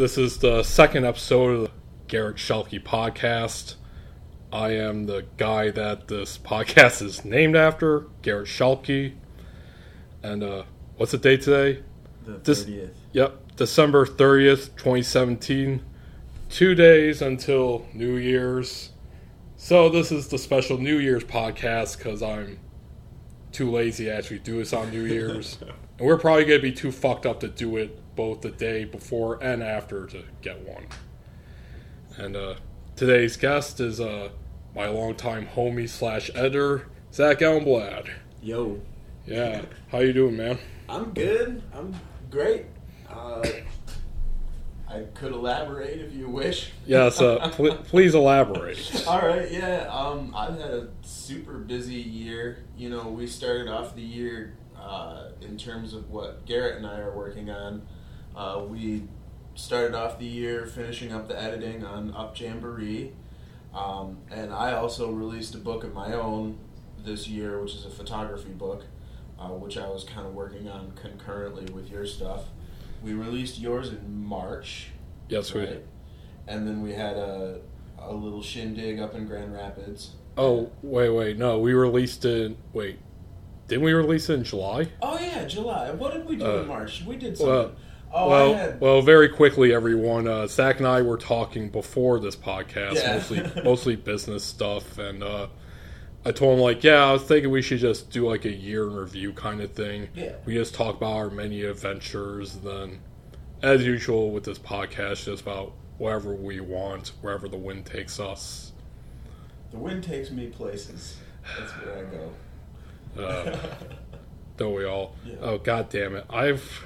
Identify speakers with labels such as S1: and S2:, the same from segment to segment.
S1: This is the second episode of the Garret Schuelke podcast. I am the guy that this podcast is named after, Garret Schuelke. And uh, what's the date today?
S2: The
S1: This-
S2: 30th.
S1: Yep, December 30th, 2017. Two days until New Year's. So, this is the special New Year's podcast because I'm too lazy to actually do this on New Year's. and we're probably going to be too fucked up to do it both the day before and after to get one. And uh, today's guest is uh, my longtime homie slash editor, Zach Elmblad.
S2: Yo,
S1: Yeah, how you doing, man?
S2: I'm good. I'm great. Uh, I could elaborate if you wish.
S1: Yes, uh, pl- please elaborate.
S2: All right, yeah. Um, I've had a super busy year. You know, we started off the year uh, in terms of what Garret and I are working on. Uh, we started off the year finishing up the editing on Up Jamboree, um, and I also released a book of my own this year, which is a photography book, uh, which I was kind of working on concurrently with your stuff. We released yours in March.
S1: Yes, we.
S2: Right. And then we had a, a little shindig up in Grand Rapids.
S1: Oh, wait, wait. No, we released it. Wait, didn't we release it in July?
S2: Oh yeah, July. What did we do
S1: Uh,
S2: in March? We did
S1: well-
S2: something. Oh,
S1: well,
S2: had.
S1: well, very quickly, everyone. Uh, Zach and I were talking before this podcast,
S2: Yeah.
S1: mostly mostly business stuff, and uh, I told him like, yeah, I was thinking we should just do like a year in review kind of thing.
S2: Yeah.
S1: We just talk about our many adventures, and then, as usual with this podcast, just about wherever we want, wherever the wind takes us.
S2: the wind takes me places. That's where I go.
S1: Uh, don't we all?
S2: Yeah.
S1: Oh god damn it! I've.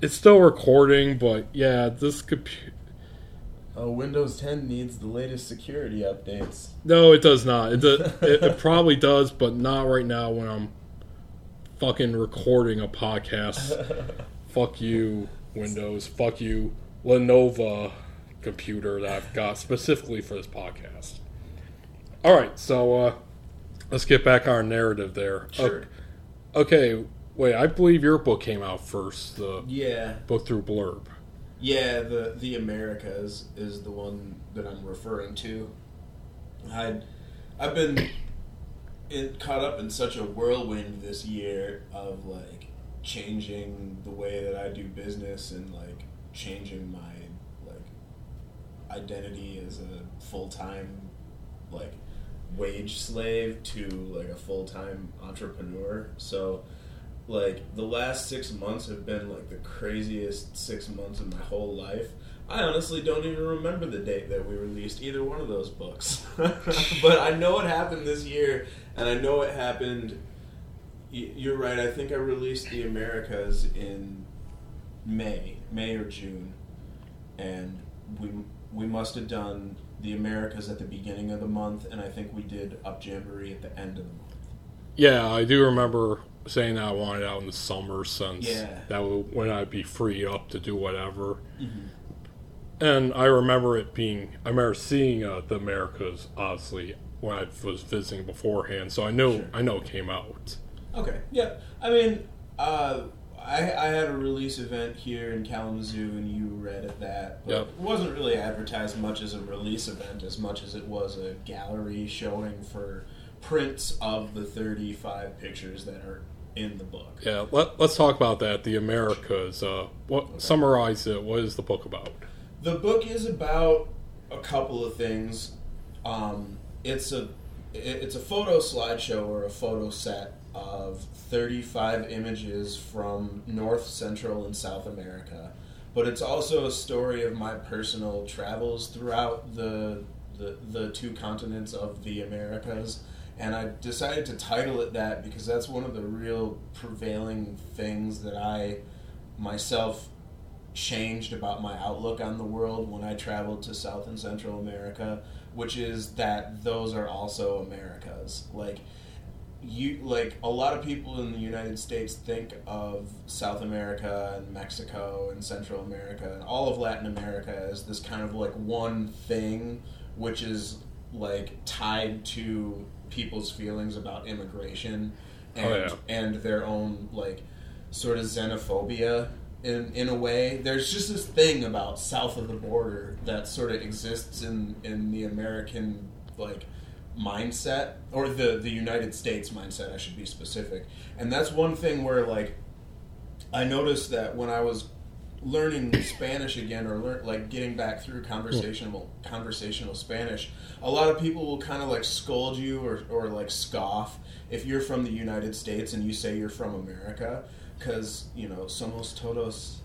S1: It's still recording, but yeah, this computer.
S2: oh, Windows 10 needs the latest security updates.
S1: No, it does not. It, do, it, it probably does, but not right now when I'm fucking recording a podcast. Fuck you, Windows. Fuck you, Lenovo computer that I've got specifically for this podcast. All right, so uh, let's get back our narrative there.
S2: Sure.
S1: Okay, wait. I believe your book came out first. The
S2: Yeah,
S1: book through Blurb.
S2: yeah. The the Americas is the one that I'm referring to. I I've been in, caught up in such a whirlwind this year of like changing the way that I do business and like changing my like identity as a full time like wage slave to like a full time entrepreneur. So like the last six months have been like the craziest six months of my whole life. I honestly don't even remember the date that we released either one of those books. but I know it happened this year, and I know it happened. You're right. I think I released the Americas in May, May or June, and we we must have done the Americas at the beginning of the month, and I think we did Up Jamboree at the end of the month.
S1: Yeah, I do remember saying that I wanted out in the summer since
S2: Yeah.
S1: that would, when I'd be free up to do whatever. And I remember it being, I remember seeing uh, the Americas, obviously, when I was visiting beforehand, so I know
S2: Sure.
S1: I know it came out.
S2: Okay. Yeah. I mean, uh, I, I had a release event here in Kalamazoo, and you read at that. But
S1: Yep.
S2: It wasn't really advertised much as a release event as much as it was a gallery showing for prints of the 35 pictures that are in the book.
S1: Yeah, let, let's talk about that. The Americas. Uh, what summarize it? What is the book about?
S2: The book is about a couple of things. Um, it's a it- it's a photo slideshow or a photo set of 35 images from North, Central, and South America. But it's also a story of my personal travels throughout the the, the two continents of the Americas. And I decided to title it that because that's one of the real prevailing things that I myself changed about my outlook on the world when I traveled to South and Central America, which is that those are also Americas. Like you like a lot of people in the United States think of South America and Mexico and Central America and all of Latin America as this kind of like one thing which is like tied to people's feelings about immigration oh, and
S1: Oh, yeah.
S2: and their own like sort of xenophobia in in a way. There's just this thing about south of the border that sort of exists in in the American like mindset or the the United States mindset I should be specific. And that's one thing where like I noticed that when I was learning Spanish again or learn, like getting back through conversational conversational Spanish, a lot of people will kind of like scold you or, or like scoff if you're from the United States and you say you're from America because you know somos todos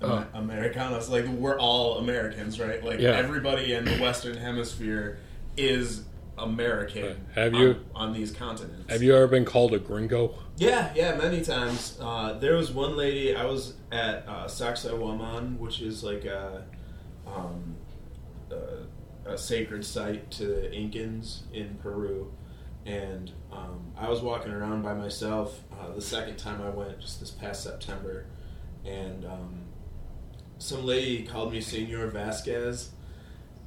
S1: Uh.
S2: Americanos like we're all Americans right like
S1: Yeah.
S2: everybody in the Western Hemisphere is American
S1: Right. Have
S2: on-
S1: you-
S2: on these continents
S1: Have you ever been called a gringo?
S2: yeah, yeah, many times. Uh, there was one lady. I was at uh, Sacsayhuaman, which is like a, um, a, a sacred site to the Incans in Peru, and um, I was walking around by myself. Uh, the second time I went, just this past September, and um, some lady called me Senor Vasquez,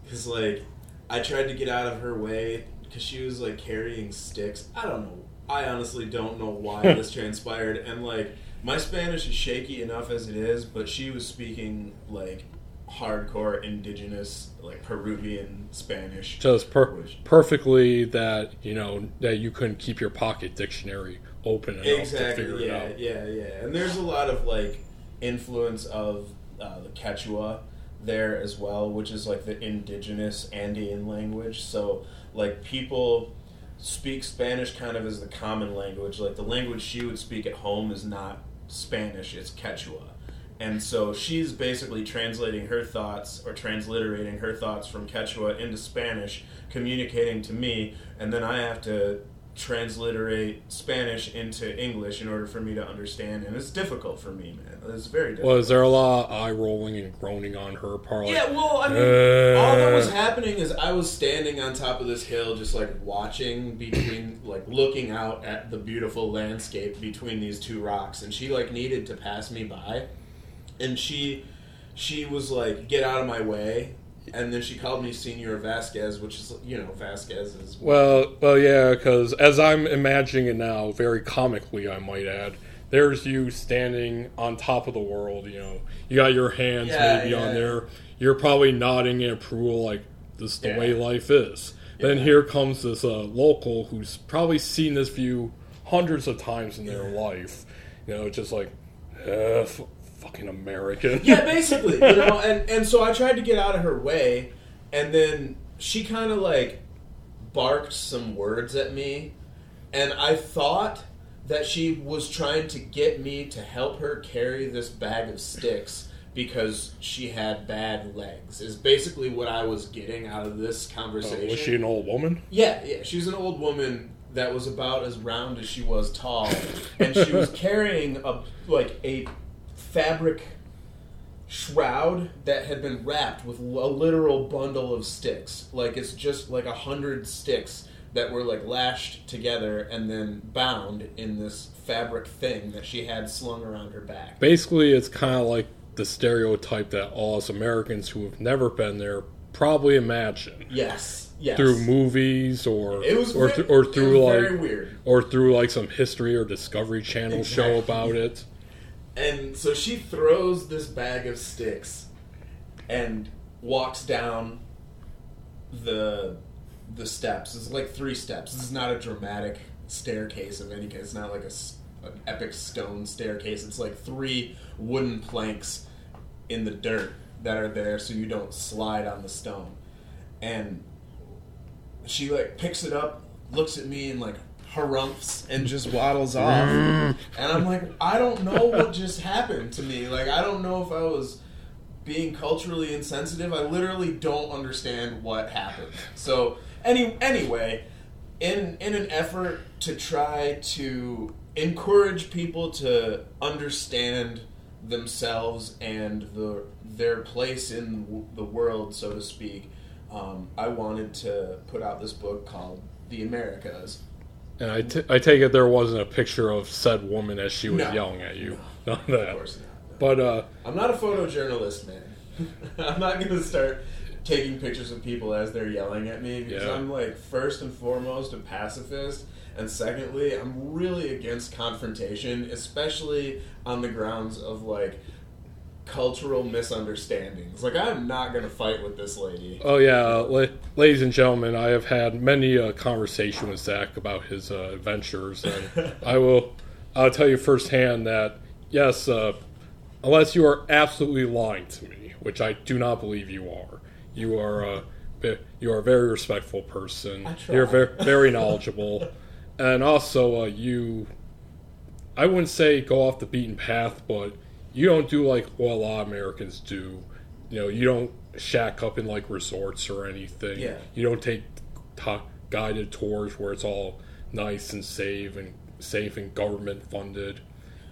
S2: because like I tried to get out of her way because she was like carrying sticks. I don't know. I honestly don't know why this transpired. And like my Spanish is shaky enough as it is, but she was speaking like hardcore indigenous, like Peruvian Spanish.
S1: Just per-
S2: Which-
S1: perfectly that you know that you couldn't keep your pocket dictionary open enough to
S2: Exactly.
S1: figure it
S2: Yeah, yeah, yeah. And there's a lot of like influence of uh, the Quechua there as well, which is like the indigenous Andean language. So like people speak Spanish kind of as the common language. Like the language she would speak at home is not Spanish; it's Quechua. And so she's basically translating her thoughts or transliterating her thoughts from Quechua into Spanish, communicating to me, and then I have to transliterate Spanish into English in order for me to understand. And it's difficult for me, man. It's very difficult.
S1: Was there a lot of eye rolling and groaning on her part? Like,
S2: Yeah, well, I mean,
S1: Uh.
S2: all that was happening is I was standing on top of this hill, just like watching between, like looking out at the beautiful landscape between these two rocks, and she like needed to pass me by, and she, she was like, "Get out of my way," and then she called me Senor Vasquez, which is you know Vasquez is
S1: Well, well, yeah, because as I'm imagining it now, very comically, I might add, there's you standing on top of the world. You know, you got your hands
S2: Yeah,
S1: maybe
S2: yeah.
S1: on there. You're probably nodding in approval, like this is the
S2: Yeah.
S1: way life is. Then here comes this uh, local who's probably seen this view hundreds of times in their life. You know, just like, uh, f- fucking American.
S2: yeah, basically, you know, and and so I tried to get out of her way, and then she kind of like barked some words at me, and I thought that she was trying to get me to help her carry this bag of sticks because she had bad legs. Is basically what I was getting out of this
S1: Uh,
S2: conversation.
S1: was she an old woman?
S2: Yeah, yeah. She was an old woman that was about as round as she was tall, and she was carrying a like a fabric shroud that had been wrapped with a literal bundle of sticks. Like it's just like a hundred sticks that were like lashed together and then bound in this fabric thing that she had slung around her back.
S1: Basically, it's kind of like the stereotype that all us Americans who have never been there probably imagine
S2: Yes, yes.
S1: through movies or
S2: it was
S1: or, th- or
S2: it
S1: through
S2: was
S1: like
S2: very weird.
S1: or through like some history or Discovery Channel show about it.
S2: And so she throws this bag of sticks and walks down the the steps. It's like three steps. This is not a dramatic staircase of any kind. It's not like a, an epic stone staircase. It's like three wooden planks in the dirt that are there so you don't slide on the stone. And she like picks it up, looks at me and like harumphs and just waddles off. And I'm like, I don't know what just happened to me. Like I don't know if I was being culturally insensitive. I literally don't understand what happened. So any anyway, in in an effort to try to encourage people to understand themselves and the their place in the world, so to speak, um, I wanted to put out this book called The Americas.
S1: And I, t- I take it there wasn't a picture of said woman as she was
S2: No.
S1: yelling at you. None of
S2: Of
S1: that.
S2: course not.
S1: But uh,
S2: I'm not a photojournalist, man. I'm not going to start taking pictures of people as they're yelling at me because
S1: Yeah.
S2: I'm like first and foremost a pacifist, and secondly, I'm really against confrontation, especially on the grounds of like cultural misunderstandings. Like I'm not going to fight with this lady.
S1: oh yeah, uh, la- ladies and gentlemen, I have had many a conversation with Zach about his uh, adventures, and I will I'll tell you firsthand that yes, uh, unless you are absolutely lying to me, which I do not believe you are, you are uh, ve- you are a very respectful person. You're very very knowledgeable, and also uh, you. I wouldn't say go off the beaten path, but you don't do like what a lot of Americans do. You know, you don't shack up in like resorts or anything.
S2: Yeah.
S1: You don't take to guided tours where it's all nice and safe and safe and government funded.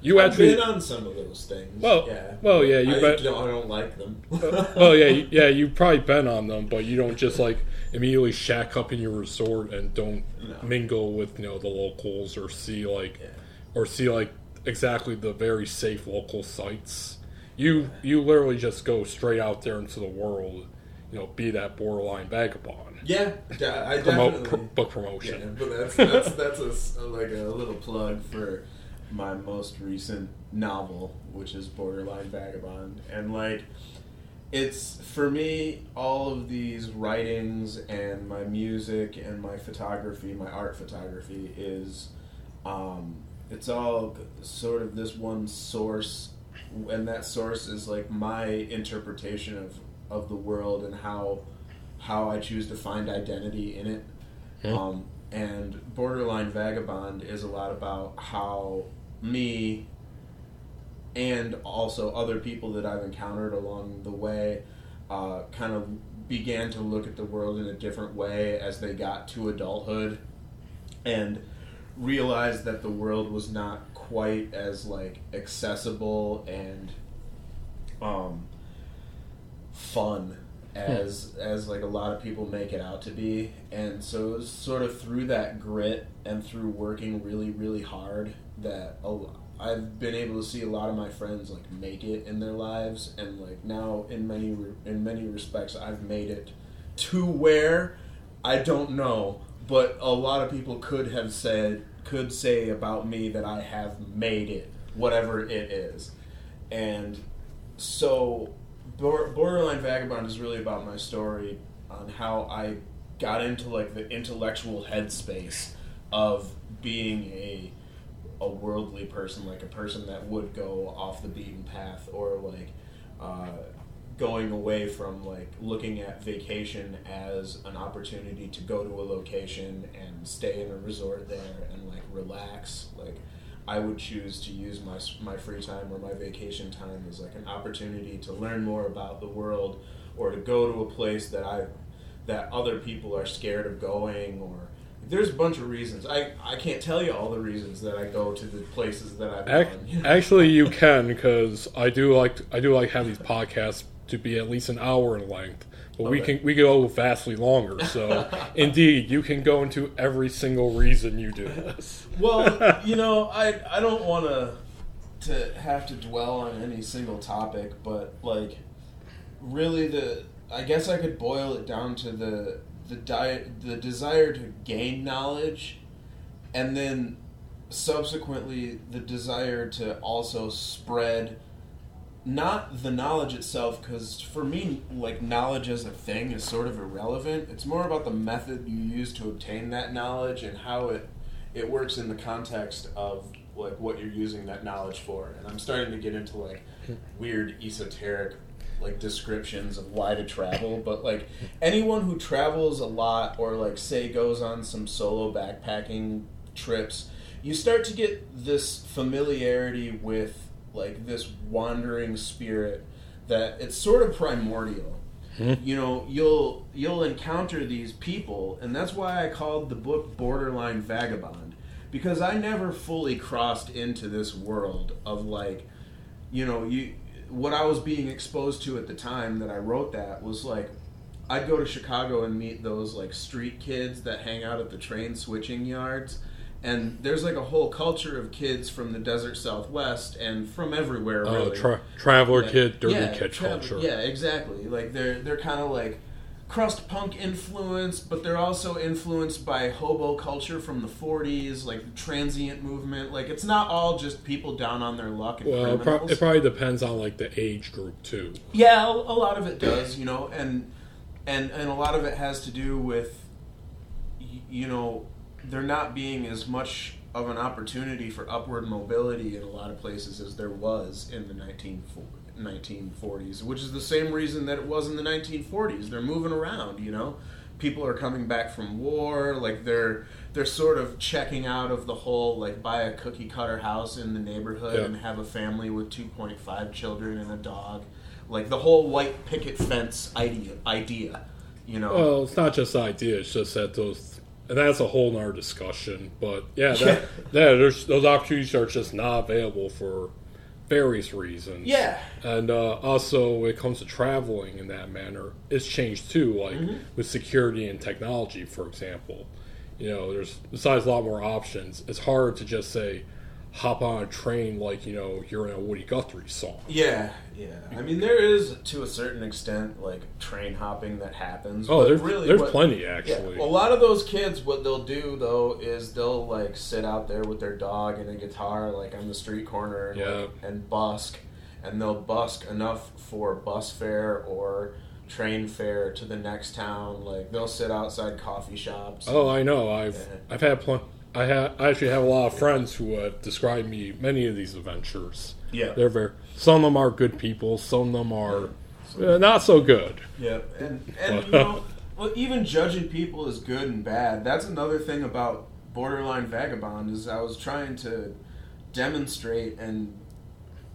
S1: You
S2: I've
S1: actually,
S2: been on some of those things.
S1: Well-
S2: yeah.
S1: well, yeah, you
S2: I
S1: bet-
S2: don't, I don't like them.
S1: Uh, well, yeah, you- yeah, you've probably been on them, but you don't just like immediately shack up in your resort and don't
S2: No.
S1: mingle with you know the locals or see like
S2: Yeah.
S1: or see like exactly the very safe local sites. You you literally just go straight out there into the world, you know, be that borderline vagabond.
S2: Yeah, de- I
S1: Promote
S2: definitely.
S1: pr- book
S2: Yeah,
S1: promotion.
S2: but that's that's that's a like a little plug for my most recent novel, which is Borderline Vagabond, and like it's for me all of these writings and my music and my photography, my art photography is um, it's all sort of this one source, and that source is like my interpretation of of the world and how how I choose to find identity in it.
S1: Hmm.
S2: Um, and Borderline Vagabond is a lot about how me and also other people that I've encountered along the way uh, kind of began to look at the world in a different way as they got to adulthood and realized that the world was not quite as like accessible and um, fun as as like a lot of people make it out to be. And so it was sort of through that grit and through working really really hard that a I've been able to see a lot of my friends like make it in their lives. And like now in many in many respects I've made it to where I don't know but a lot of people could have said could say about me that I have made it whatever it is. And so borderline vagabond is really about my story on how i got into like the intellectual headspace of being a a worldly person like a person that would go off the beaten path or like uh, going away from like looking at vacation as an opportunity to go to a location and stay in a resort there and like relax like I would choose to use my my free time or my vacation time as like an opportunity to learn more about the world or to go to a place that I that other people are scared of going or there's a bunch of reasons. I, I can't tell you all the reasons that I go to the places that I've
S1: Ac-
S2: gone. you know?
S1: Actually, you can because I do like I do like having these podcasts to be at least an hour in length, but we can we go vastly longer. So, indeed, you can go into every single reason you do this.
S2: Well, you know, I I don't want to to have to dwell on any single topic, but like really the I guess I could boil it down to the the di- the desire to gain knowledge and then subsequently the desire to also spread not the knowledge itself because for me like knowledge as a thing is sort of irrelevant. It's more about the method you use to obtain that knowledge and how it it works in the context of like what you're using that knowledge for. And i'm starting to get into like weird esoteric like descriptions of why to travel. But like anyone who travels a lot or like say goes on some solo backpacking trips you start to get this familiarity with like this wandering spirit that it's sort of primordial hmm? you know you'll you'll encounter these people and that's why i called the book borderline vagabond because i never fully crossed into this world of like you know, you what I was being exposed to at the time that I wrote that was like I'd go to Chicago and meet those like street kids that hang out at the train switching yards. And there's like a whole culture of kids from the desert southwest and from everywhere
S1: Uh,
S2: really.
S1: tra- traveler
S2: Yeah.
S1: kid, dirty
S2: Yeah,
S1: kid
S2: travel-
S1: culture.
S2: Yeah, exactly. Like they're they're kind of like crust punk influence, but they're also influenced by hobo culture from the '40s, like the transient movement. Like it's not all just people down on their luck and
S1: Well, it, pro- it probably depends on like the age group too.
S2: Yeah, a, a lot of it does, you know, and and and a lot of it has to do with you know there not being as much of an opportunity for upward mobility in a lot of places as there was in the 1940 1940s, which is the same reason that it was in the 1940s. They're moving around, you know. People are coming back from war, like they're they're sort of checking out of the whole like buy a cookie cutter house in the neighborhood
S1: Yeah.
S2: and have a family with 2.5 children and a dog. Like the whole white picket fence idea idea, you know.
S1: Well, it's not just idea; it's just that those, and that's a whole nother discussion. But yeah, that,
S2: Yeah.
S1: yeah, there's those opportunities are just not available for various reasons.
S2: yeah.
S1: and uh, also when it comes to traveling in that manner, it's changed too. Like
S2: Mm-hmm.
S1: with security and technology, for example, you know, there's besides a lot more options. It's hard to just say hop on a train like you know you're in a Woody Guthrie song.
S2: Yeah, yeah. I mean, there is to a certain extent like train hopping that happens.
S1: Oh, there's
S2: really
S1: there's
S2: what-
S1: plenty
S2: Yeah,
S1: actually.
S2: a lot of those kids, what they'll do though is they'll like sit out there with their dog and a guitar, like on the street corner, and,
S1: Yeah.
S2: like, and busk, and they'll busk enough for bus fare or train fare to the next town. Like they'll sit outside coffee shops.
S1: Oh, I know. I've
S2: Yeah.
S1: I've had plen- I ha- I actually have a lot of friends who have described me many of these adventures.
S2: Yeah.
S1: They're very. Some of them are good people. Some of them are uh, not so good.
S2: Yeah, and and you know, well, even judging people as good and bad. That's another thing about borderline vagabond is I was trying to demonstrate and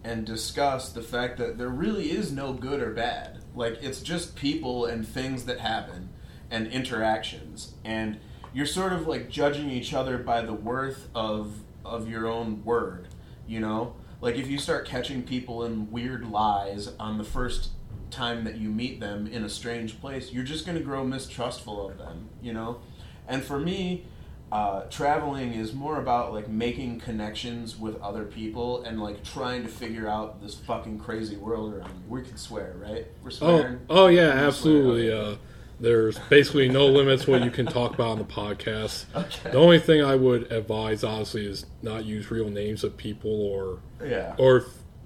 S2: and discuss the fact that there really is no good or bad. Like it's just people and things that happen and interactions, and you're sort of like judging each other by the worth of of your own word. You know, like if you start catching people in weird lies on the first time that you meet them in a strange place, you're just going to grow mistrustful of them. You know, and for me, uh, traveling is more about like making connections with other people and like trying to figure out this fucking crazy world around me. We can swear, right? We're
S1: Oh,
S2: swearing.
S1: oh yeah,
S2: We're
S1: absolutely.
S2: swearing.
S1: Uh, there's basically no limits what you can talk about on the podcast.
S2: Okay.
S1: The only thing I would advise, honestly, is not use real names of people, or
S2: Yeah.
S1: or if-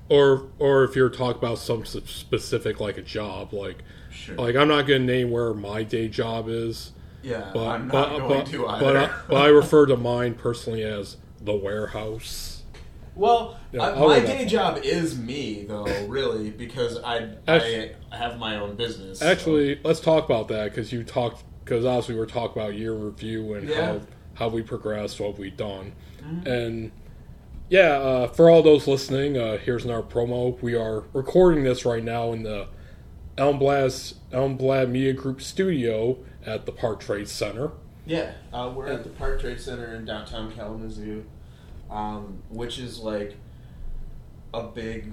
S1: or or if you're talking about some specific like a job, like
S2: Sure.
S1: like I'm not going to name where my day job is,
S2: yeah.
S1: but
S2: I'm not
S1: but
S2: going
S1: but,
S2: to either.
S1: but, I, but I refer to mine personally as the warehouse.
S2: Well, I, my day job is me, though, really, because I
S1: Actu-
S2: I have my own business. so-
S1: Actually, let's talk about that because you talked because obviously we're talking about year review and
S2: Yeah. Mm-hmm.
S1: how how we progressed, what we've done, and yeah, uh, for all those listening, uh, here's another promo. We are recording this right now in the Elmblad Elmblad Media Group studio at the Park Trade Center.
S2: yeah, uh, we're at the Park Trade Center in downtown Kalamazoo, um, which is like a big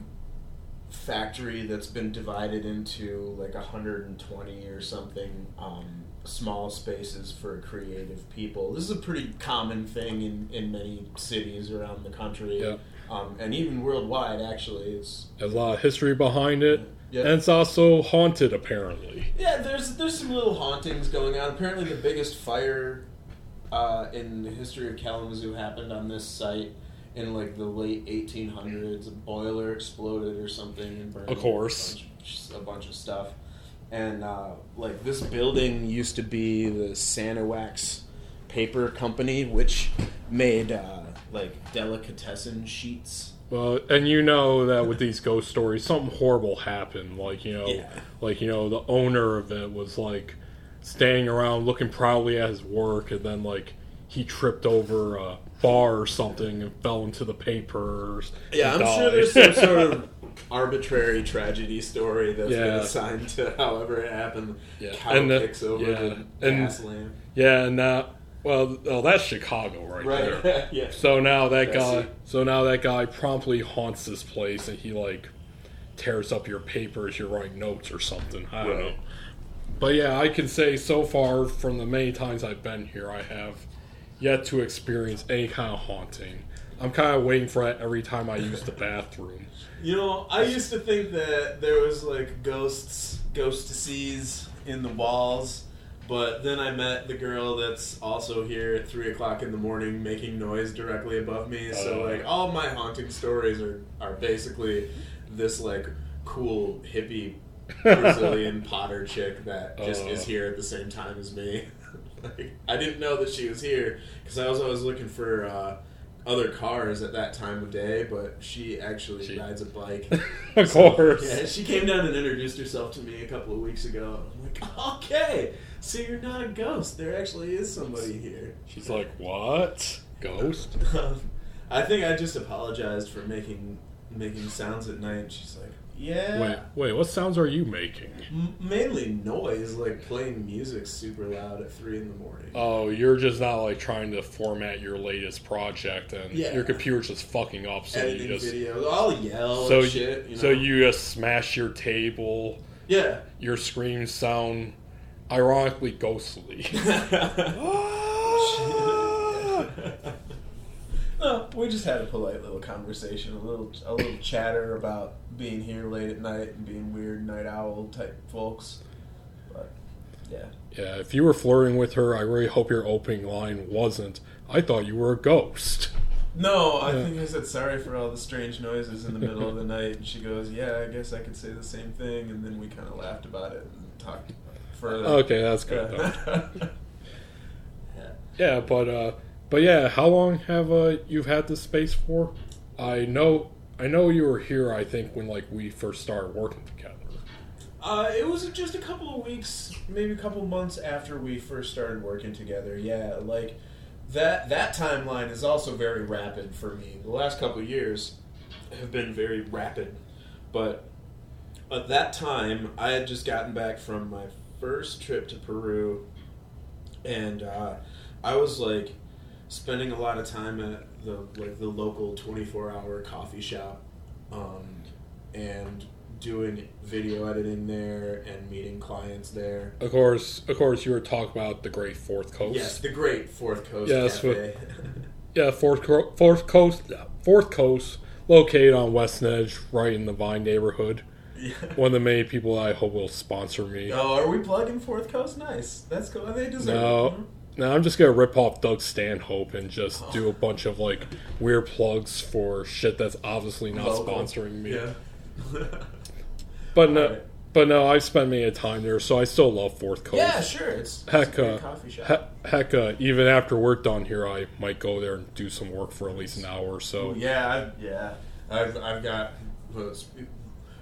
S2: factory that's been divided into like 120 or something um, small spaces for creative people. This is a pretty common thing in, in many cities around the country.
S1: Yeah.
S2: Um, and even worldwide, actually, it's
S1: There's a lot of history behind it,
S2: Yeah.
S1: and it's also haunted apparently.
S2: Yeah, there's there's some little hauntings going on. Apparently, the biggest fire uh, in the history of Kalamazoo happened on this site in like the late 1800s. A boiler exploded or something and burned
S1: Of course.
S2: a bunch, a bunch of stuff. And uh, like this building used to be the Sanawax Paper Company, which made uh, like delicatessen sheets.
S1: Well, and you know that with these ghost stories, something horrible happened. Like you know,
S2: Yeah.
S1: like you know, the owner of it was like standing around looking proudly at his work, and then like he tripped over a bar or something and fell into the papers.
S2: Yeah, I'm
S1: and
S2: sure there's some sort of arbitrary tragedy story that's been
S1: Yeah.
S2: assigned to however it happened.
S1: Yeah.
S2: Cow
S1: And the-
S2: kicks over
S1: yeah.
S2: the
S1: And-
S2: gas lamp.
S1: yeah, and now Well, well, that's Chicago right, there.
S2: yeah.
S1: So now that guy, so now that guy promptly haunts this place, and he like tears up your papers. You're writing notes or something. I don't
S2: Right.
S1: know. But yeah, I can say so far from the many times I've been here, I have yet to experience any kind of haunting. I'm kind of waiting for it every time I use the bathroom.
S2: You know, I used to think that there was like ghosts, ghostesses in the walls, but then I met the girl that's also here at three o'clock in the morning making noise directly above me. So
S1: Oh.
S2: like all my haunting stories are are basically this like cool hippie Brazilian Potter chick that just
S1: Oh.
S2: is here at the same time as me. like, I didn't know that she was here because I was always looking for uh, other cars at that time of day, but she actually
S1: She-
S2: rides a bike.
S1: of
S2: So,
S1: course.
S2: Yeah, she came down and introduced herself to me a couple of weeks ago. I'm like, okay, so you're not a ghost. There actually is somebody here.
S1: She's like, "What? Ghost?"
S2: I think I just apologized for making making sounds at night. She's like, yeah.
S1: Wait, wait. What sounds are you making?
S2: M- mainly noise, like playing music super loud at three in the morning.
S1: Oh, you're just not like trying to format your latest project, and
S2: Yeah.
S1: your computer's just fucking up. So
S2: Editing
S1: you just
S2: video, I'll yell
S1: so
S2: and shit. You know?
S1: so you just smash your table.
S2: yeah.
S1: Your screams sound ironically ghostly.
S2: no, we just had a polite little conversation, a little a little chatter about being here late at night and being weird night owl type folks. But yeah.
S1: yeah, if you were flirting with her, I really hope your opening line wasn't. I thought you were a ghost.
S2: No, I
S1: Yeah.
S2: think I said sorry for all the strange noises in the middle of the night, and she goes, "Yeah, I guess I could say the same thing." And then we kind of laughed about it and talked further.
S1: Okay, that's good.
S2: Yeah. yeah.
S1: Yeah, but uh, but yeah, how long have uh, you've had this space for? I know, I know you were here. I think when like we first started working together.
S2: Uh, it was just a couple of weeks, maybe a couple months after we first started working together. Yeah, like that. That timeline is also very rapid for me. The last couple of years have been very rapid, but at that time, I had just gotten back from my first trip to Peru, and uh, I was like spending a lot of time at the like the local twenty four hour coffee shop, um, and doing video editing there and meeting clients there.
S1: Of course, of course, you were talking about the Great Fourth Coast.
S2: Yes, the great Fourth Coast
S1: Yes. Yeah, Fourth Fourth Coast, Fourth Coast, located on Westnedge, right in the Vine neighborhood.
S2: Yeah.
S1: One of the many people I hope will sponsor me.
S2: Oh, are we plugging Fourth Coast? Nice. That's cool. They deserve
S1: No.
S2: it.
S1: Now I'm just gonna rip off Doug Stanhope and just do a bunch of like weird plugs for shit that's obviously not
S2: Local.
S1: sponsoring me.
S2: Yeah.
S1: But no,
S2: Alright.
S1: but no, I've spent many a time there, so I still love Fourth Coast.
S2: yeah, sure. It's, it's
S1: Heck,
S2: a great
S1: uh,
S2: coffee shop.
S1: he- heck, uh, even after work done here, I might go there and do some work for at least an hour or so.
S2: Yeah, I, yeah. I've I've got.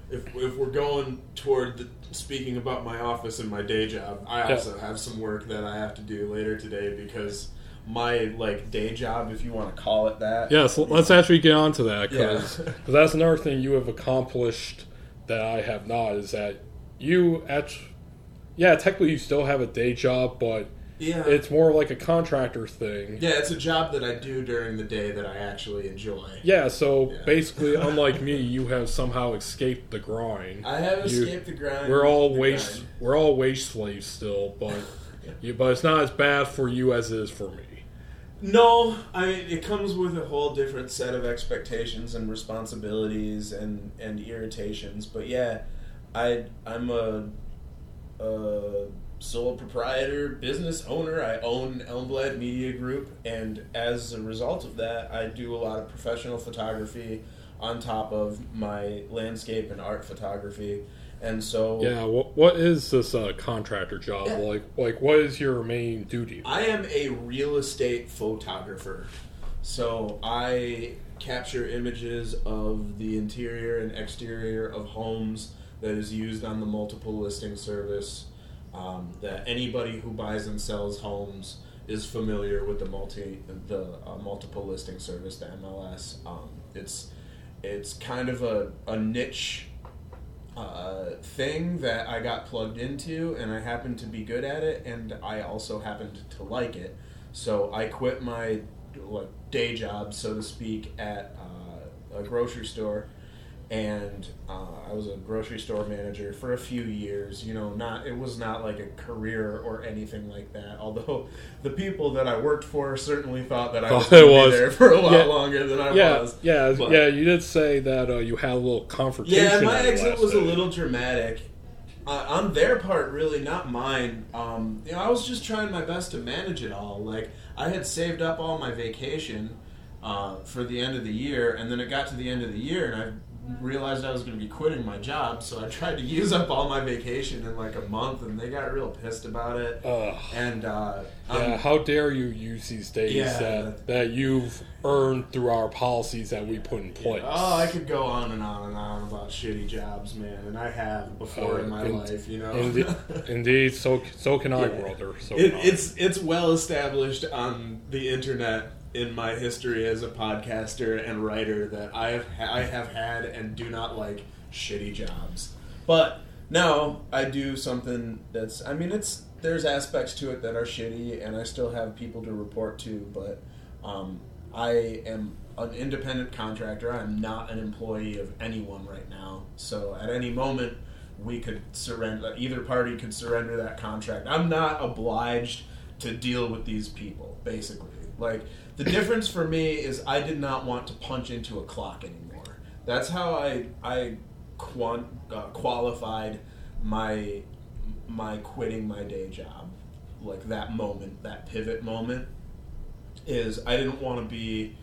S2: If if we're going toward the, speaking about my office and my day job, I
S1: Yeah.
S2: also have some work that I have to do later today because my like day job, if you want to call it that.
S1: Yes, let's actually get on to that
S2: Yeah.
S1: because that's another thing you have accomplished that I have not. Is that you at yeah, technically you still have a day job, but
S2: Yeah.
S1: it's more like a contractor thing.
S2: yeah, it's a job that I do during the day that I actually enjoy.
S1: Yeah, so
S2: Yeah.
S1: basically, unlike me, you have somehow escaped the grind.
S2: I have
S1: You-
S2: escaped the grind.
S1: We're all wage
S2: grind.
S1: we're all wage slaves still, but you, but it's not as bad for you as it is for me.
S2: No, I mean it comes with a whole different set of expectations and responsibilities and and irritations. But yeah, I I'm a, a sole proprietor, business owner. I own Elmblad Media Group, and as a result of that, I do a lot of professional photography on top of my landscape and art photography. And so
S1: Yeah, what what is this uh, contractor job
S2: Yeah.
S1: like? Like, what is your main duty?
S2: I am a real estate photographer. So I capture images of the interior and exterior of homes that is used on the multiple listing service. Um, that anybody who buys and sells homes is familiar with the multi the uh, multiple listing service, the MLS. Um, it's it's kind of a, a niche uh, thing that I got plugged into, and I happened to be good at it, and I also happened to like it. So I quit my like, day job, so to speak, at uh, a grocery store, and uh, I was a grocery store manager for a few years. You know, not it was not like a career or anything like that. Although the people that I worked for certainly thought that I was,
S1: Thought
S2: gonna be
S1: was.
S2: there for a lot
S1: Yeah.
S2: longer than I
S1: yeah,
S2: was.
S1: yeah,
S2: But-
S1: yeah. You did say that uh, you had a little confrontation.
S2: Yeah, my exit was a little dramatic. Uh, on their part, really, not mine. Um, you know, I was just trying my best to manage it all. Like, I had saved up all my vacation uh, for the end of the year, and then it got to the end of the year, and I realized I was going to be quitting my job, so I tried to use up all my vacation in like a month, and they got real pissed about it.
S1: Ugh.
S2: And uh,
S1: Yeah,
S2: I'm-
S1: how dare you use these days
S2: Yeah.
S1: that that you've earned through our policies that we put in place?
S2: Oh, I could go on and on and on about shitty jobs, man, and I have before
S1: Uh,
S2: in my
S1: in-
S2: life, you know.
S1: Indeed, indeed so so can I,
S2: Yeah.
S1: brother. So
S2: It,
S1: can I.
S2: it's it's well established on the internet in my history as a podcaster and writer that I have I have had and do not like shitty jobs. But now I do something that's I mean it's there's aspects to it that are shitty and I still have people to report to, but um, I am an independent contractor. I'm not an employee of anyone right now. So at any moment we could surrender either party could surrender that contract. I'm not obliged to deal with these people basically. Like the difference for me is I did not want to punch into a clock anymore. That's how I I quant, uh, qualified my my quitting my day job. Like that moment, that pivot moment is I didn't want to be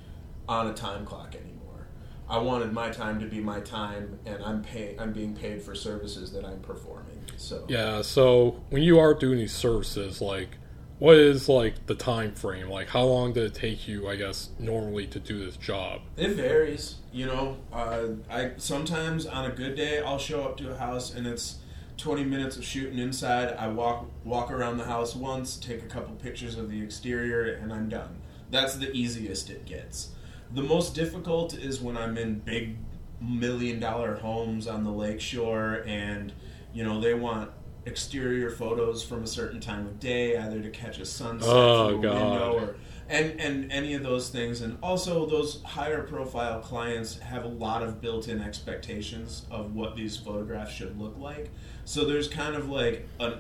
S2: on a time clock anymore. I wanted my time to be my time, and I'm pay I'm being paid for services that I'm performing. So
S1: yeah. So when you are doing these services, like, what is like the time frame? Like, how long did it take you? I guess normally to do this job.
S2: It varies, you know. Uh, I sometimes on a good day I'll show up to a house and it's 20 minutes of shooting inside. I walk walk around the house once, take a couple pictures of the exterior, and I'm done. That's the easiest it gets. The most difficult is when I'm in big million dollar homes on the lakeshore and you know they want exterior photos from a certain time of day either to catch a sunset
S1: Oh,
S2: through a
S1: God.
S2: window or and and any of those things and also those higher profile clients have a lot of built-in expectations of what these photographs should look like so there's kind of like a,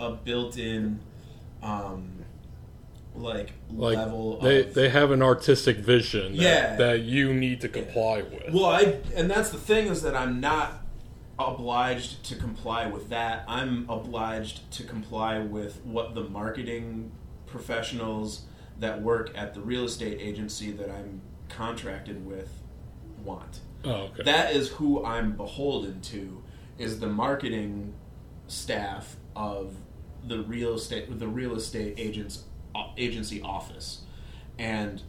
S2: a built-in um like,
S1: Like
S2: level
S1: they
S2: of
S1: they have an artistic vision that,
S2: Yeah.
S1: that you need to comply with.
S2: well i and that's the thing is that i'm not obliged to comply with that. I'm obliged to comply with what the marketing professionals that work at the real estate agency that i'm contracted with want.
S1: Oh, okay.
S2: that is who I'm beholden to is the marketing staff of the real estate the real estate agents uh, agency office. And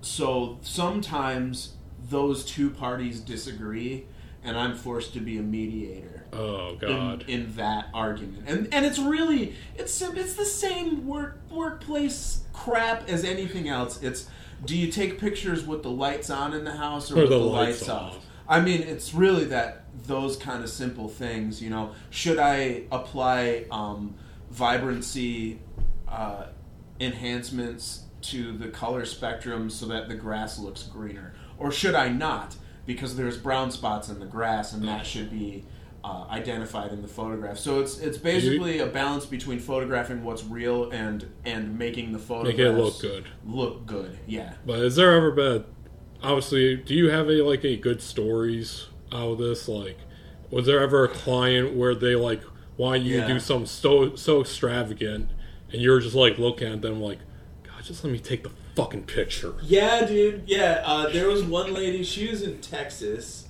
S2: so sometimes those two parties disagree and I'm forced to be a mediator
S1: oh
S2: in,
S1: God.
S2: in that argument. And and it's really it's it's the same work workplace crap as anything else. It's do you take pictures with the lights on in the house or,
S1: Or
S2: with
S1: the
S2: the,
S1: lights
S2: lights,
S1: off.
S2: off? I mean, it's really that those kind of simple things. You know, should I apply um, vibrancy uh, enhancements to the color spectrum so that the grass looks greener, or should I not? Because there's brown spots in the grass, and that should be uh, identified in the photograph. So it's it's basically a balance between photographing what's real and and making the photographs
S1: Make it look good.
S2: Look good, yeah.
S1: But has there ever been? Obviously, do you have any like any good stories out of this? Like, was there ever a client where they like want you to
S2: Yeah.
S1: do something so so extravagant, and you're just like looking at them like, God, just let me take the fucking picture.
S2: Yeah, dude. Yeah, uh, there was one lady. She was in Texas,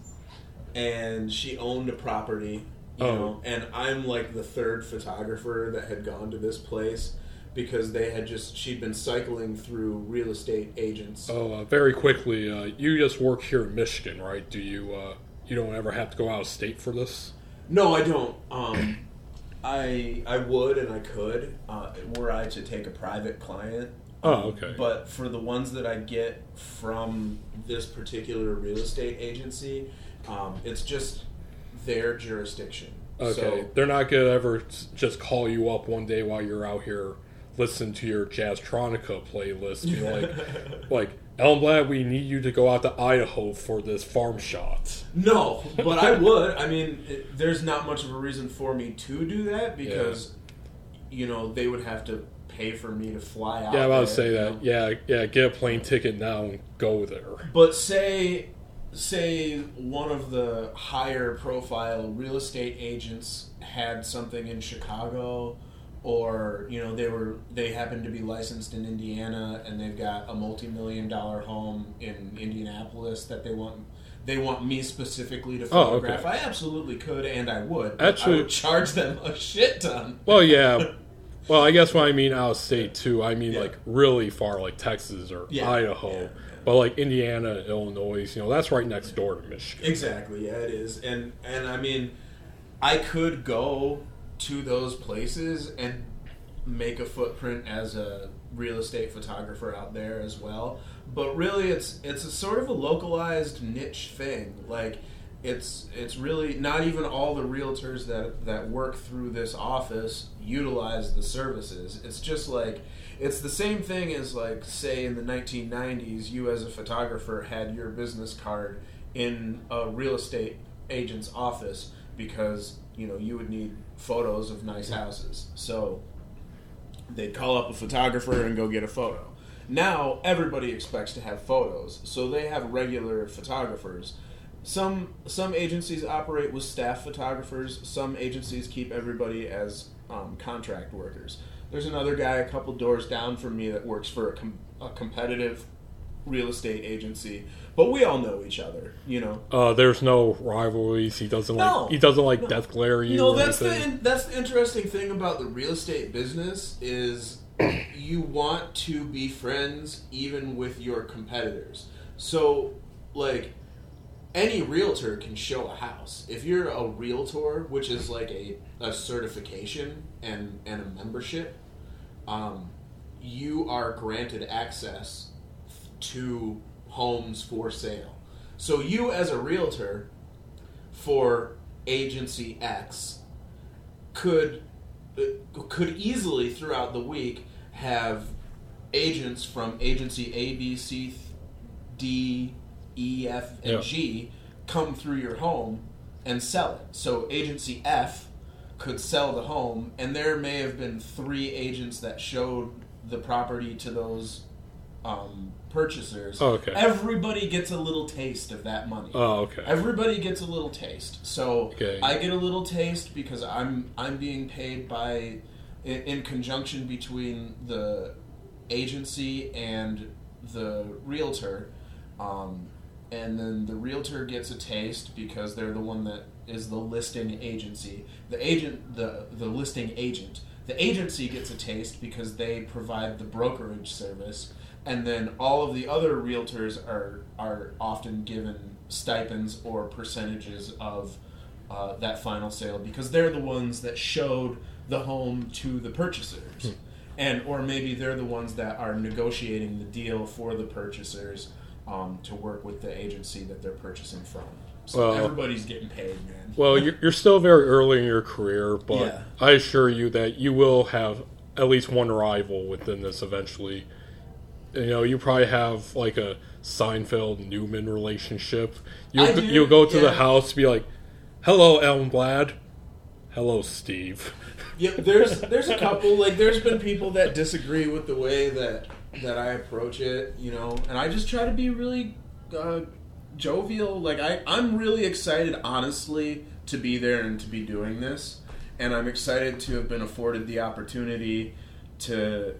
S2: and she owned a property. You
S1: Oh.
S2: know, and I'm like the third photographer that had gone to this place because they had just she'd been cycling through real estate agents.
S1: Oh, uh, very quickly, uh, you just work here in Michigan, right? Do you uh, you don't ever have to go out of state for this?
S2: No, I don't. Um, I I would and I could uh, were I to take a private client.
S1: Oh, okay.
S2: But for the ones that I get from this particular real estate agency, um, it's just their jurisdiction.
S1: Okay,
S2: So,
S1: they're not gonna ever just call you up one day while you're out here listen to your Jazztronica playlist. Be like, like Elmblad, we need you to go out to Idaho for this farm shot.
S2: No, but I would. I mean, it, there's not much of a reason for me to do that because, you know, they would have to pay for me to fly out.
S1: Yeah, I'm about to
S2: there,
S1: say
S2: you
S1: that.
S2: know.
S1: Yeah, yeah, get a plane ticket now and go there.
S2: But say, say one of the higher profile real estate agents had something in Chicago, or you know they were they happen to be licensed in Indiana and they've got a multi million dollar home in Indianapolis that they want. They want me specifically to
S1: Oh, okay.
S2: photograph. I absolutely could, and I would.
S1: Actually-
S2: I would charge them a shit ton.
S1: Well, yeah. Well, I guess when I mean out of state too, I mean
S2: Yeah.
S1: like really far, like Texas or
S2: Yeah,
S1: Idaho.
S2: yeah.
S1: But like Indiana, Illinois, you know, that's right next door to Michigan.
S2: Exactly, yeah, it is, and and I mean, I could go to those places and make a footprint as a real estate photographer out there as well. But really, it's it's a sort of a localized niche thing. Like, it's it's really not even all the realtors that that work through this office utilize the services. It's just like it's the same thing as like say in the 1990s you as a photographer had your business card in a real estate agent's office because you know you would need photos of nice houses. So they'd call up a photographer and go get a photo. Now everybody expects to have photos. So they have regular photographers some some agencies operate with staff photographers some agencies keep everybody as um, contract workers there's another guy a couple doors down from me that works for a, com- a competitive real estate agency but we all know each other you know
S1: Uh, there's no rivalries. He doesn't
S2: No.
S1: like he doesn't like
S2: No.
S1: death glare you.
S2: No, that's the
S1: anything.
S2: that's the interesting thing about the real estate business is you want to be friends even with your competitors. So, like any realtor can show a house. If you're a realtor, which is like a, a certification and and a membership, um, you are granted access to homes for sale. So you as a realtor for agency X could uh, could easily throughout the week have agents from agency A, B, C, D, E, F, and
S1: Yeah.
S2: G come through your home and sell it. So agency F could sell the home, and there may have been three agents that showed the property to those um, purchasers.
S1: Oh, okay.
S2: Everybody gets a little taste of that money.
S1: Oh, okay.
S2: Everybody gets a little taste. So
S1: Okay.
S2: I get a little taste because I'm I'm being paid by in, in conjunction between the agency and the realtor. Um, and then the realtor gets a taste because they're the one that is the listing agency. The agent the the listing agent. The agency gets a taste because they provide the brokerage service and then all of the other realtors are are often given stipends or percentages of uh, that final sale because they're the ones that showed the home to the purchasers and or maybe they're the ones that are negotiating the deal for the purchasers um, to work with the agency that they're purchasing from so
S1: Well-
S2: everybody's getting paid man
S1: Well, you're, you're still very early in your career, but
S2: Yeah.
S1: I assure you that you will have at least one rival within this eventually. You know, you probably have like a Seinfeld Newman relationship.
S2: Do,
S1: you'll go to the
S2: yeah.
S1: house, be like, "Hello, Elmblad. Hello, Steve."
S2: Yeah, there's there's a couple like there's been people that disagree with the way that that I approach it, you know, and I just try to be really uh, jovial. Like I I'm really excited, honestly, to be there and to be doing this, and I'm excited to have been afforded the opportunity to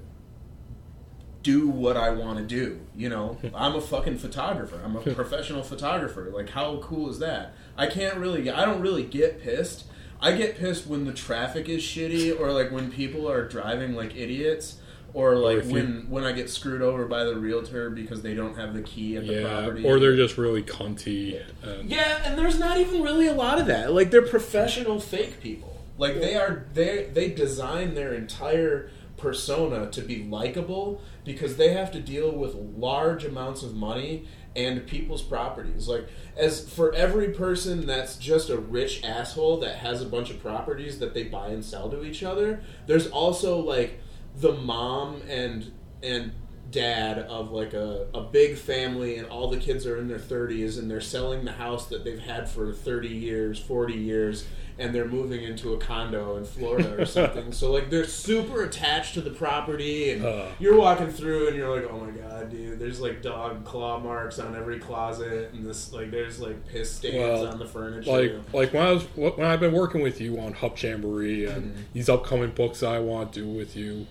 S2: do what I want to do. You know, I'm a fucking photographer. I'm a professional photographer. Like, how cool is that? I can't really, I don't really get pissed. I get pissed when the traffic is shitty, or like when people are driving like idiots, or like
S1: if you-
S2: when when I get screwed over by the realtor because they don't have the key at the property.
S1: or they're just really cunty. And,
S2: Yeah, and there's not even really a lot of that. Like they're professional fake people. Like they are they they design their entire persona to be likable because they have to deal with large amounts of money and people's properties. Like as for every person that's just a rich asshole that has a bunch of properties that they buy and sell to each other, there's also like the mom and and dad of like a, a big family and all the kids are in their 30s and they're selling the house that they've had for 30 years 40 years and they're moving into a condo in florida or something so like they're super attached to the property and
S1: Uh.
S2: you're walking through and you're like oh my god dude there's like dog claw marks on every closet and this like there's like piss stains
S1: Well,
S2: on the furniture
S1: like like when I was when I've been working with you on Hub Jamboree and
S2: Mm-hmm.
S1: these upcoming books I want to do with you,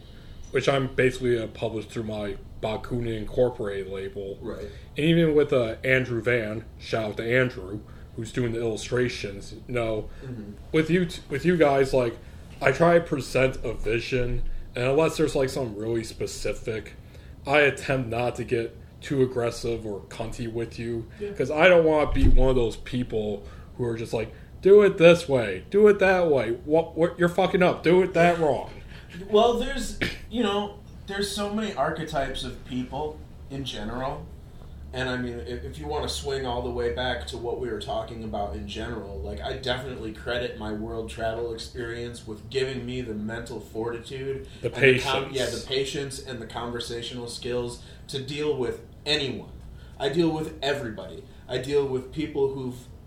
S1: which I'm basically uh, published through my Bakuna Incorporated label,
S2: right
S1: and even with uh, Andrew Van, shout out to Andrew, who's doing the illustrations. You know,
S2: Mm-hmm.
S1: with you t- with you guys, like I try to present a vision, and unless there's like something really specific, I attempt not to get too aggressive or cunty with you
S2: Yeah.
S1: because I don't want to be one of those people who are just like, do it this way, do it that way. What, what you're fucking up. Do it that wrong.
S2: Well, there's, you know, there's so many archetypes of people in general. And I mean, if, if you want to swing all the way back to what we were talking about in general, like, I definitely credit my world travel experience with giving me the mental fortitude,
S1: The
S2: and com-
S1: patience.
S2: yeah, the patience and the conversational skills to deal with anyone. I deal with everybody. I deal with people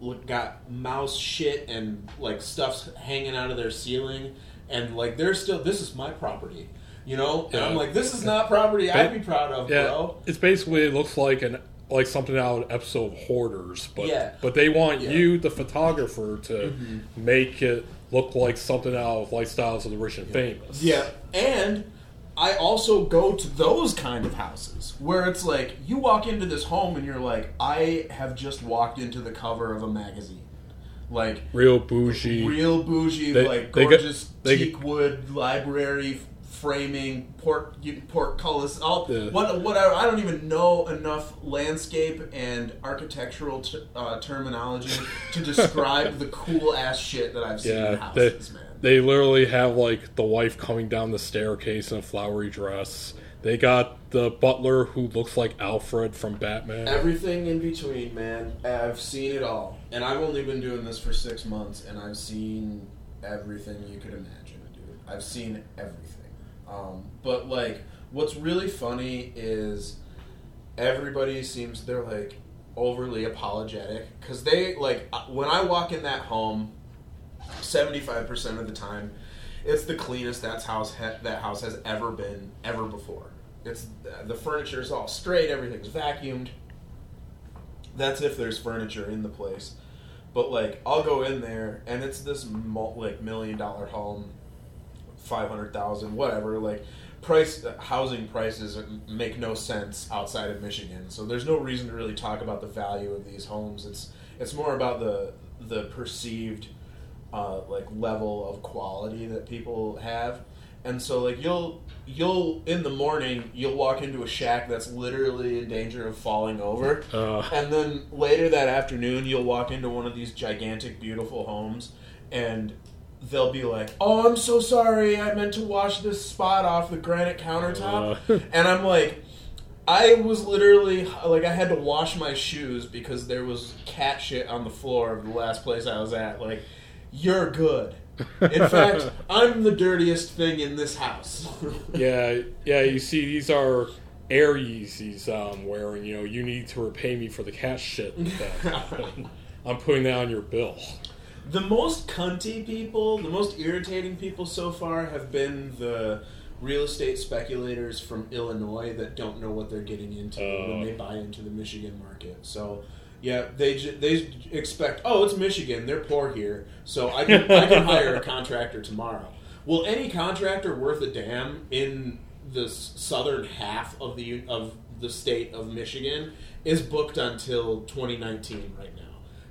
S2: who've got mouse shit and like stuff's hanging out of their ceiling, and like they're still. This is my property, you know. And I'm like, this is not property I'd be proud of,
S1: Yeah,
S2: bro.
S1: it's basically it looks like an like something out of episode of Hoarders, but
S2: Yeah.
S1: but they want
S2: Yeah. Mm-hmm.
S1: you, the photographer, to make it look like something out of Lifestyles of the Rich and Famous.
S2: Yeah, and I also go to those kind of houses where it's like you walk into this home and you're like, I have just walked into the cover of a magazine, like
S1: real bougie.
S2: real bougie,
S1: They-
S2: like gorgeous
S1: they
S2: teak wood library framing, port portcullis, all
S1: Yeah.
S2: what whatever. I don't even know enough landscape and architectural t- uh, terminology to describe the cool ass shit that I've seen in
S1: yeah, they,
S2: man.
S1: they literally have like the wife coming down the staircase in a flowery dress. They got the butler who looks like Alfred from Batman.
S2: Everything in between, man. I've seen it all, and I've only been doing this for six months, and I've seen everything you could imagine, dude. I've seen everything. Um, but like, what's really funny is everybody seems they're like overly apologetic because they like uh, when I walk in that home, seventy five percent of the time, it's the cleanest that's house ha- that house has ever been ever before. It's the furniture is all straight, everything's vacuumed. That's if there's furniture in the place. But like, I'll go in there and it's this like million dollar home, five hundred thousand, whatever. Like, price housing prices make no sense outside of Michigan, so there's no reason to really talk about the value of these homes. It's it's more about the the perceived uh, like level of quality that people have. And so like you'll you'll in the morning you'll walk into a shack that's literally in danger of falling over.
S1: Uh,
S2: And then later that afternoon, you'll walk into one of these gigantic, beautiful homes, and they'll be like, "Oh, I'm so sorry. I meant to wash this spot off the granite countertop."
S1: Uh.
S2: and I'm like, I was literally like, I had to wash my shoes because there was cat shit on the floor of the last place I was at. Like, you're good. In fact, I'm the dirtiest thing in this house.
S1: yeah, yeah. You see, these are Air Yeezys I'm wearing. You know, you need to repay me for the cat shit that happened. I'm putting that on your bill.
S2: The most cunty people, the most irritating people so far have been the real estate speculators from Illinois that don't know what they're getting into when
S1: Oh.
S2: they buy into the Michigan market. So, yeah, they ju- they expect, oh, it's Michigan, they're poor here, so I can I can hire a contractor tomorrow. Will any contractor worth a damn in the southern half of the of the state of Michigan is booked until 2019 right now?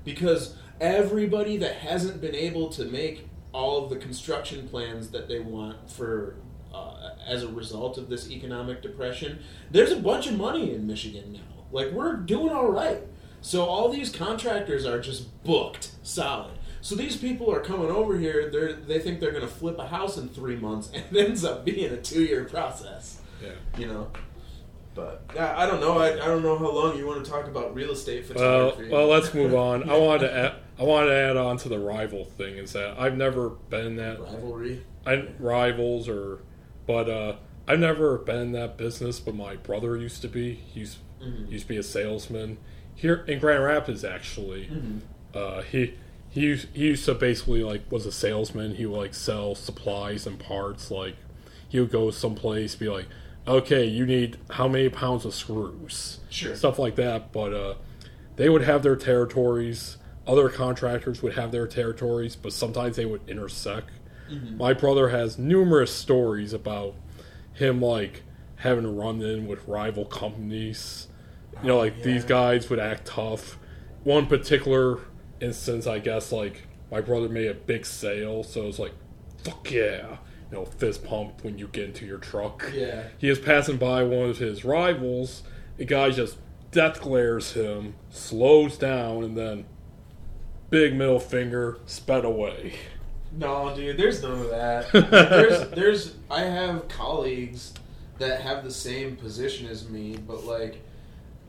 S2: Because everybody that hasn't been able to make all of the construction plans that they want for uh, as a result of this economic depression there's a bunch of money in michigan now. Like we're doing all right so all these contractors are just booked solid so these people are coming over here they they think they're going to flip a house in three months and it ends up being a two-year process
S1: Yeah.
S2: you know but I don't know. I, I don't know how long you want to talk about real estate
S1: Well,
S2: photography.
S1: well, let's move on. I wanted to add, I wanted to add on to the rival thing is that I've never been that
S2: rivalry.
S1: I, rivals or, but uh, I've never been in that business, but my brother used to be. He used,
S3: Mhm.
S1: used to be a salesman here in Grand Rapids. Actually,
S3: Mhm.
S1: uh, he he used, he used to basically like was a salesman. He would like sell supplies and parts. Like he would go someplace, be like, "Okay, you need how many pounds of screws?"
S3: Sure.
S1: stuff like that. But uh, they would have their territories. Other contractors would have their territories, but sometimes they would intersect. My brother has numerous stories about him like having to run in with rival companies. You know, like these guys would act tough. One particular instance, I guess, like my brother made a big sale, so it's like, "Fuck yeah!" You know, fist pump when you get into your truck.
S3: Yeah.
S1: He is passing by one of his rivals. The guy just death glares him, slows down, and then big middle finger sped away.
S2: No, dude, there's none of that. there's, there's, I have colleagues that have the same position as me, but like,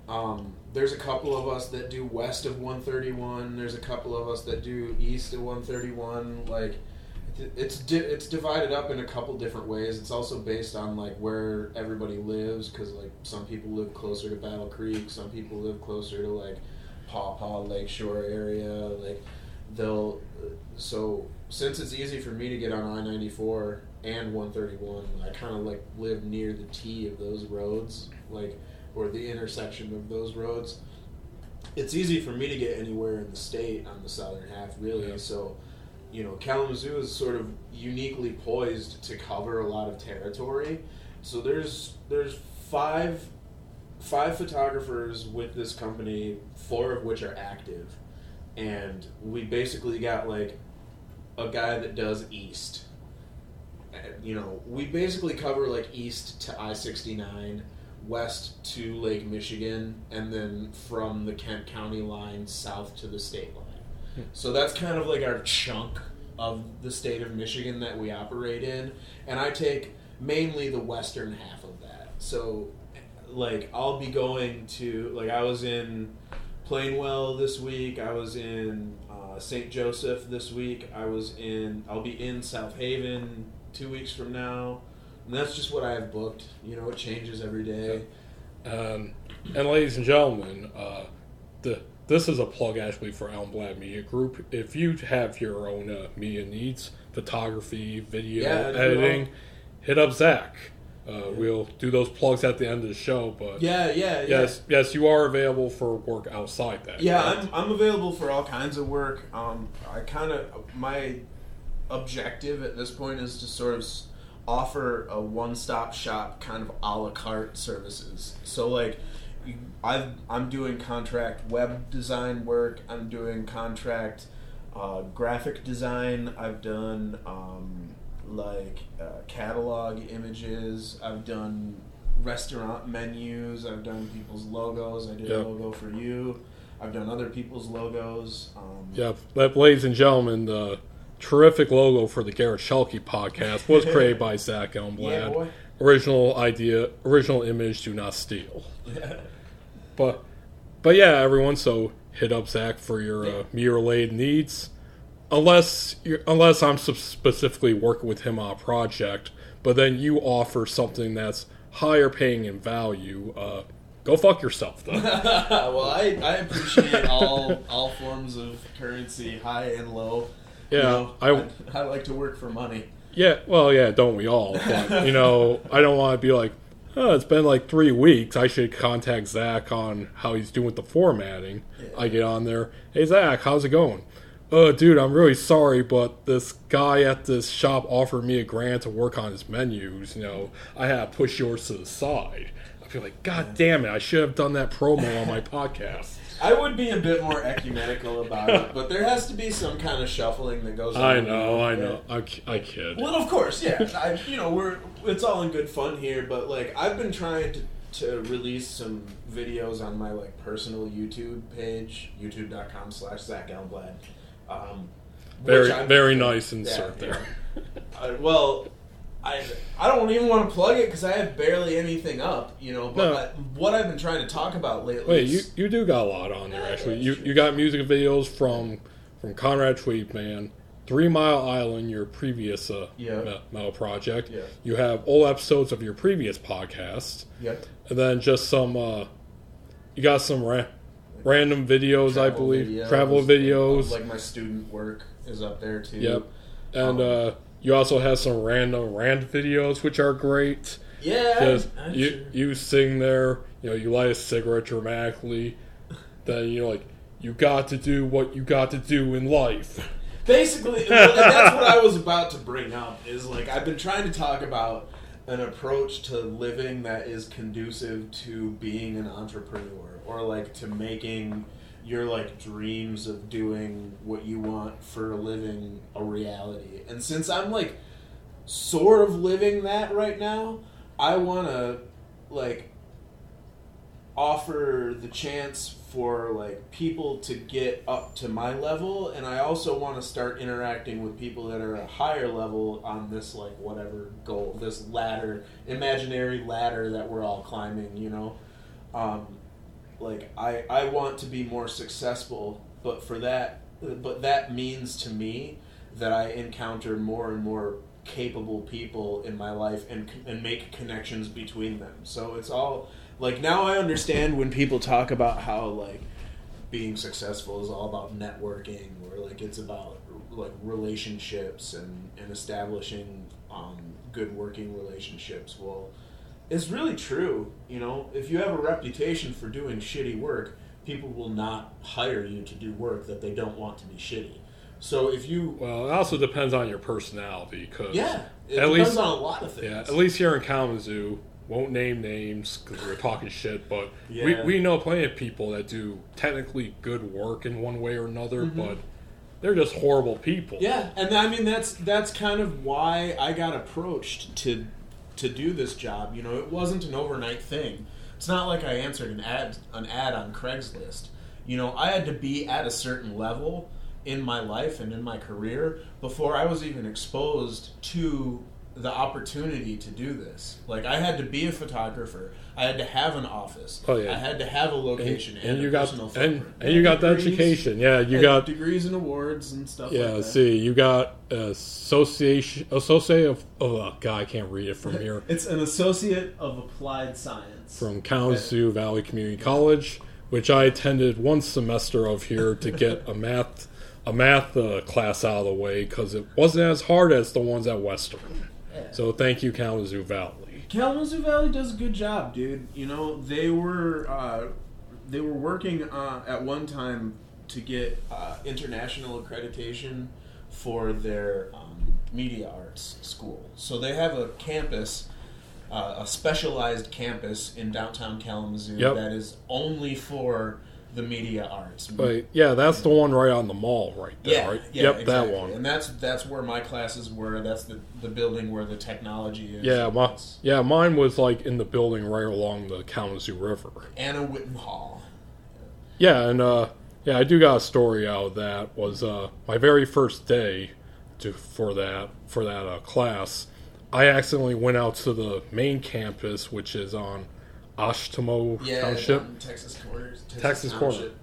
S2: um, there's a couple of us that do west of 131. There's a couple of us that do east of 131. Like, it's di- it's divided up in a couple different ways. It's also based on like where everybody lives, because like some people live closer to Battle Creek, some people live closer to like Paw Paw Lakeshore area. Like, they'll so since it's easy for me to get on I ninety four and one thirty one, I kind of like live near the T of those roads, like or the intersection of those roads. It's easy for me to get anywhere in the state on the southern half, really.
S1: Yeah.
S2: So, you know, Kalamazoo is sort of uniquely poised to cover a lot of territory. So there's there's five five photographers with this company, four of which are active and we basically got like a guy that does east. Uh, You know, we basically cover like east to I sixty nine, west to Lake Michigan, and then from the Kent County line south to the state line. So that's kind of like our chunk of the state of Michigan that we operate in, and I take mainly the western half of that. So, like, I'll be going to like I was in Plainwell this week. I was in uh, St. Joseph this week. I was in. I'll be in South Haven two weeks from now, and that's just what I have booked. You know, it changes every day.
S1: Um, and ladies and gentlemen, uh, the this is a plug actually for Elmblad Media Group. If you have your own uh, media needs, photography, video,
S2: Yeah,
S1: editing, hit up Zach. Uh, We'll do those plugs at the end of the show, but
S2: Yeah, yeah, yeah.
S1: yes, yes, you are available for work outside that.
S2: Yeah,
S1: correct?
S2: I'm, I'm available for all kinds of work. Um, I kind of my objective at this point is to sort of offer a one-stop shop kind of a la carte services. So like, I've, I'm doing contract web design work. I'm doing contract uh, graphic design. I've done um, like uh, catalog images. I've done restaurant menus. I've done people's logos. I did a logo for you. I've done other people's logos. Um,
S1: Yeah, ladies and gentlemen, the terrific logo for the Garret Schuelke podcast was created by Zach Elmblad.
S2: Yeah.
S1: Original idea, original image, do not steal. But, but yeah, everyone. So hit up Zach for your uh, media related needs, unless you're, unless I'm specifically working with him on a project. But then you offer something that's higher paying in value. Uh, go fuck yourself, though.
S2: well, I, I appreciate all all forms of currency, high and low. You
S1: Yeah,
S2: know,
S1: I-
S2: I I like to work for money.
S1: Yeah, well, yeah, don't we all? But you know, I don't want to be like, oh, it's been like three weeks. I should contact Zach on how he's doing with the formatting. I get on there. Hey, Zach, how's it going? Uh, dude, I'm really sorry, but this guy at this shop offered me a grant to work on his menus. You know, I had to push yours to the side. I feel like, God damn it, I should have done that promo on my podcast.
S2: I would be a bit more ecumenical about it, but there has to be some kind of shuffling that goes on.
S1: I know, I know, I, I kid.
S2: Well, of course, yeah. I, you know, we're it's all in good fun here, but like I've been trying to to release some videos on my like personal YouTube page, youtube.com slash Zach Elmblad. Um,
S1: Very, very nice insert
S2: Yeah,
S1: there.
S2: Uh, well, I I don't even want to plug it because I have barely anything up, you know. But
S1: No.
S2: I, what I've been trying to talk about lately.
S1: Wait, you,
S2: is-
S1: you do got a lot on there actually. You you got music videos from from Konrad Twitty Band, Three Mile Island, your previous uh,
S4: Yeah.
S1: metal project.
S4: Yeah.
S1: You have old episodes of your previous podcast,
S4: Yep.
S1: and then just some. Uh, you got some ra- random videos, I believe,
S4: videos,
S1: travel videos.
S4: Like my student work is up there too.
S1: Yep. And
S4: Um,
S1: uh, you also have some random rant videos, which are great.
S4: Yeah.
S1: Because you
S4: sure.
S1: you sing there, you know, you light a cigarette dramatically. then you're like, you got to do what you got to do in life.
S2: Basically, that's what I was about to bring up. Is like I've been trying to talk about an approach to living that is conducive to being an entrepreneur, or like to making your like dreams of doing what you want for a living a reality. And since I'm like sort of living that right now, I want to like offer the chance for like people to get up to my level and I also want to start interacting with people that are a higher level on this like whatever goal this ladder imaginary ladder that we're all climbing you know um, like I I want to be more successful but for that but that means to me that I encounter more and more capable people in my life and and make connections between them. So it's all like now I understand when people talk about how like being successful is all about networking or like it's about like relationships and and establishing um, good working relationships. Well it's really true you know if you have a reputation for doing shitty work people will not hire you to do work that they don't want to be shitty so if you
S1: Well, it also depends on your personality, because
S2: yeah it
S1: At
S2: depends
S1: least-
S2: on a lot of things
S1: yeah, at least here in Kalamazoo, won't name names because we're talking shit, but
S2: Yeah.
S1: we, we know plenty of people that do technically good work in one way or another, mm-hmm. but they're just horrible people.
S2: Yeah, and I mean that's that's kind of why I got approached to to do this job. You know, it wasn't an overnight thing. It's not like I answered an ad an ad on Craigslist. You know, I had to be at a certain level in my life and in my career before I was even exposed to the opportunity to do this. Like I had to be a photographer. I had to have an office.
S1: Oh, yeah.
S2: I had to have a location and,
S1: and
S2: a
S1: you got
S2: personal
S1: and,
S2: footprint.
S1: and you got the education. Yeah, you got
S2: degrees and awards and stuff
S1: yeah.
S2: like that.
S1: See, you got association associate of oh god, I can't read it from here.
S5: It's an associate of applied science.
S1: from Kalamazoo Valley Community College, which I attended one semester of here to get a math a math uh, class out of the way because it wasn't as hard as the ones at Western. So thank you, Kalamazoo Valley.
S2: Kalamazoo Valley does a good job, dude. You know, they were uh, they were working uh, at one time to get uh, international accreditation for their um, media arts school. So they have a campus, uh, a specialized campus in downtown Kalamazoo
S1: Yep.
S2: that is only for the media arts.
S1: But yeah, that's the one right on the mall, right there,
S2: Yeah,
S1: right?
S2: yeah,
S1: yep,
S2: exactly.
S1: that one.
S2: And that's that's where my classes were. That's the the building where the technology is.
S1: Yeah, my, yeah, mine was like in the building right along the Kalamazoo River.
S2: Anna Whitten Hall.
S1: Yeah, and uh, yeah, I do got a story out of that. Was uh, my very first day to for that for that uh, class, I accidentally went out to the main campus, which is on Oshtemo
S2: Yeah,
S1: Township.
S2: down in Texas Corners. Texas,
S1: Texas Corner.
S2: Township.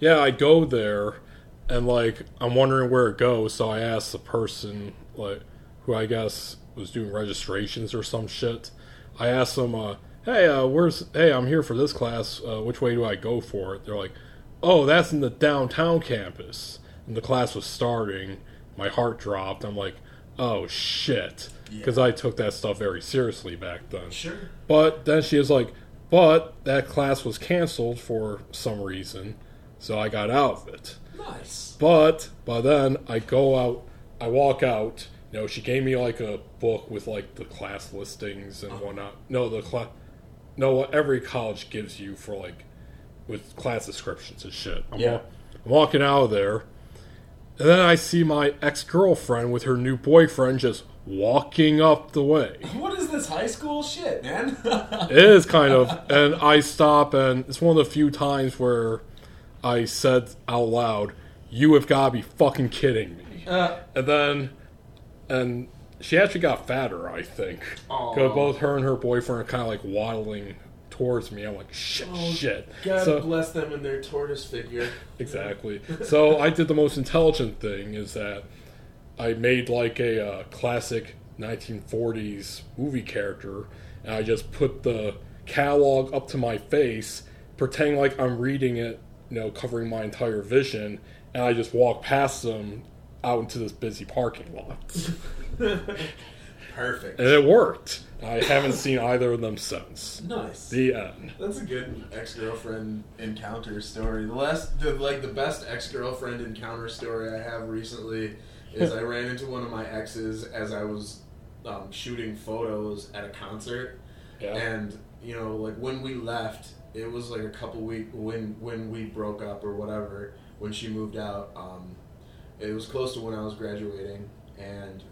S1: Yeah, I go there, and like I'm wondering where it goes. So I asked the person like who I guess was doing registrations or some shit. I asked them, uh, "Hey, uh, where's? Hey, I'm here for this class. Uh, which way do I go for it?" They're like, "Oh, that's in the downtown campus." And the class was starting. My heart dropped. I'm like, "Oh shit," because I took that stuff very seriously back then.
S2: Sure.
S1: But then she was like, but that class was canceled for some reason, so I got out of it.
S2: Nice.
S1: But by then I go out, I walk out. You know, she gave me like a book with like the class listings and uh-huh. whatnot. No, the class, no, what every college gives you for like with class descriptions and shit. I'm,
S2: Yeah.
S1: wa- I'm walking out of there, and then I see my ex girlfriend with her new boyfriend just walking up the way.
S2: What is this high school shit, man?
S1: It is kind of, and I stop, and it's one of the few times where I said out loud, "You have got to be fucking kidding me!"
S2: Uh.
S1: and then, and she actually got fatter, I think, because both her and her boyfriend are kind of like waddling towards me. I'm like, "Shit, shit."
S2: Oh, God
S1: so
S2: bless them and their tortoise figure.
S1: exactly. So I did the most intelligent thing: is that I made like a uh, classic 1940s movie character, and I just put the catalog up to my face, pretending like I'm reading it, you know, covering my entire vision, and I just walk past them out into this busy parking lot.
S2: Perfect.
S1: and it worked. I haven't seen either of them since.
S2: Nice.
S1: The end.
S2: That's a good ex girlfriend encounter story. The last, the, like the best ex girlfriend encounter story I have recently is I ran into one of my exes as I was um, shooting photos at a concert,
S1: Yeah.
S2: and you know, like when we left, it was like a couple week when when we broke up or whatever. When she moved out, um, it was close to when I was graduating, and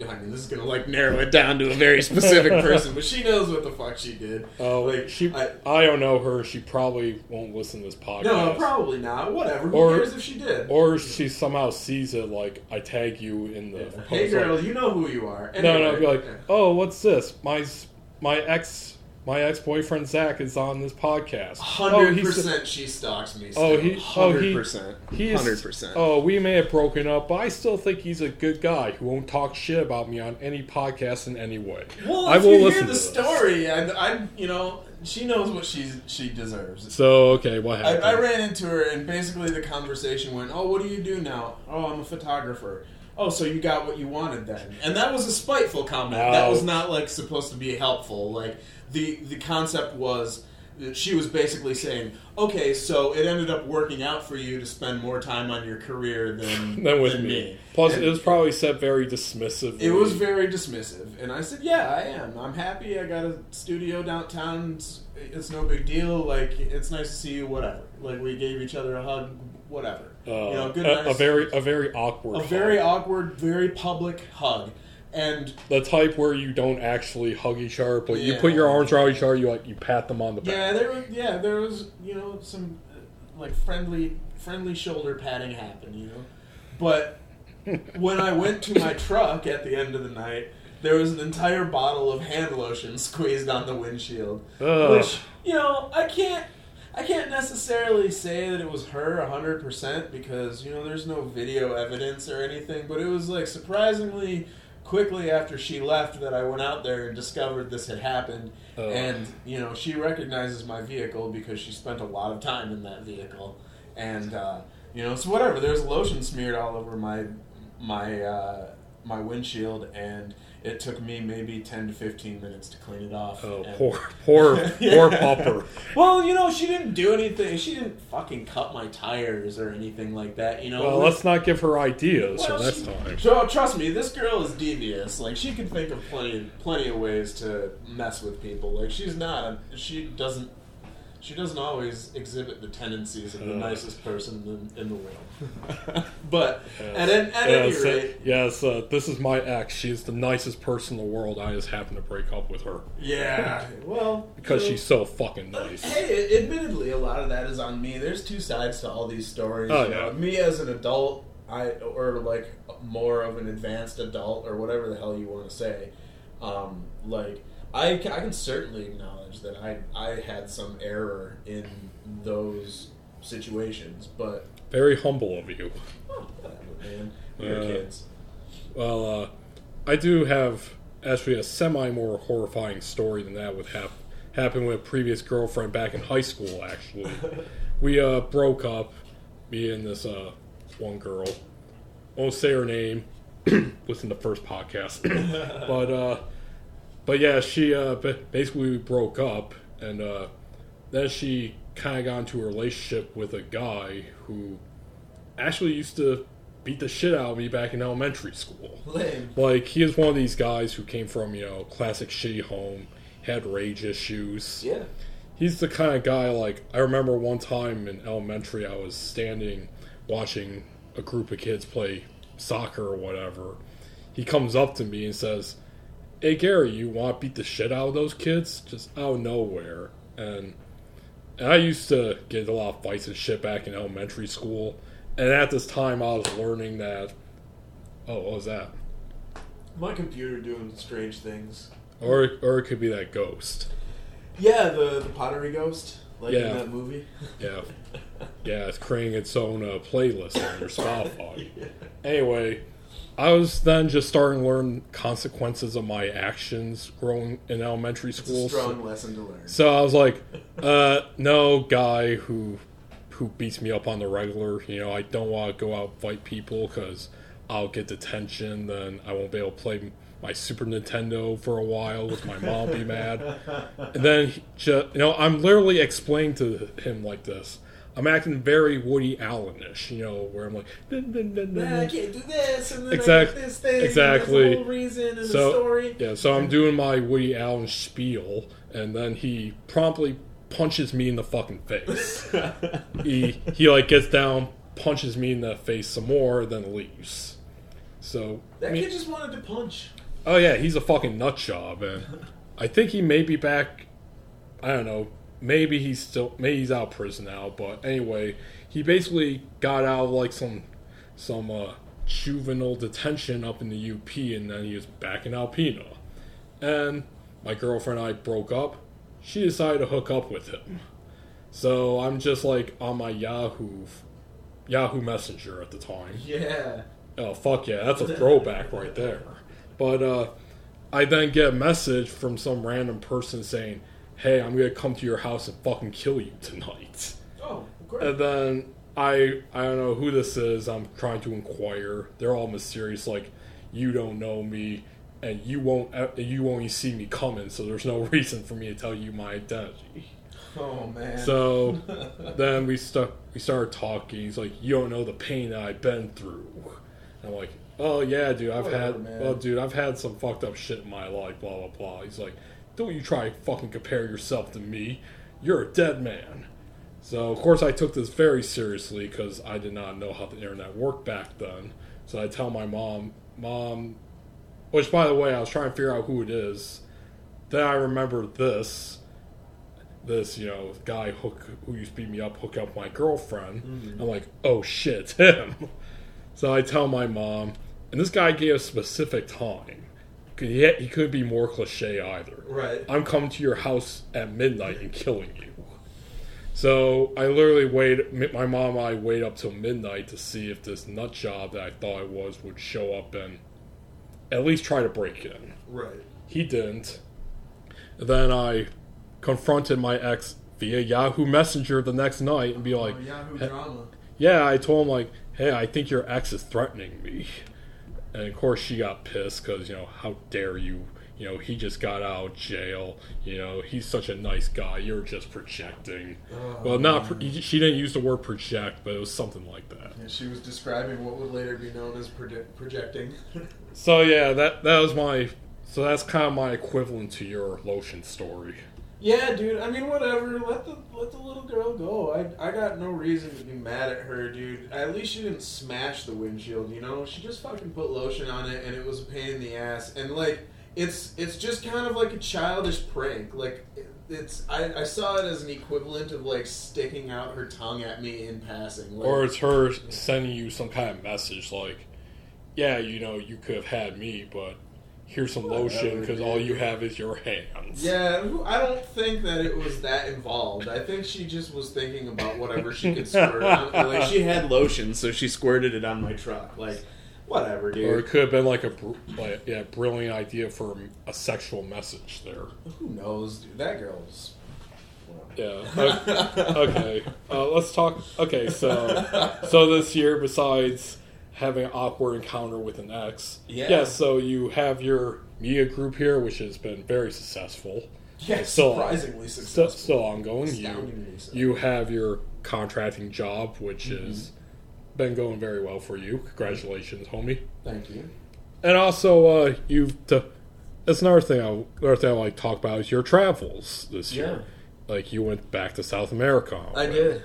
S2: I mean, this is gonna like narrow it down to a very specific person, but she knows what the fuck she did.
S1: Oh,
S2: like
S1: she.
S2: I,
S1: I, don't know her. She probably won't listen to this podcast.
S2: no, probably not. Whatever. Who
S1: Or-
S2: cares if she did?
S1: Or she somehow sees it like I tag you in the.
S2: hey,
S1: post, like,
S2: girl, you know who you are.
S1: no, no,
S2: Anyway,
S1: be like,
S2: yeah.
S1: oh, what's this? My my ex my ex boyfriend Zach is on this podcast. Oh,
S2: Hundred
S1: he's-
S2: percent, she stalks me.
S1: Oh, he- oh,
S2: hundred
S1: he-
S2: percent, hundred percent.
S1: Oh, we may have broken up, but I still think he's a good guy who won't talk shit about me on any podcast in any way.
S2: Well,
S1: I will
S2: you
S1: listen
S2: hear
S1: to
S2: the story, I, I, you know, she knows what she's she deserves.
S1: So okay, what happened?
S2: I ran into her, and basically the conversation went, "Oh, what do you do now? Oh, I'm a photographer. Oh, so you got what you wanted then?" And that was a spiteful comment. That was not like supposed to be helpful. Like the the concept was. She was basically saying, "Okay, so it ended up working out for you to spend more time on your career than
S1: Than with
S2: than
S1: me. Plus,
S2: And-
S1: it was probably said very dismissive.
S2: it was very dismissive, and I said, "Yeah, I am. I'm happy. I got a studio downtown. It's, it's no big deal. Like, it's nice to see you. Whatever. Like, we gave each other a hug. Whatever.
S1: uh,
S2: you know, good,
S1: a, a very a very awkward,
S2: a
S1: hug.
S2: very awkward, very public hug, and
S1: the type where you don't actually hug each other, but you put your arms around each other, you like you pat them on the back.
S2: yeah, there was yeah, there was you know some uh, like friendly friendly shoulder patting happened. You know, but when I went to my truck at the end of the night, there was an entire bottle of hand lotion squeezed on the windshield.
S1: Ugh.
S2: Which you know, I can't, I can't necessarily say that it was her hundred percent because you know there's no video evidence or anything. But it was like surprisingly quickly after she left that I went out there and discovered this had happened.
S1: Ugh.
S2: And you know, she recognizes my vehicle because she spent a lot of time in that vehicle, and uh, you know, so whatever. There's lotion smeared all over my my uh, my windshield, and it took me maybe ten to fifteen minutes to clean it off.
S1: Oh,
S2: And-
S1: poor, poor,
S2: Yeah.
S1: poor pupper.
S2: Well, you know, she didn't do anything. She didn't fucking cut my tires or anything like that. You know.
S1: Well, let's not give her ideas
S2: Well,
S1: for next
S2: she-
S1: time.
S2: So trust me, this girl is devious. Like she can think of plenty, plenty of ways to mess with people. Like she's not. She doesn't. She doesn't always exhibit the tendencies of the
S1: Uh.
S2: nicest person in, in the world. but
S1: Yes.
S2: at, an, at any
S1: yes, uh,
S2: rate,
S1: yes uh, this is my ex. She's the nicest person in the world. I just happen to break up with her
S2: yeah. Well,
S1: because she's so fucking nice.
S2: Hey, admittedly, a lot of that is on me. There's two sides to all these stories.
S1: Oh,
S2: you know.
S1: yeah.
S2: Me as an adult, I or like more of an advanced adult or whatever the hell you want to say. Um, like I, I can certainly acknowledge that I I had some error in those situations, but
S1: Very humble of you.
S2: oh, man. We're
S1: Uh,
S2: kids.
S1: Well, uh, I do have actually a semi more horrifying story than that would hap- happen with a previous girlfriend back in high school. Actually, we uh, broke up. Me and this uh, one girl. Won't say her name. Listen to the first podcast, but uh, but yeah, she uh, basically broke up, and uh, then she kind of got into a relationship with a guy who actually used to beat the shit out of me back in elementary school.
S2: Lame.
S1: Like he is one of these guys who came from you know classic shitty home, had rage issues.
S2: Yeah.
S1: He's the kind of guy like I remember one time in elementary I was standing watching a group of kids play soccer or whatever. He comes up to me and says, "Hey Gary, you want to beat the shit out of those kids?" Just out of nowhere. And, and I used to get a lot of fights and shit back in elementary school. And at this time, I was learning that. Oh, what was that?
S2: My computer doing strange things.
S1: Or, or it could be that ghost.
S2: Yeah, the the pottery ghost, like
S1: Yeah.
S2: in that movie.
S1: Yeah. Yeah, it's creating its own uh, playlist on your Spotify. Anyway, I was then just starting to learn consequences of my actions growing in elementary
S2: It's a
S1: school. So-
S2: strong lesson to learn.
S1: So I was like, uh, no guy who who beats me up on the regular. You know, I don't want to go out and fight people because I'll get detention. Then I won't be able to play my Super Nintendo for a while with my mom be mad. And then, he ju- you know, I'm literally explaining to him like this. I'm acting very Woody Allen-ish, you know, where I'm like, dun, dun, dun,
S2: Nah, I can't do this, and then
S1: Exact-
S2: I this thing.
S1: exactly.
S2: And whole reason and
S1: So-
S2: story.
S1: Yeah, so I'm doing my Woody Allen spiel, and then he promptly punches me in the fucking face. he he like gets down, punches me in the face some more, then leaves. So
S2: that
S1: I mean-
S2: kid just wanted to punch.
S1: oh yeah, he's a fucking nut job, and I think he may be back. I don't know. Maybe he's still maybe he's out of prison now, but anyway, he basically got out of like some some uh, juvenile detention up in the UP, and then he was back in Alpena. And my girlfriend and I broke up. She decided to hook up with him. So I'm just like on my Yahoo Yahoo Messenger at the time.
S2: Yeah.
S1: Oh fuck yeah, that's a throwback right there. But uh, I then get a message from some random person saying, "Hey, I'm gonna come to your house and fucking kill you tonight."
S2: Oh, great.
S1: And then I I don't know who this is. I'm trying to inquire. They're all mysterious, like you don't know me, and you won't uh, you won't see me coming. So there's no reason for me to tell you my identity.
S2: oh man.
S1: So then we stuck. We started talking. He's like, "You don't know the pain that I've been through." And I'm like, "Oh yeah, dude. I've
S2: Whatever,
S1: had.
S2: man.
S1: Well, dude, I've had some fucked up shit in my life. Blah blah blah." He's like, "Don't you try fucking compare yourself to me. You're a dead man." So of course I took this very seriously because I did not know how the internet worked back then. So I tell my mom, "Mom," which by the way I was trying to figure out who it is. Then I remember this this, you know, guy hook who used to beat me up, hook up my girlfriend. Mm. I'm like, oh shit, him. so I tell my mom, and this guy gave a specific time. He, he could be more cliche either.
S2: right.
S1: I'm coming to your house at midnight and killing you. So I literally wait. My mom and I wait up till midnight to see if this nut job that I thought it was would show up and at least try to break in.
S2: Right.
S1: He didn't. Then I confronted my ex via Yahoo Messenger the next night and be oh, like,
S2: oh, Yahoo drama.
S1: "Yeah, I told him like, hey, I think your ex is threatening me." And of course, she got pissed because you know, how dare you? You know, he just got out of jail. You know, he's such a nice guy. You're just projecting.
S2: Oh,
S1: well, not pro- she didn't use the word project, but it was something like that.
S2: And she was describing what would later be known as proje- projecting.
S1: So yeah, that that was my. So that's kind of my equivalent to your lotion story.
S2: Yeah, dude. I mean, whatever. Let the let the little girl go. I I got no reason to be mad at her, dude. At least she didn't smash the windshield. You know, she just fucking put lotion on it, and it was a pain in the ass. And like, it's it's just kind of like a childish prank. Like. It's I, I saw it as an equivalent of like sticking out her tongue at me in passing. Like,
S1: Or it's her sending you some kind of message like, yeah, you know, you could have had me, but here's some lotion because all you have is your hands.
S2: Yeah, I don't think that it was that involved. I think she just was thinking about whatever she could squirt. on. Like she had lotion, so she squirted it on my truck. Like, whatever, dude.
S1: Or it could have been like a like, yeah, brilliant idea for a sexual message there.
S2: Who knows, dude? That girl's.
S1: Yeah. o- Okay. Uh, let's talk. Okay. So, so this year, besides having an awkward encounter with an ex,
S2: Yeah.
S1: So you have your media group here, which has been very successful.
S2: Yeah,
S1: Still-
S2: surprisingly
S1: Still,
S2: successful.
S1: still ongoing. You
S2: so.
S1: you have your contracting job, which
S2: Mm-hmm.
S1: has been going very well for you. Congratulations, homie.
S2: Thank you.
S1: And also, uh, you've. T- that's another thing. I another thing I like to talk about is your travels this year. Like you went back to South America.
S2: I did.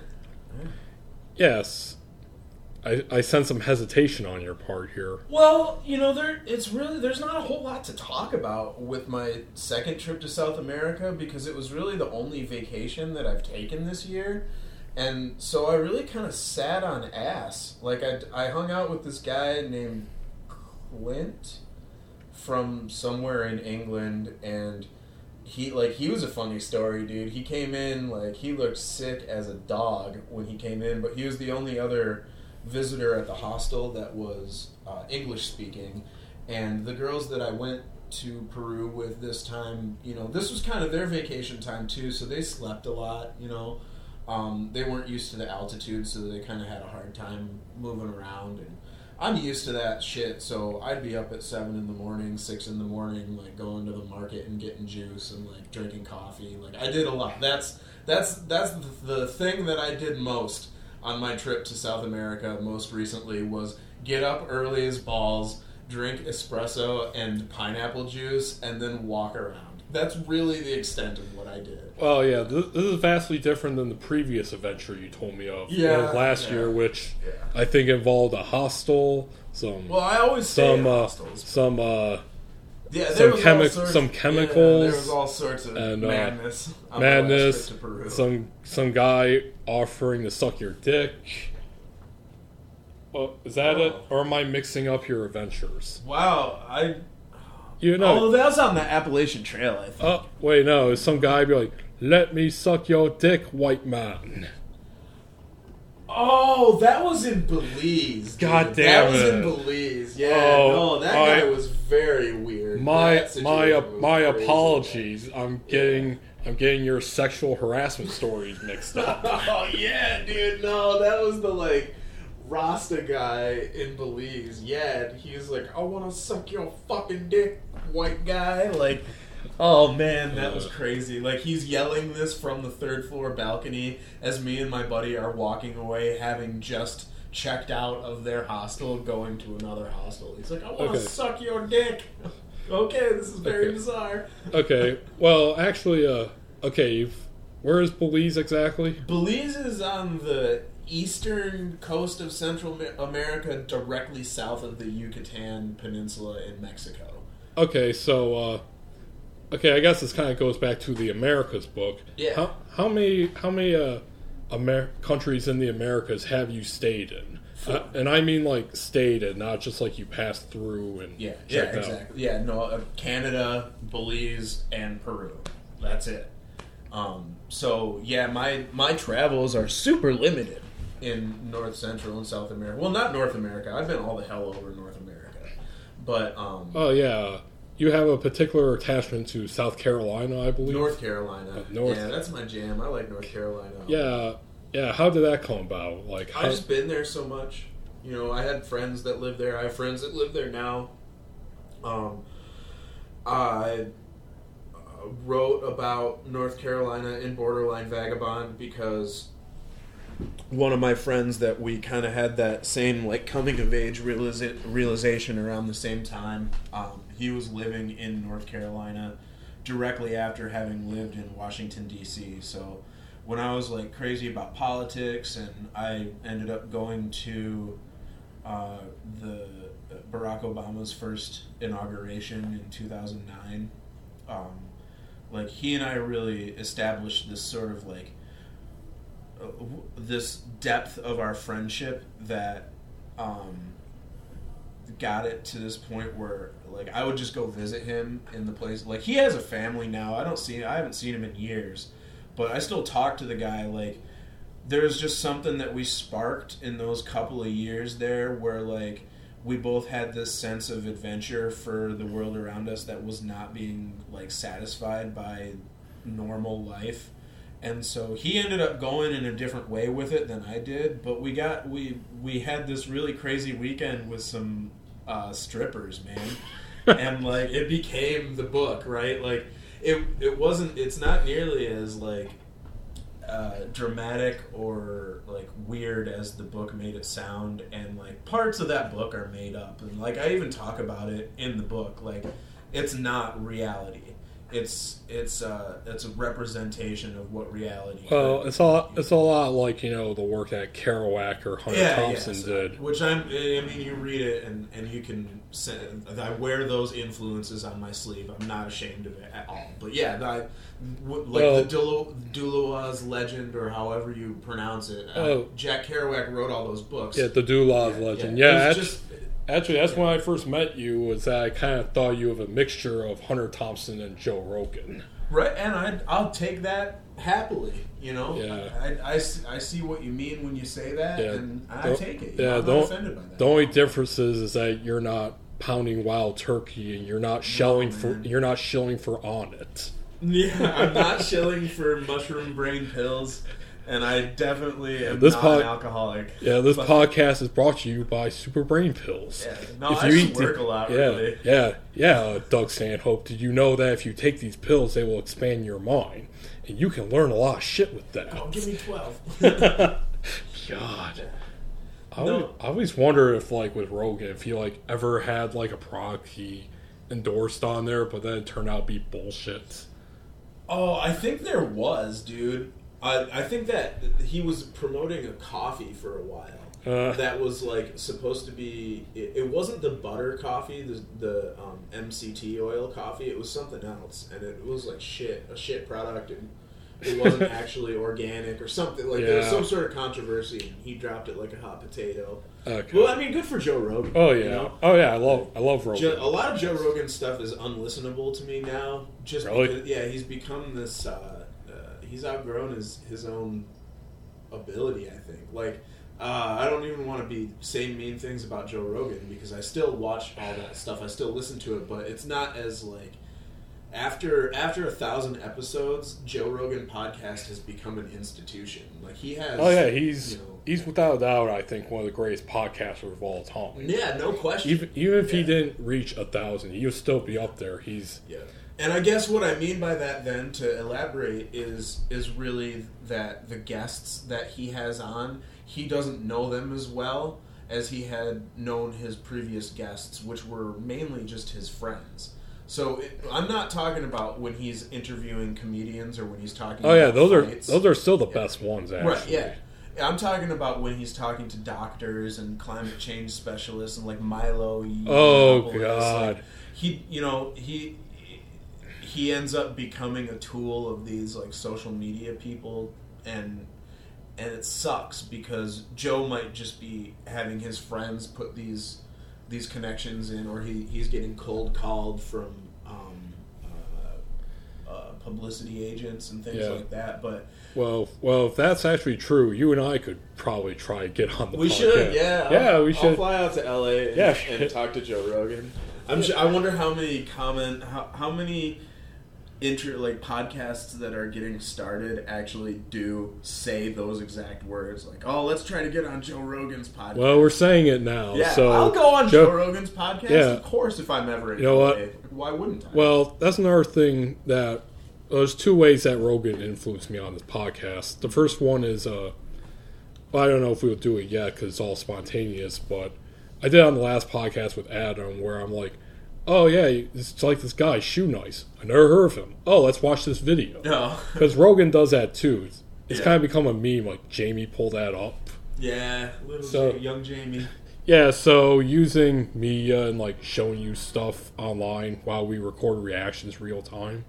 S1: Yes. I, I sense some hesitation on your part here.
S2: Well, you know, there it's really there's not a whole lot to talk about with my second trip to South America because it was really the only vacation that I've taken this year. And so I really kind of sat on ass. Like I I hung out with this guy named Clint from somewhere in England and he like he was a funny story, dude. He came in like he looked sick as a dog when he came in, but he was the only other visitor at the hostel that was uh, English speaking, and the girls that I went to Peru with this time, you know, this was kind of their vacation time too, so they slept a lot, you know. Um, they weren't used to the altitude, so they kind of had a hard time moving around. And I'm used to that shit, so I'd be up at seven in the morning, six in the morning, like going to the market and getting juice and like drinking coffee. Like I did a lot. That's that's that's the thing that I did most on my trip to South America. Most recently was get up early as balls, drink espresso and pineapple juice, and then walk around. That's really the extent of what I did.
S1: Well, yeah, this, this is vastly different than the previous adventure you told me of.
S2: Yeah,
S1: last
S2: yeah.
S1: year, which
S2: Yeah.
S1: I think involved a hostel, some
S2: Well, I always stay
S1: some uh,
S2: hostels.
S1: some uh,
S2: Yeah,
S1: some
S2: there was all
S1: chemi-
S2: sorts-
S1: some
S2: yeah,
S1: chemicals
S2: there was all sorts of
S1: and, uh,
S2: madness.
S1: madness,
S2: to Peru.
S1: some some guy offering to suck your dick. Well, is that it,
S2: Oh.
S1: or am I mixing up your adventures?
S2: wow, I
S1: You know,
S6: Oh, that was on the Appalachian Trail, I think.
S1: Oh, wait, no. Some guy be like, "Let me suck your dick, white man"?
S2: Oh, that was in Belize. dude.
S1: God damn
S2: that was in Belize. Yeah,
S1: Oh,
S2: no, that
S1: I-
S2: guy was very weird.
S1: My my my apologies. I'm getting I'm getting your sexual harassment stories mixed up.
S2: oh yeah, dude. No, that was the like Rasta guy in Belize. Yeah, he was like, "I want to suck your fucking dick, white guy." Like, oh man, that was
S1: Uh.
S2: crazy. Like he's yelling this from the third floor balcony as me and my buddy are walking away, having just checked out of their hostel, going to another hostel. He's like, "I want to
S1: Okay.
S2: suck your dick." okay, this is very
S1: Okay.
S2: bizarre.
S1: Okay, well, actually, uh, okay, you've, where is Belize exactly?
S2: Belize is on the eastern coast of Central America, directly south of the Yucatan Peninsula in Mexico.
S1: Okay, so uh, okay, I guess this kind of goes back to the Americas book.
S2: Yeah.
S1: How, how many how many uh, Amer- countries in the Americas have you stayed in? Uh, and I mean like stayed in, not just like you passed through and
S2: Yeah, yeah,
S1: checked out.
S2: exactly. Yeah, no, uh, Canada, Belize, and Peru. That's it. Um, so yeah, my my travels are super limited in North Central and South America. Well, not North America. I've been all the hell over North America, but um,
S1: Oh yeah, you have a particular attachment to South Carolina, I believe.
S2: North Carolina.
S1: Uh, North-
S2: Yeah, that's my jam. I like North Carolina.
S1: Yeah, yeah. How did that come about? Like, how,
S2: I've just been there so much. You know, I had friends that lived there. I have friends that live there now. Um, I uh, wrote about North Carolina in Borderline Vagabond because one of my friends that we kind of had that same like coming of age realiza- realization around the same time. Um, he was living in North Carolina directly after having lived in Washington D.C. So when I was like crazy about politics, and I ended up going to uh, the Barack Obama's first inauguration in 2009. Um, like he and I really established this sort of like uh, this depth of our friendship that um, got it to this point where like I would just go visit him in the place. Like he has a family now. I don't see. I haven't seen him in years, but I still talk to the guy. Like there's just something that we sparked in those couple of years there where like we both had this sense of adventure for the world around us that was not being like satisfied by normal life and so he ended up going in a different way with it than I did but we got we we had this really crazy weekend with some uh, strippers man. And like it became the book right? Like it it wasn't it's not nearly as like uh, dramatic or like weird as the book made it sound. And like parts of that book are made up. And like i even talk about it in the book. Like it's not reality it's it's uh it's a representation of what reality
S1: well,
S2: could
S1: it's a lot,
S2: be.
S1: it's a lot like you know the work that Kerouac or Hunter Thompson
S2: so-
S1: did.
S2: Which I'm, I mean, you read it and, and you can. Say, I wear those influences on my sleeve. I'm not ashamed of it at all. But yeah, I, like
S1: Well-
S2: the Duluoz legend or however you pronounce it. Uh,
S1: Oh.
S2: Jack Kerouac wrote all those books.
S1: Yeah, the Duluoz
S2: Yeah,
S1: legend.
S2: yeah.
S1: Yeah,
S2: just-
S1: actually, that's when I first met you. Was that I kind of thought you of a mixture of Hunter Thompson and Joe Rogan.
S2: Right, and I I'll take that happily. You know,
S1: Yeah.
S2: I, I, see- I see what you mean when you say that,
S1: Yeah.
S2: and I
S1: The-
S2: take it.
S1: yeah,
S2: I'm
S1: the-
S2: not offended by that.
S1: The only difference is, is that you're not pounding wild turkey and you're not shelling for you're not shilling for on it.
S2: Yeah, I'm not shilling for mushroom brain pills, and I definitely am
S1: This
S2: not
S1: pod-
S2: an alcoholic.
S1: Yeah, this
S2: But-
S1: podcast is brought to you by Super Brain Pills.
S2: Yeah, no, I just work a lot,
S1: yeah,
S2: really.
S1: Yeah, yeah, uh, Doug Stanhope. Did you know that if you take these pills, they will expand your mind, and you can learn a lot of shit with that.
S2: Oh, give me twelve.
S1: God. I,
S2: No.
S1: always, I always wonder if, like, with Rogan, if he like ever had like a product he endorsed on there, but then it turned out to be bullshit.
S2: oh, I think there was, dude.
S7: I, I think that he was promoting a coffee for a while.
S1: Uh.
S7: that was like supposed to be. It, it wasn't the butter coffee, the the um, MCT oil coffee. It was something else, and it was like shit, a shit product, and it wasn't actually organic or something. Like there was some sort of controversy, and he dropped it like a hot potato.
S1: Okay.
S7: Well, I mean, good for Joe Rogan.
S1: oh yeah.
S7: you know?
S1: Oh yeah. I love. I love Rogan.
S7: Jo- a lot of Joe Rogan stuff is unlistenable to me now. Just
S1: Really?
S7: because, yeah, he's become this. Uh, he's outgrown his his own ability. I think. Like, uh, I don't even want to be saying mean things about Joe Rogan because I still watch all that stuff. I still listen to it, but it's not as like. After after a thousand episodes, Joe Rogan podcast has become an institution. Like he has.
S1: oh yeah. He's
S7: you know-
S1: he's without a doubt. I think one of the greatest podcasters of all time.
S7: yeah, no question.
S1: Even even if he didn't reach a thousand, he would still be up there. He's
S7: Yeah.
S2: And I guess what I mean by that then to elaborate is is really that the guests that he has on, he doesn't know them as well as he had known his previous guests, which were mainly just his friends. So it, I'm not talking about when he's interviewing comedians or when he's talking.
S1: oh yeah. Those are those are still the best ones. Actually.
S2: Right, yeah. I'm talking about when he's talking to doctors and climate change specialists and like Milo.
S1: Oh,
S2: Yiannopoulos,
S1: God.
S2: like, he, you know, he he ends up becoming a tool of these like social media people, and and it sucks because Joe might just be having his friends put these these connections in, or he he's getting cold called from. Um, uh, uh, publicity agents and things
S1: Yeah.
S2: like that, but
S1: Well, well, if that's actually true, you and I could probably try to get on the.
S7: We
S1: podcast.
S7: should, yeah.
S1: Yeah,
S7: I'll-
S1: we
S7: I'll
S1: should.
S7: fly out to LA and,
S1: Yeah.
S7: and talk to Joe Rogan.
S2: I'm sure, I wonder how many comment how, how many inter like podcasts that are getting started actually do say those exact words like oh let's try to get on Joe Rogan's podcast.
S1: Well, we're saying it now.
S2: yeah,
S1: so
S2: I'll go on
S1: Joe-
S2: Joe, Rogan's podcast.
S1: Yeah.
S2: Of course, if I'm ever in
S1: You know what?
S2: Why wouldn't I?
S1: Well, that's another thing that there's two ways that Rogan influenced me on this podcast. The first one is, uh, well, I don't know if we'll do it yet because it's all spontaneous, but I did on the last podcast with Adam where I'm like, oh yeah, it's like this guy, Shoe Nice. I never heard of him. Oh, let's watch this video.
S2: no.
S1: Because Rogan does that too. It's, it's
S2: Yeah.
S1: kind of become a meme. Like Jamie pulled that up.
S2: yeah, little
S1: So-
S2: Ja- young Jamie.
S1: Yeah, so using media and like showing you stuff online while we record reactions real time.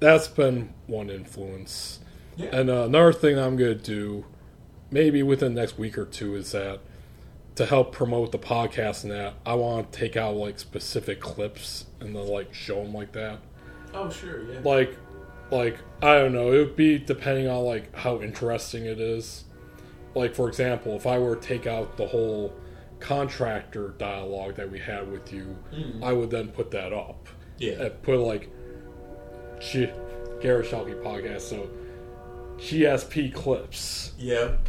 S1: That's been one influence.
S2: Yeah.
S1: And uh, another thing I'm going to do, maybe within the next week or two, is that to help promote the podcast and that, I want to take out like specific clips and then like show them like that.
S2: Oh sure, yeah.
S1: Like, like I don't know. It would be depending on like how interesting it is. Like for example, if I were to take out the whole contractor dialogue that we had with you, mm-hmm. I would then put that up.
S2: Yeah.
S1: And put like, Garret Schuelke podcast. So, GSP clips,
S2: Yep.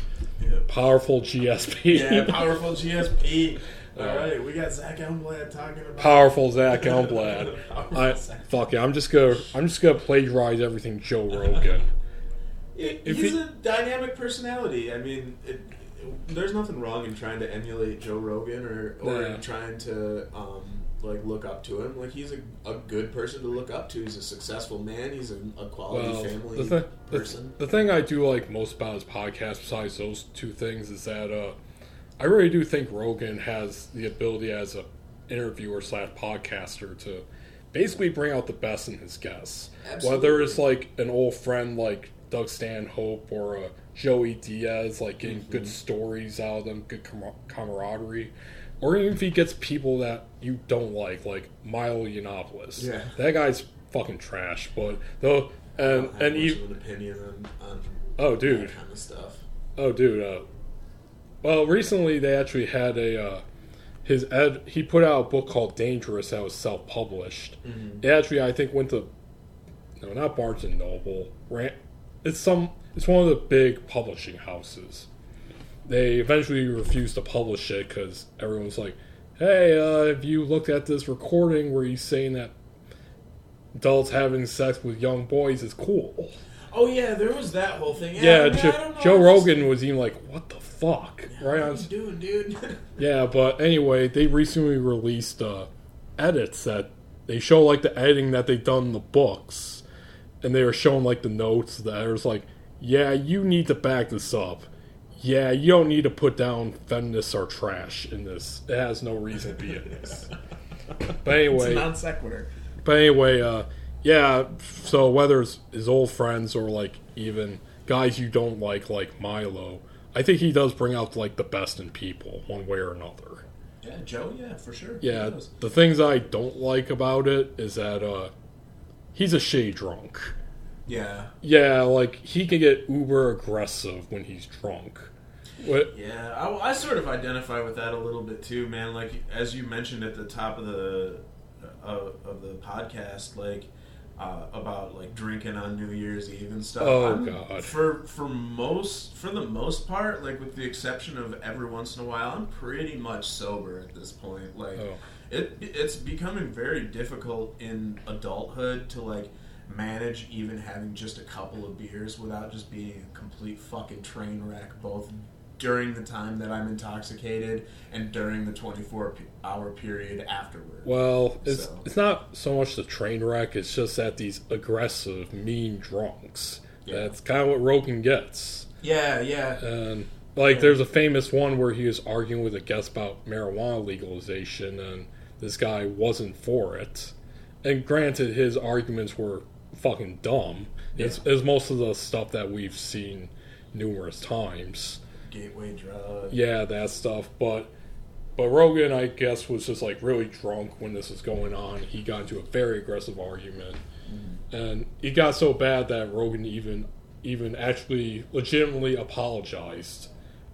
S2: Yeah.
S1: powerful GSP,
S2: Yeah, powerful GSP. All
S1: Uh,
S2: right, we got Zach Elmblad talking about
S1: powerful Zach Elmblad. I
S2: Zach.
S1: fuck it. I'm just gonna I'm just gonna plagiarize everything Joe Rogan. If
S7: He's
S1: he-
S7: a dynamic personality. I mean, it, there's nothing wrong in trying to emulate Joe Rogan or, or
S1: Yeah.
S7: trying to um, like look up to him. Like he's a, a good person to look up to. He's a successful man. He's a, a quality
S1: Well,
S7: family
S1: the, thi- the,
S7: person.
S1: the thing I do like most about his podcast, besides those two things, is that uh, I really do think Rogan has the ability as a interviewer slash podcaster to basically bring out the best in his guests. Whether it's like an old friend like Doug Stanhope or uh, Joey Diaz, like getting
S7: Mm-hmm.
S1: good stories out of them, good com- camaraderie. Or even if he gets people that you don't like, like Milo Yiannopoulos.
S7: Yeah.
S1: That guy's fucking trash. But though, and and even
S8: an opinion on, on
S1: oh, dude,
S8: that kind of stuff.
S1: Oh, dude. Uh, well, recently they actually had a uh, his ed. He put out a book called Dangerous that was self published. It actually, I think, went to no, not Barnes and Noble. Ran, it's some. It's one of the big publishing houses. They eventually refused to publish it because everyone's like, "Hey, uh, have you looked at this recording where he's saying that adults having sex with young boys is cool?"
S2: Oh yeah, there was that whole thing.
S1: Yeah,
S2: mean,
S1: Jo-
S2: I don't know,
S1: Joe Rogan was even like, "What the fuck?" Right on.
S2: doing, dude?
S1: Yeah, but anyway, they recently released uh, edits that they show like the editing that they've done in the books, and they were showing like the notes. The editor's like, "Yeah, you need to back this up. Yeah, you don't need to put down feminists are trash in this. It has no reason to be in this." But anyway,
S9: non sequitur.
S1: but anyway, uh, yeah. So whether it's his old friends or like even guys you don't like, like Milo, I think he does bring out like the best in people, one way or another.
S8: Yeah, Joe. Yeah, for sure.
S1: Yeah, the things I don't like about it is that uh, he's a shitty drunk.
S8: Yeah.
S1: Yeah, like he can get uber aggressive when he's drunk. What?
S2: Yeah, I, I sort of identify with that a little bit too, man. Like as you mentioned at the top of the uh, of the podcast, like uh, about like drinking on New Year's Eve and stuff.
S1: Oh,
S2: I'm-
S1: God.
S2: For for most for the most part, like with the exception of every once in a while, I'm pretty much sober at this point. Like
S1: Oh.
S2: it it's becoming very difficult in adulthood to like manage even having just a couple of beers without just being a complete fucking train wreck both during the time that I'm intoxicated and during the 24 hour period afterward.
S1: Well, it's
S2: So-
S1: it's not so much the train wreck. It's just that these aggressive, mean drunks.
S2: Yeah.
S1: That's kind of what Rogan gets.
S2: Yeah, yeah.
S1: And like, there's a famous one where he was arguing with a guest about marijuana legalization, and this guy wasn't for it. And granted, his arguments were fucking dumb. It's, it's most of the stuff that we've seen numerous times.
S2: Gateway drug.
S1: Yeah, that stuff. But but Rogan, I guess, was just like really drunk when this was going on. He got into a very aggressive argument, mm-hmm. and it got so bad that Rogan even even actually legitimately apologized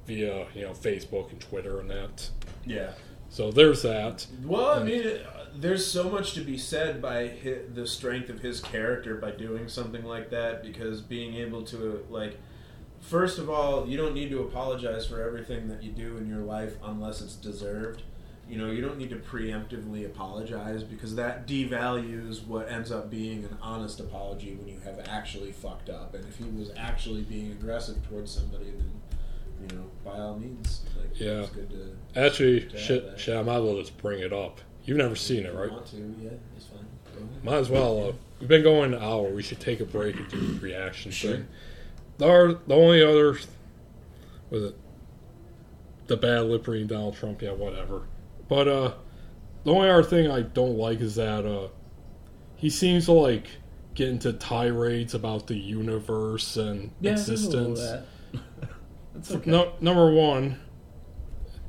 S1: via you know Facebook and Twitter and that.
S2: Yeah.
S1: So there's that.
S2: Well, I mean, there's so much to be said by hi the strength of his character by doing something like that because being able to like first of all, you don't need to apologize for everything that you do in your life unless it's deserved. You know, you don't need to preemptively apologize because that devalues what ends up being an honest apology when you have actually fucked up. And if he was actually being aggressive towards somebody, then you know, by all means, like
S1: Yeah.
S2: it's good to
S1: Actually,
S2: Yeah,
S1: shit,
S2: that-
S1: shit, I might as well just bring it up. You've never seen it, right?
S2: Want to? Yeah, it's fine. Go ahead.
S1: Might as well. Uh, we've been going an hour. We should take a break and do the reaction
S2: Sure.
S1: thing. The, the only other was it the bad lip reading Donald Trump. Yeah, whatever. But uh, the only other thing I don't like is that uh, he seems to like get into tirades about the universe and existence.
S9: That's okay.
S1: No, number one,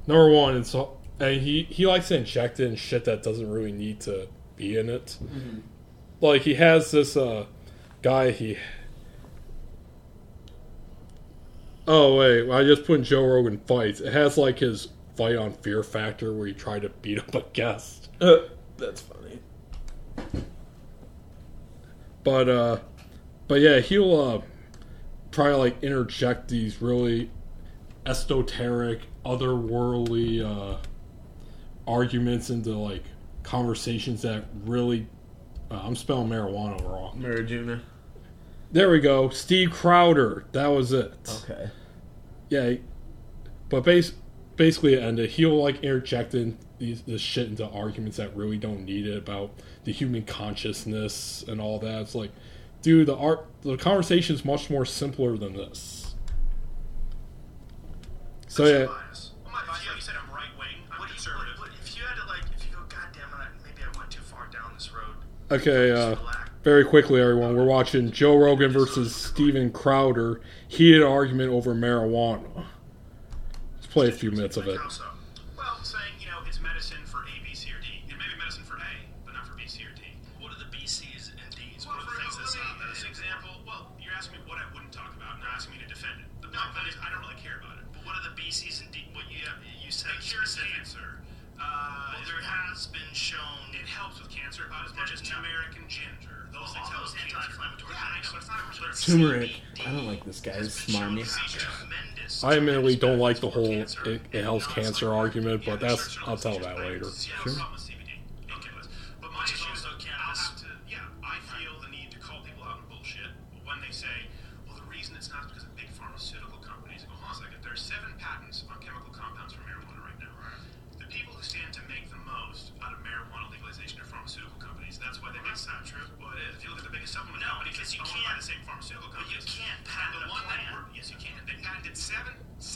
S1: number one, it's and he he likes to inject in shit that doesn't really need to be in it. Like he has this uh guy he. Oh wait, I just put in Joe Rogan fights. It has like his fight on Fear Factor where he tried to beat up a guest.
S2: That's funny.
S1: But uh but yeah, he'll uh try to like interject these really esoteric, otherworldly uh arguments into like conversations that really uh, I'm spelling marijuana wrong.
S2: Marajuna.
S1: There we go. Steve Crowder. That was it.
S9: Okay.
S1: Yeah. But base, basically it ended. He'll like interject in these this shit into arguments that really don't need it about the human consciousness and all that. It's like, dude, the art the conversation is much more simpler than this. So yeah,
S10: bias. Well, my bias, you said I'm right wing. I'm conservative. What, if you had to like, if you go, God damn it, maybe I went too far down this road.
S1: okay. Uh, very quickly, everyone, we're watching Joe Rogan versus Steven Crowder heated argument over marijuana. Let's play a few minutes of it.
S10: How so? Well, saying you know it's medicine for A, B, C, or D. It may be medicine for A, but not for B, C, or D. What are the B, C's, and D's
S11: cancer about as much as American ginger. Those things
S10: All
S11: help
S10: those
S11: cancer.
S10: anti-inflammatory
S11: Yeah, I know,
S10: things.
S11: but it's not a research.
S12: Turmeric. I don't like this guy. It's
S11: It's been shown
S12: smarmy.
S11: to be tremendous,
S1: I admittedly don't like the whole it, it helps cancer argument, but that's I'll tell that later.
S12: Sure.
S11: no problem with CBD. Painkillers. But my
S10: Just
S11: issue
S10: also
S11: is, I'll
S10: cannabis.
S11: have to, yeah, I feel the need to call people out on bullshit when they say, well, the reason it's not is because of big pharmaceutical companies. I go, hold on a second. There are seven patents on chemical compounds for marijuana right now. The people who stand to make the most out of marijuana legalization are pharmaceutical companies. That's why they make
S10: That's not true.
S11: Well, it is. If you look at the biggest supplement
S10: No,
S11: companies,
S10: because
S11: it's
S10: you
S11: owned by
S10: can't-
S11: the same pharmaceutical
S10: but you
S11: companies.
S10: can't patent
S11: the
S10: a
S11: one
S10: plant.
S11: that were, yes, you can. They patented seven. seven
S1: Yeah, just
S11: legally
S1: say
S11: active
S12: Totally can,
S11: drugs,
S12: though.
S11: seven chemicals. No, no. Seven active chemical compounds in pot that have been patented as drugs. They've gone through the process.
S10: Yeah,
S11: There's
S10: but you
S11: one that's
S10: can't
S11: really
S10: patent
S11: efficient.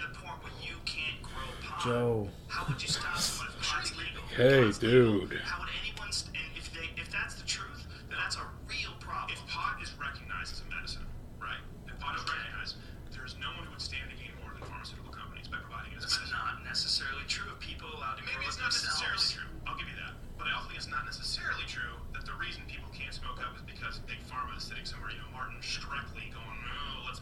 S10: To the point where you can't grow pot.
S12: Joe.
S10: How would you stop someone if?
S1: Hey,
S10: Pot's legal.
S1: dude.
S10: How would anyone? St- and if they, if that's the truth, then that's a real problem.
S11: If pot is recognized as a medicine, right? If pot is recognized, there's no one who would stand to gain more than pharmaceutical companies by providing it as
S10: That's
S11: medicine.
S10: not necessarily true. If people allowed to
S11: Maybe
S10: grow
S11: it's
S10: it
S11: not
S10: themselves.
S11: necessarily true. I'll give you that. But I also think it's not necessarily true that the reason people can't smoke up is because big pharma is sitting somewhere, you know, Martin Shkreli going, no, let's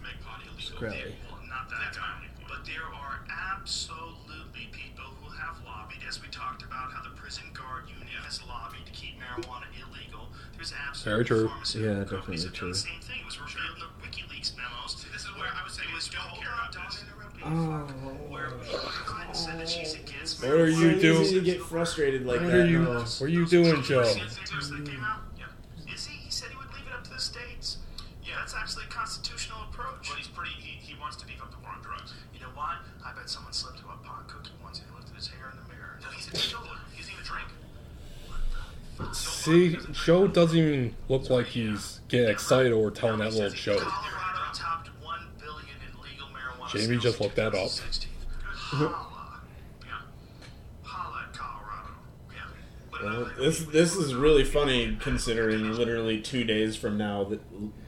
S11: make pot illegal.
S12: Shkreli.
S10: Well, not that
S11: That's
S10: guy.
S11: my.
S10: But there are absolutely people who have lobbied, as we talked about how the prison guard union has lobbied to keep marijuana illegal. There's absolutely
S1: Very true.
S12: Yeah,
S10: companies
S12: definitely
S10: that do the
S12: true.
S10: same thing. It was revealed in the WikiLeaks memos.
S11: This is where I would say
S10: It was
S11: don't
S10: hold
S11: care
S10: on,
S11: about
S10: don't
S11: this.
S10: interrupt me.
S12: Oh.
S10: Where Hillary Clinton said that she's against
S1: What are you doing?
S2: easy to get frustrated like
S1: What
S2: that.
S1: are you
S2: though.
S1: what are you doing, Joe?
S10: See the news that came out?
S11: Yeah.
S10: Is he? He said he would leave it up to the states. Yeah, that's actually a constitutional approach.
S11: But he's pretty, he, he wants to beef up the war on drugs.
S10: You know why? I bet someone slipped him a pot cookie once and he looked at his hair in the mirror.
S11: No, he's a teetotaler. He doesn't even drink.
S1: See, Joe doesn't even look like he's getting excited over telling that little joke.
S10: Colorado topped one billion in legal marijuana.
S1: Jamie just looked that up.
S10: 2016. Holla,
S11: Yeah.
S10: holla, at Colorado.
S11: Yeah. But
S2: Well, this this is really funny considering literally two days from now that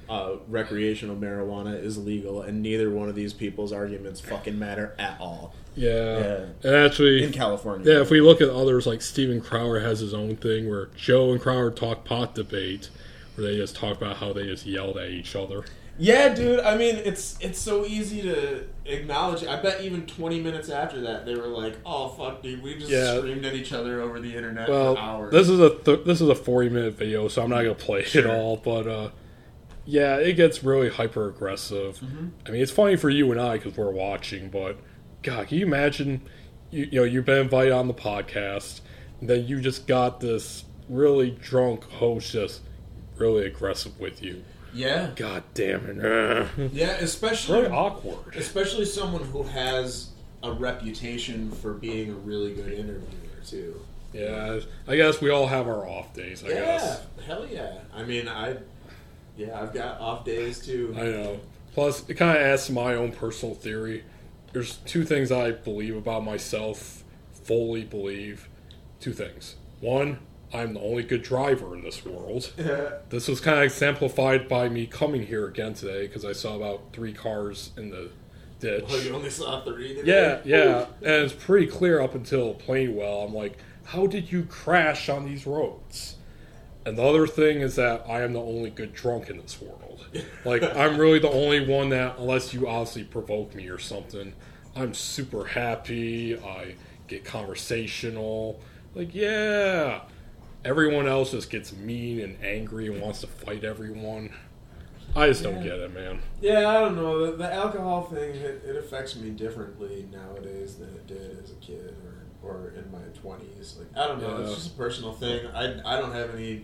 S2: uh, recreational marijuana is legal, and neither one of these people's arguments fucking matter at all
S1: Yeah.
S2: Yeah.
S1: And actually
S2: in California.
S1: Yeah, if we look at others like Steven Crowder has his own thing where Joe and Crowder talk pot debate where they just talk about how they just yelled at each other.
S2: Yeah, dude. I mean, it's it's so easy to acknowledge. I bet even twenty minutes after that, they were like, "Oh fuck, dude, we just
S1: Yeah.
S2: screamed at each other over the internet
S1: Well,
S2: for hours."
S1: this is a th- this is a 40 minute video, so I'm not gonna play
S2: Sure.
S1: it all. But uh, yeah, it gets really hyper aggressive.
S2: Mm-hmm.
S1: I mean, it's funny for you and I because we're watching, but God, can you imagine? You, you know, you've been invited on the podcast, and then you just got this really drunk host just really aggressive with you.
S2: Yeah,
S1: God damn it! Uh,
S2: yeah, especially
S1: really awkward.
S2: especially someone who has a reputation for being a really good interviewer too.
S1: Yeah, I guess we all have our off days. I
S2: yeah,
S1: guess.
S2: hell yeah. I mean, I yeah, I've got off days too.
S1: I know. Plus, it kind of adds to my own personal theory. There's two things I believe about myself, fully believe. Two things. One, I'm the only good driver in this world. This was kind of exemplified by me coming here again today because I saw about three cars in the ditch.
S2: oh, you only saw three. Today?
S1: Yeah, yeah, and it's pretty clear up until Plainwell. I'm like, how did you crash on these roads? And the other thing is that I am the only good drunk in this world. Like, I'm really the only one that, unless you obviously provoke me or something, I'm super happy. I get conversational. Like, yeah. Everyone else just gets mean and angry and wants to fight everyone. I just don't
S2: Yeah.
S1: get it, man.
S2: Yeah, I don't know. The, the alcohol thing it, it affects me differently nowadays than it did as a kid or, or in my twenties. Like I don't know. It's just a personal thing. I I don't have any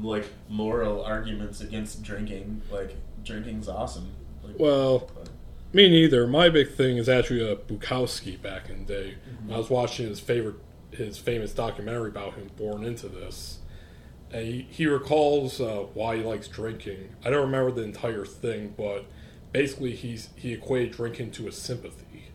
S2: like moral arguments against drinking. Like drinking's awesome. Like,
S1: Well,
S2: but-
S1: Me neither. My big thing is actually a Bukowski back in the day. Mm-hmm. I was watching his favorite, his famous documentary about him born into this, and he, he recalls uh, why he likes drinking. I don't remember the entire thing, but basically he's he equated drinking to a sympathy,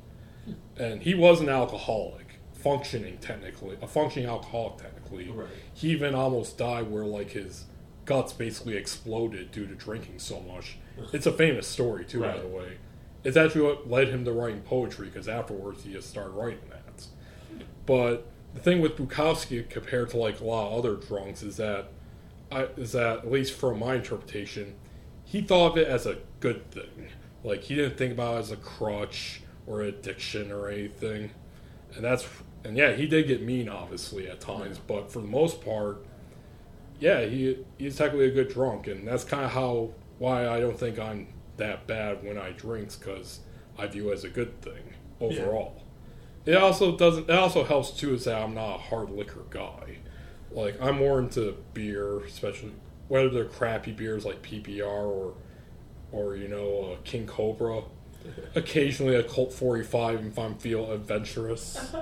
S1: and he was an alcoholic, functioning technically, a functioning alcoholic technically.
S2: Right.
S1: He even almost died where like his guts basically exploded due to drinking so much. It's a famous story too, by the way. It's actually what led him to writing poetry because afterwards he just started writing that. But the thing with Bukowski compared to like a lot of other drunks is that, I, is that at least from my interpretation, he thought of it as a good thing. Like he didn't think about it as a crutch or addiction or anything. And that's and yeah, he did get mean obviously at times, but for the most part, yeah, he he's technically a good drunk, and that's kind of how why I don't think I'm that bad when I drinks because I view it as a good thing overall. It also doesn't. It also helps too is that I'm not a hard liquor guy. Like I'm more into beer, especially whether they're crappy beers like PBR or or you know uh, King Cobra. Occasionally a Colt 45 if I'm feel adventurous.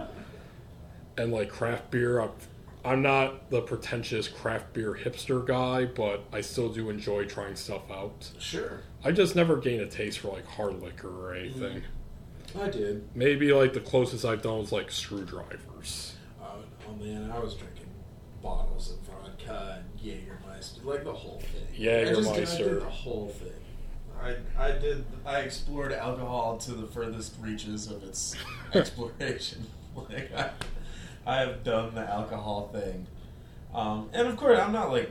S1: and like craft beer, I'm, I'm not the pretentious craft beer hipster guy, but I still do enjoy trying stuff out.
S2: Sure.
S1: I just never gain a taste for like hard liquor or anything.
S2: I did.
S1: Maybe like the closest I've done was like screwdrivers.
S2: Oh, oh man, I was drinking bottles of vodka and Jägermeister, like the whole thing. I just I
S1: Jägermeister.
S2: did the whole thing.
S13: I, I did I explored alcohol to the furthest reaches of its exploration. like I, I have done the alcohol thing, um, and of course I'm not like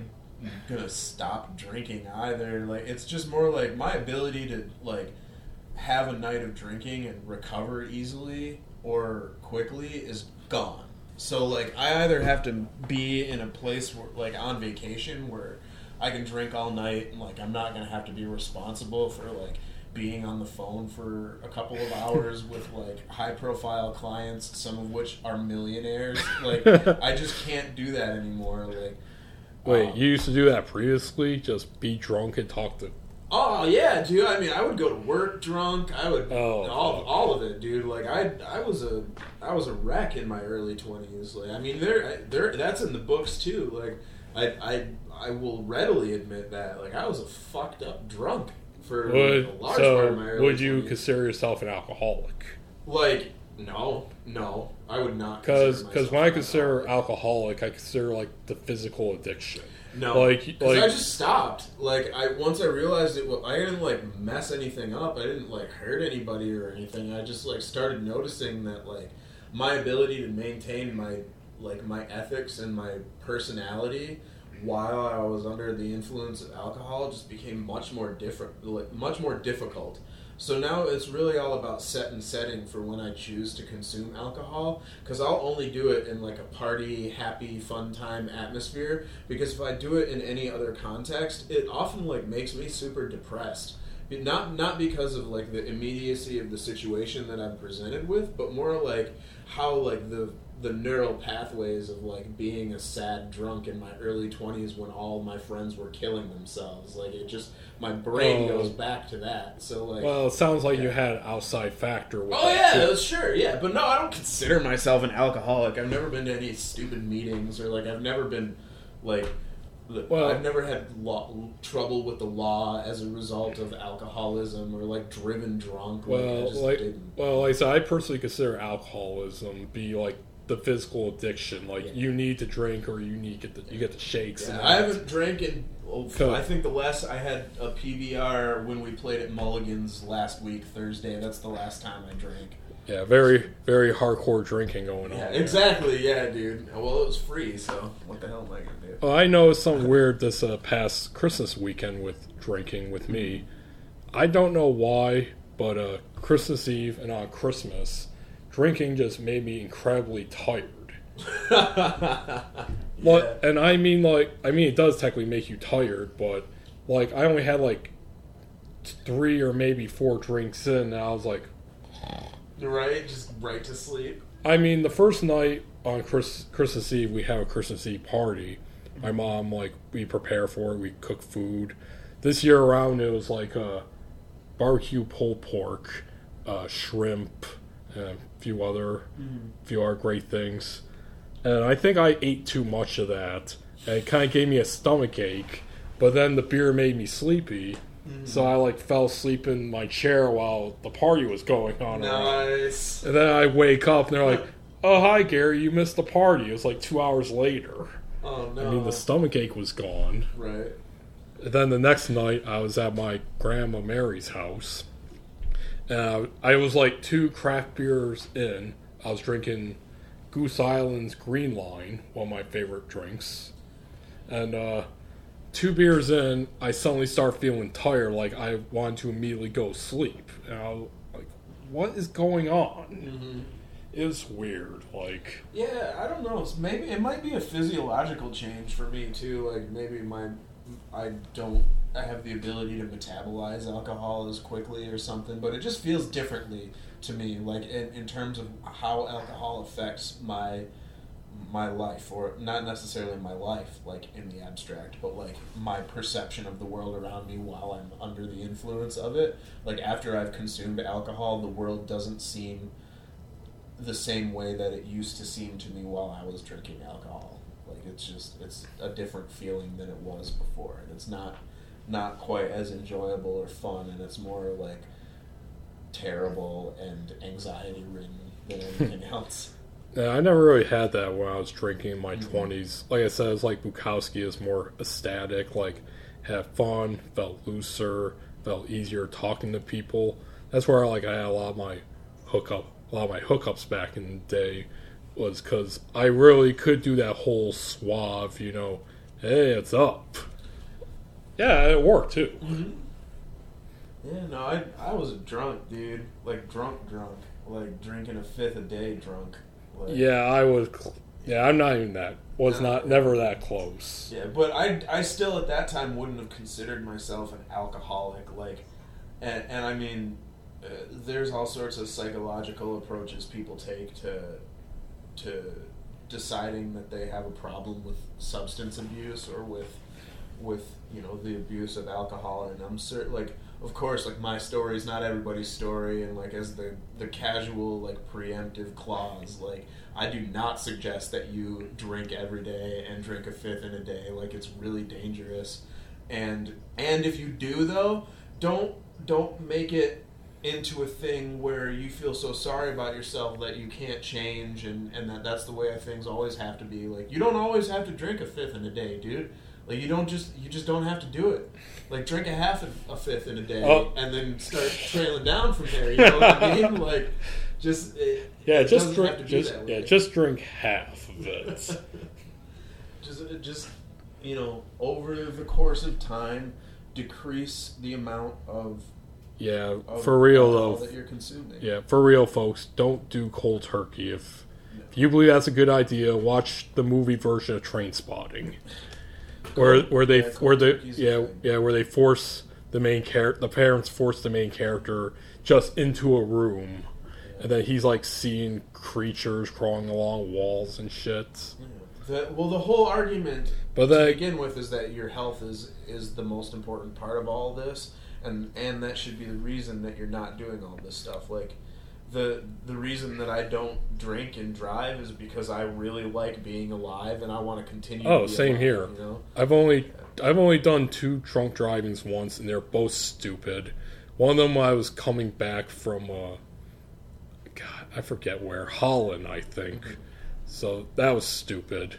S13: gonna stop drinking either. Like it's just more like my ability to like have a night of drinking and recover easily or quickly is gone. So like I either have to be in a place where like on vacation where I can drink all night and like I'm not gonna have to be responsible for like being on the phone for a couple of hours with like high profile clients, some of which are millionaires. Like I just can't do that anymore. Like
S1: Wait,
S13: um,
S1: you used to do that previously? Just be drunk and talk to.
S2: Oh yeah, dude. I mean, I would go to work drunk. I would
S1: Oh,
S2: all, all of it, dude. Like I, I was a, I was a wreck in my early twenties. Like I mean, there, there, that's in the books too. Like I, I, I will readily admit that. Like I was a fucked up drunk for
S1: Would
S2: a large part of my
S1: so?
S2: early
S1: Would you
S2: 20s.
S1: consider yourself an alcoholic?
S2: Like no, no, I would not.
S1: Because because when I consider
S2: alcoholic.
S1: alcoholic, I consider like the physical addiction.
S2: No,
S1: Like- like-
S2: I just stopped. Like I once I realized it, well, I didn't like mess anything up. I didn't like hurt anybody or anything. I just like started noticing that like my ability to maintain my like my ethics and my personality while I was under the influence of alcohol just became much more different, like much more difficult. So now it's really all about set and setting for when I choose to consume alcohol because I'll only do it in like a party, happy, fun time atmosphere because if I do it in any other context, it often like makes me super depressed. Not not because of like the immediacy of the situation that I'm presented with, but more like how like the the neural pathways of like being a sad drunk in my early 20s when all my friends were killing themselves like it just my brain goes back to that so like
S1: Well, it sounds like you had outside factor. With
S2: Oh yeah,
S1: too.
S2: sure, yeah, but no, I don't consider myself an alcoholic. I've never been to any stupid meetings, or like I've never been like,
S1: Well-
S2: I've never had law, trouble with the law as a result of alcoholism, or like driven drunk. Like, I
S1: Well,
S2: just
S1: like,
S2: didn't.
S1: well, like I said, I personally consider alcoholism be like the physical addiction. Like
S2: Yeah.
S1: you need to drink, or you need get the you get the shakes.
S2: Yeah,
S1: and
S2: I haven't drank in. Oh,
S13: I think the last I had a PBR when we played at Mulligan's last week Thursday. That's the last time I drank.
S1: Yeah, very very hardcore drinking going on.
S2: Yeah, exactly. Yeah, dude. Well, it was free, so
S13: What the hell am I gonna do?
S1: Well, I know something weird this uh, past Christmas weekend with drinking with me. I don't know why, but uh, Christmas Eve and on Christmas, drinking just made me incredibly tired. What? And I mean, like, I mean, it does technically make you tired, but like, I only had like three or maybe four drinks in, and I was like,
S2: right, just right to sleep.
S1: I mean, the first night on Chris, Christmas Eve, we have a Christmas Eve party. My mom, like, we prepare for it. We cook food. This year around, it was like a barbecue pulled pork, uh, shrimp, and few other, mm-hmm. few other great things. And I think I ate too much of that, and it kind of gave me a stomach ache. But then the beer made me sleepy, mm-hmm. so I like fell asleep in my chair while the party was going on. around.
S2: Nice.
S1: And then I wake up and they're like, "Oh, hi, Gary, you missed the party." It was like two hours later.
S2: Oh no.
S1: I mean, the stomach ache was gone.
S2: right.
S1: And then the next night, I was at my grandma Mary's house, and I, was like two craft beers in. I was drinking Goose Island's Green Line, one of my favorite drinks, and uh, two beers in, I suddenly start feeling tired, like I want to immediately go sleep. And I was like, what is going on? It's weird. Like,
S2: Yeah, I don't know. Maybe it might be a physiological change for me too. Like maybe my I don't I have the ability to metabolize alcohol as quickly or something, but it just feels differently to me. Like in, in terms of how alcohol affects my my life, or not necessarily my life, like in the abstract, but like my perception of the world around me while I'm under the influence of it. Like after I've consumed alcohol, the world doesn't seem the same way that it used to seem to me while I was drinking alcohol. Like it's just it's a different feeling than it was before, and it's not not quite as enjoyable or fun, and it's more like terrible and anxiety ridden than anything else.
S1: yeah, I never really had that when I was drinking in my
S2: Mhm.
S1: 20s. Like I said, it's like Bukowski is more ecstatic, like, had fun, felt looser, felt easier talking to people. That's where I like I had a lot of my hookup, a lot of my hookups back in the day was because I really could do that whole suave, you know, hey, it's up. Yeah, it worked too.
S2: Yeah, no, I I was drunk, dude. Like drunk, drunk. Like drinking a fifth a day, drunk. Like,
S1: Yeah, I was. cl- Yeah, I'm not even that. Was
S2: No.
S1: not never that close.
S2: Yeah, but I, I still at that time wouldn't have considered myself an alcoholic. Like, and, and I mean, uh, there's all sorts of psychological approaches people take to to deciding that they have a problem with substance abuse or with with you know the abuse of alcohol. And I'm certain, like, of course, like my story is not everybody's story, and like as the the casual like preemptive clause, like I do not suggest that you drink every day and drink a fifth in a day. Like it's really dangerous. And and if you do though, don't don't make it into a thing where you feel so sorry about yourself that you can't change and, and that that's the way things always have to be. Like you don't always have to drink a fifth in a day, dude. Like you don't just you just don't have to do it. Like drink a half of a fifth in a day
S1: Oh.
S2: and then start trailing down from there. You know what I mean? Like just it,
S1: Yeah,
S2: it
S1: just drink. Just
S2: way.
S1: yeah, just drink half of it.
S2: just just you know over the course of time decrease the amount of,
S1: yeah,
S2: of
S1: for real though.
S2: that you're consuming
S1: Yeah, for real, folks. Don't do cold turkey. If, if you believe that's a good idea, watch the movie version of Trainspotting, where where they
S2: Yeah,
S1: where
S2: a
S1: yeah yeah where they force the main char- the parents force the main character just into a room, and then he's like seeing creatures crawling along walls and shit.
S2: the, well the whole argument
S1: But
S2: to
S1: then
S2: begin with is that your health is is the most important part of all this and and that should be the reason that you're not doing all this stuff. Like the the reason that I don't drink and drive is because I really like being alive and I want to continue
S1: Oh,
S2: to
S1: same
S2: alive,
S1: here.
S2: you know
S1: I've only I've only done two drunk drivings once, and they're both stupid. One of them I was coming back from, uh, God, I forget where Holland, I think. So that was stupid.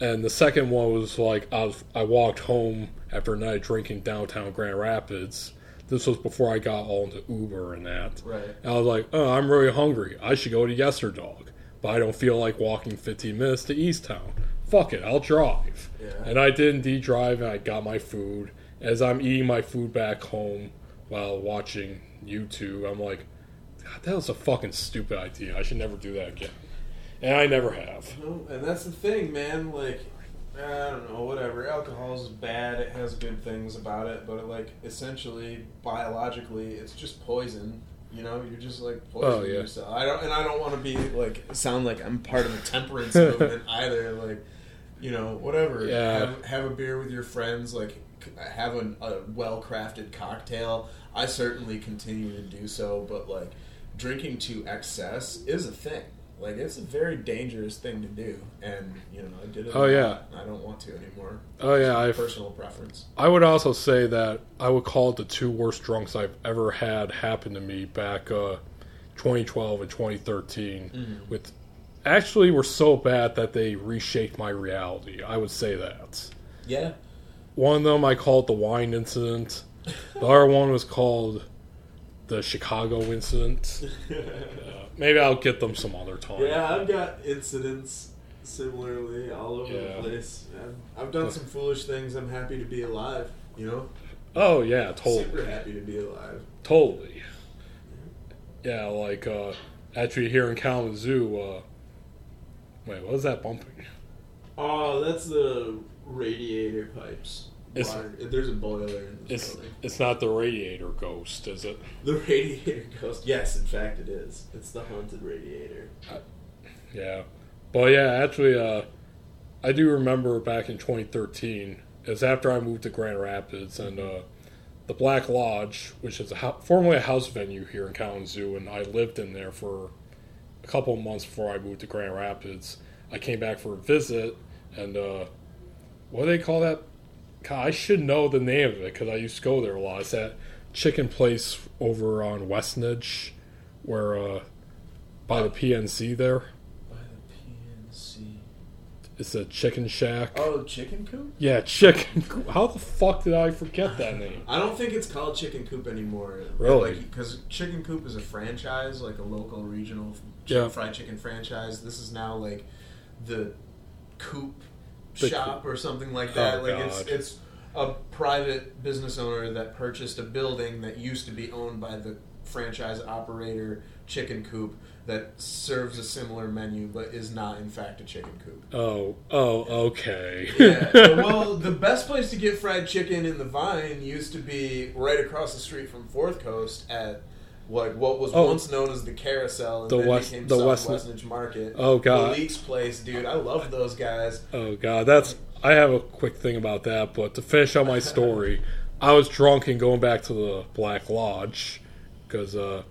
S1: And the second one was like I was I walked home after a night drinking downtown Grand Rapids. This was before I got all into Uber and that.
S2: right
S1: And I was like, oh, I'm really hungry. I should go to Yesterdog. But I don't feel like walking 15 minutes to Eastown. Fuck it, I'll drive.
S2: Yeah.
S1: And I did indeed drive, and I got my food. As I'm eating my food back home while watching YouTube, I'm like, God, that was a fucking stupid idea. I should never do that again. And I never have.
S2: No, and that's the thing, man. Like, I don't know, whatever. Alcohol is bad. It has good things about it, but like, essentially, biologically, it's just poison. You know, you're just like oh, poisoning
S1: Oh, yeah.
S2: yourself. I don't, and I don't want to be like sound like I'm part of the temperance movement either. Like, you know, whatever.
S1: Yeah.
S2: Have, have a beer with your friends. Like, have an, a well crafted cocktail. I certainly continue to do so, but like, drinking to excess is a thing. Like it's a very dangerous thing to do, and you know I did it.
S1: Oh, yeah.
S2: I don't want to anymore.
S1: Oh, yeah,
S2: It's
S1: I've-
S2: personal preference.
S1: I would also say that I would call it the two worst drunks I've ever had happen to me back uh, 2012 and 2013. With actually were so bad that they reshaped my reality. I would say that.
S2: Yeah,
S1: One of them I called the wine incident. The other one was called the Chicago incident. Uh, maybe I'll get them some other time.
S2: yeah. I've got incidents
S7: Similarly, all over
S1: Yeah.
S7: the place. I've, I've done some foolish things. I'm happy to be alive. You know,
S1: Oh yeah, totally.
S7: super happy to be alive.
S1: totally. Yeah, like uh, actually here in Kalamazoo. Uh, wait, what is that bumping?
S7: Oh, that's the radiator pipes.
S1: It's-
S7: Water. There's a boiler in this
S1: It's
S7: building.
S1: it's not the radiator ghost, is it?
S7: The radiator ghost. Yes, in fact, it is. It's the haunted radiator.
S1: Yeah, but yeah, actually, uh, I do remember back in 2013. It was after I moved to Grand Rapids, and uh, the Black Lodge, which is a hou- formerly a house venue here in Kalamazoo, and I lived in there for a couple of months before I moved to Grand Rapids. I came back for a visit, and uh, what do they call that? God, I should know the name of it because I used to go there a lot. It's that chicken place over on Westnedge, where uh, by the PNC there.
S7: By the PNC.
S1: It's a chicken shack.
S7: Oh, chicken coop?
S1: Yeah, chicken. Coop. How the fuck did I forget that name?
S7: I don't think it's called chicken coop anymore.
S1: Really?
S2: Because Chicken Coop is a franchise, like a local regional f-
S1: Yeah.
S2: fried chicken franchise. This is now like the Coop shop or something like that.
S1: Oh,
S2: like it's it's a private business owner that purchased a building that used to be owned by the franchise operator Chicken Coop that serves a similar menu but is not in fact a chicken coop.
S1: Oh, oh, okay.
S2: Yeah. well, the best place to get fried chicken in the Vine used to be right across the street from Fourth Coast at what what was
S1: Oh.
S2: once known as the Carousel and
S1: The
S2: then
S1: West-
S2: became
S1: the
S2: South
S1: West-
S2: Market.
S1: Oh, God.
S2: Malik's place, dude. I love those guys.
S1: oh god, that's. I have a quick thing about that, but to finish out my story, I was drunk and going back to the Black Lodge because uh,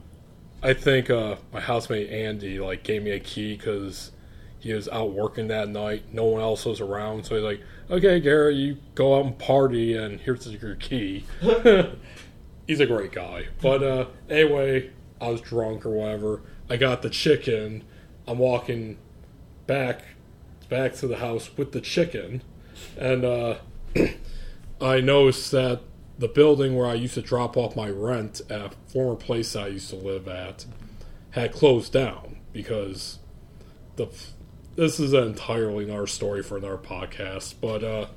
S1: I think uh, my housemate Andy like gave me a key because he was out working that night. No one else was around, so he's like, "Okay, Gary, you go out and party, and here's your key." he's a great guy. But uh, anyway, I was drunk or whatever. I got the chicken. I'm walking back back to the house with the chicken, and uh, I noticed that the building where I used to drop off my rent at a former place I used to live at had closed down because the this is an entirely another story for another podcast, but uh,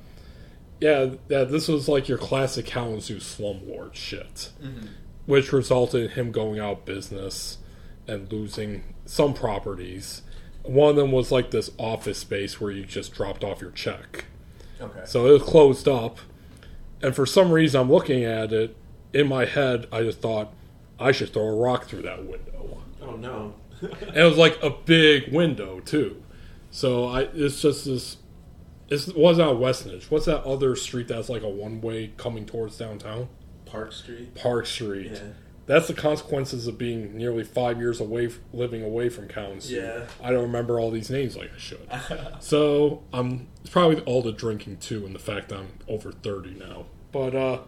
S1: yeah, yeah, this was like your classic Kalamazoo slumlord shit, mm-hmm. which resulted in him going out of business and losing some properties. One of them was like this office space where you just dropped off your check.
S2: Okay.
S1: So it was closed up. And for some reason, I'm looking at it. In my head, I just thought, I should throw a rock through that window.
S7: Oh no.
S1: And it was like a big window, too. So I, it's just this. It's, it wasn't out Westnedge. What's that other street that's like a one way coming towards downtown?
S7: Park Street.
S1: Park Street.
S7: Yeah.
S1: That's the consequences of being nearly five years away, living away from Kalamazoo.
S7: Yeah.
S1: I don't remember all these names like I should. so um, it's probably all the drinking too, and the fact I'm over thirty now. But uh,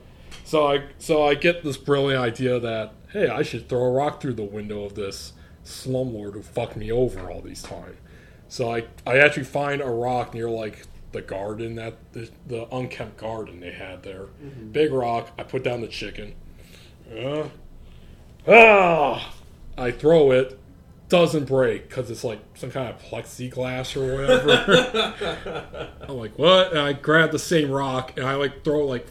S1: so I so I get this brilliant idea that hey, I should throw a rock through the window of this slumlord who fucked me over all these time. So I I actually find a rock near like the garden that the, the unkempt garden they had there. Big rock. I put down the chicken. Uh, ah! I throw it. Doesn't break because it's like some kind of plexiglass or whatever. I'm like, what? And I grab the same rock and I like throw it like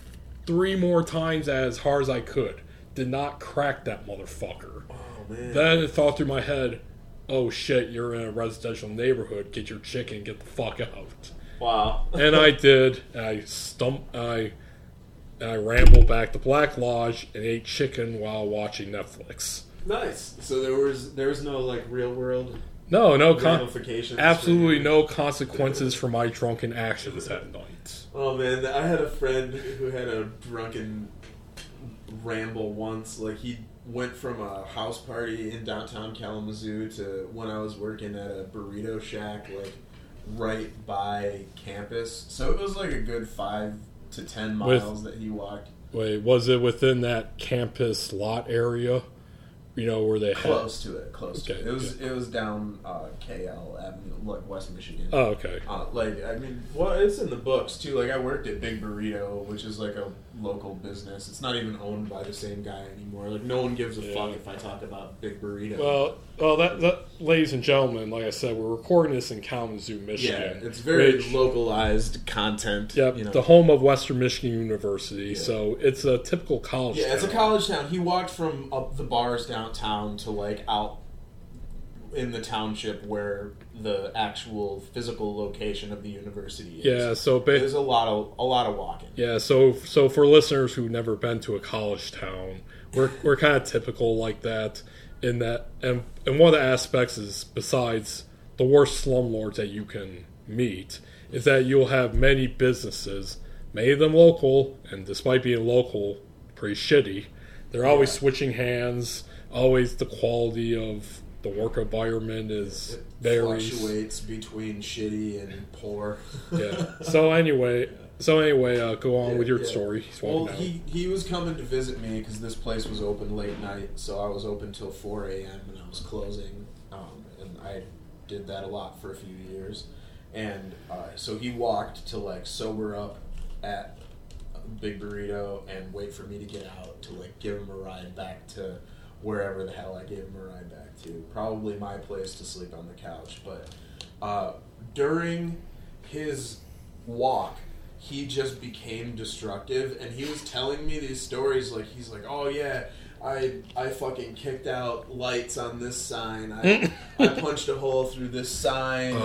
S1: three more times as hard as I could. Did not crack that motherfucker.
S7: Oh man.
S1: Then it thought through my head, oh shit, you're in a residential neighborhood. Get your chicken, get the fuck out.
S7: Wow.
S1: And I did. I stump. I I rambled back to Black Lodge and ate chicken while watching Netflix.
S7: nice. So there was there was no like real world
S1: No, no, con-
S7: ramifications.
S1: absolutely no consequences for my drunken actions that night.
S7: Oh man, I had a friend who had a drunken ramble once. Like he went from a house party in downtown Kalamazoo to when I was working at a burrito shack, like right by campus.
S2: So it was like a good five to ten
S1: With-
S2: miles that he walked.
S1: Wait, was it within that campus lot area You know where they
S14: Close to it, close to it. It was it was down uh, KL Avenue, like West Michigan.
S1: Oh, okay.
S14: Uh, like I mean,
S2: Well, it's in the books too. Like I worked at Big Burrito, which is like a local business. It's not even owned by the same guy anymore. Like no one gives a
S1: Yeah.
S2: fuck if I talk about Big Burrito.
S1: Well, well, that, that, ladies and gentlemen, like I said, we're recording this in Kalamazoo, Michigan.
S2: yeah,
S1: Michigan.
S2: it's very
S1: which-
S2: localized content.
S1: Yep,
S2: you know.
S1: the home of Western Michigan University. So it's a typical college.
S2: yeah, it's a
S1: town.
S2: college town. He walked from up the bars downtown to like out in the township where the actual physical location of the university is.
S1: Yeah, so ba-
S2: There's a lot of a lot of walking.
S1: Yeah, so so for listeners who've never been to a college town, we're we're kind of typical like that in that, and and one of the aspects is besides the worst slumlords that you can meet is that you'll have many businesses, many of them local, and despite being local, pretty shitty. They're always
S2: Yeah.
S1: switching hands. Always the quality of the work environment is
S2: It
S1: varies.
S2: fluctuates between shitty and poor.
S1: Yeah. So anyway, so anyway, uh, go on
S2: Yeah,
S1: with your
S2: yeah.
S1: story.
S2: Well,
S1: out.
S2: he he was coming to visit me because this place was open late night, so I was open till four a.m. and I was closing, um, and I did that a lot for a few years, and uh, so he walked to like sober up at Big Burrito and wait for me to get out to like give him a ride back to wherever the hell I gave him a ride back to. Probably my place to sleep on the couch, but uh, during his walk, he just became destructive, and he was telling me these stories like he's like, "Oh yeah, I I fucking kicked out lights on this sign. I I punched a hole through this sign.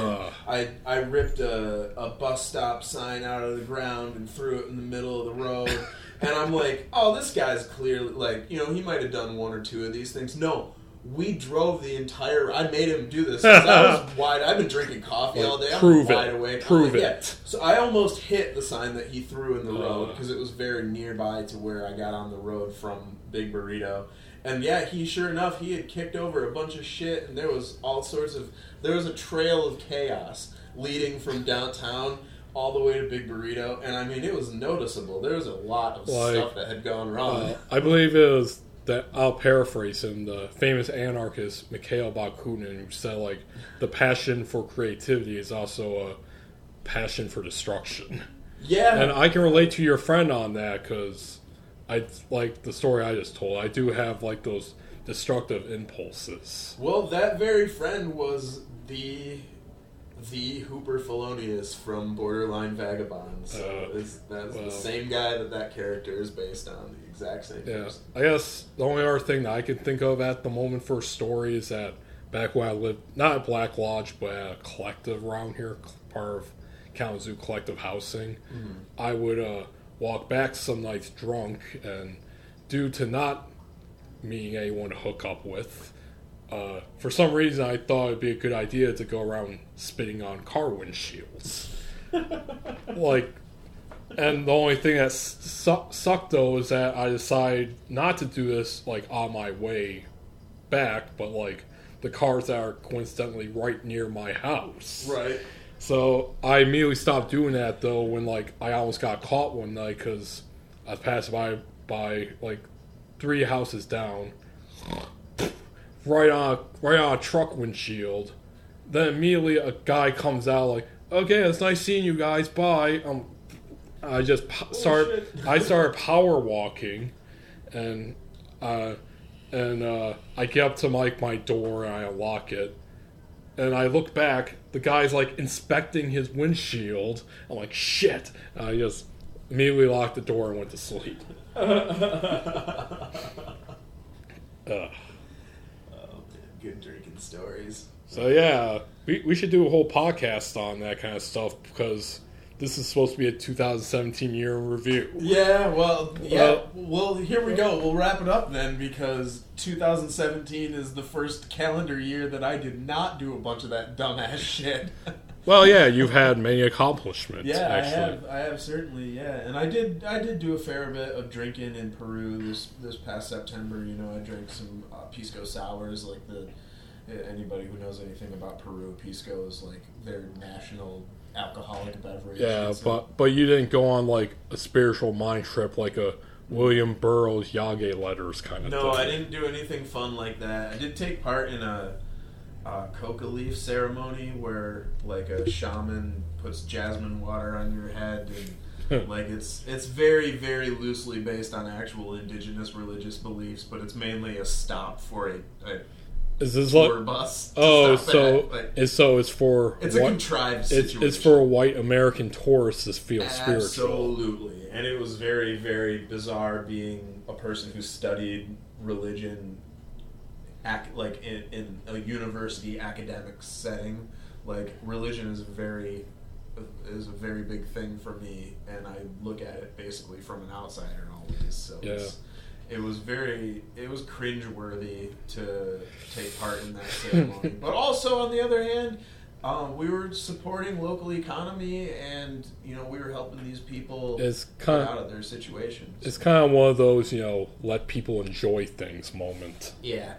S2: I I ripped a, a bus stop sign out of the ground and threw it in the middle of the road." And I'm like, "Oh, this guy's clearly like, you know, he might have done one or two of these things." No. We drove the entire. I made him do this 'cause I was wide. I've been drinking coffee all day. I'm
S1: prove it.
S2: awake.
S1: Prove
S2: like, yeah.
S1: it.
S2: So I almost hit the sign that he threw in the road
S1: Uh.
S2: because it was very nearby to where I got on the road from Big Burrito. And yeah, he sure enough he had kicked over a bunch of shit, and there was all sorts of there was a trail of chaos leading from downtown all the way to Big Burrito, and I mean it was noticeable. There was a lot of
S1: Like,
S2: stuff that had gone wrong.
S1: Uh, I believe it was that I'll paraphrase him, the famous anarchist Mikhail Bakunin, who said like the passion for creativity is also a passion for destruction.
S2: yeah,
S1: And I can relate to your friend on that because I like the story I just told. I do have like those destructive impulses.
S2: Well, that very friend was the the Hooper Felonius from Borderline Vagabond. So
S1: Uh,
S2: it's, that's
S1: well.
S2: the same guy that that character is based on. The exact same.
S1: Yeah,
S2: person.
S1: I guess the only other thing that I can think of at the moment for a story is that back when I lived, not at Black Lodge, but at a collective around here, part of Kalamazoo Collective Housing, I would uh, walk back some nights drunk, and due to not meeting anyone to hook up with, uh, for some reason I thought it'd be a good idea to go around spitting on car windshields. like and the only thing that su- sucked though is that I decided not to do this like on my way back, but like the cars that are coincidentally right near my house.
S2: Right.
S1: So I immediately stopped doing that though when like I almost got caught one night because I was passing by by like three houses down, right on right on a truck windshield. Then immediately a guy comes out like, "Okay, it's nice seeing you guys. Bye." Um, I just po- start. I started power walking, and uh, and uh, I get up to like my door and I unlock it, and I look back. The guy's like inspecting his windshield. I'm like, shit. And I just immediately locked the door and went to sleep. Ugh.
S2: Good drinking stories.
S1: So yeah, we we should do a whole podcast on that kind of stuff because this is supposed to be a 2017 year review.
S2: Yeah, well, yeah.
S1: Well-
S2: well, here we go. We'll wrap it up then because 2017 is the first calendar year that I did not do a bunch of that dumbass shit.
S1: Well, yeah, you've had many accomplishments.
S2: Yeah,
S1: actually.
S2: I have. I have certainly. Yeah, and I did. I did do a fair bit of drinking in Peru this this past September. You know, I drank some uh, pisco sours. Like the anybody who knows anything about Peru, pisco is like their national alcoholic beverage.
S1: Yeah,
S2: It's a-
S1: but but you didn't go on like a spiritual mind trip like a William Burroughs Yage letters kind of
S2: No,
S1: thing.
S2: I didn't do anything fun like that. I did take part in a, a coca leaf ceremony where like a shaman puts jasmine water on your head and like it's it's very very loosely based on actual indigenous religious beliefs, but it's mainly a stop for a, a
S1: Is this
S2: tour
S1: like
S2: bus.
S1: oh so
S2: at,
S1: it's so it's for
S2: it's a
S1: white,
S2: contrived
S1: it's,
S2: situation.
S1: it's for a white American tourists to feel spiritual.
S2: Absolutely, and it was very, very bizarre being a person who studied religion, ac- like in, in a university academic setting. Like religion is very is a very big thing for me, and I look at it basically from an outsider always. So it's, it was very it was cringeworthy to take part in that ceremony, but also on the other hand. Um, we were supporting local economy, and you know we were helping these people
S1: It's
S2: get
S1: kind
S2: out of their situations.
S1: it's kind of one of those you know let people enjoy things moment.
S2: Yeah,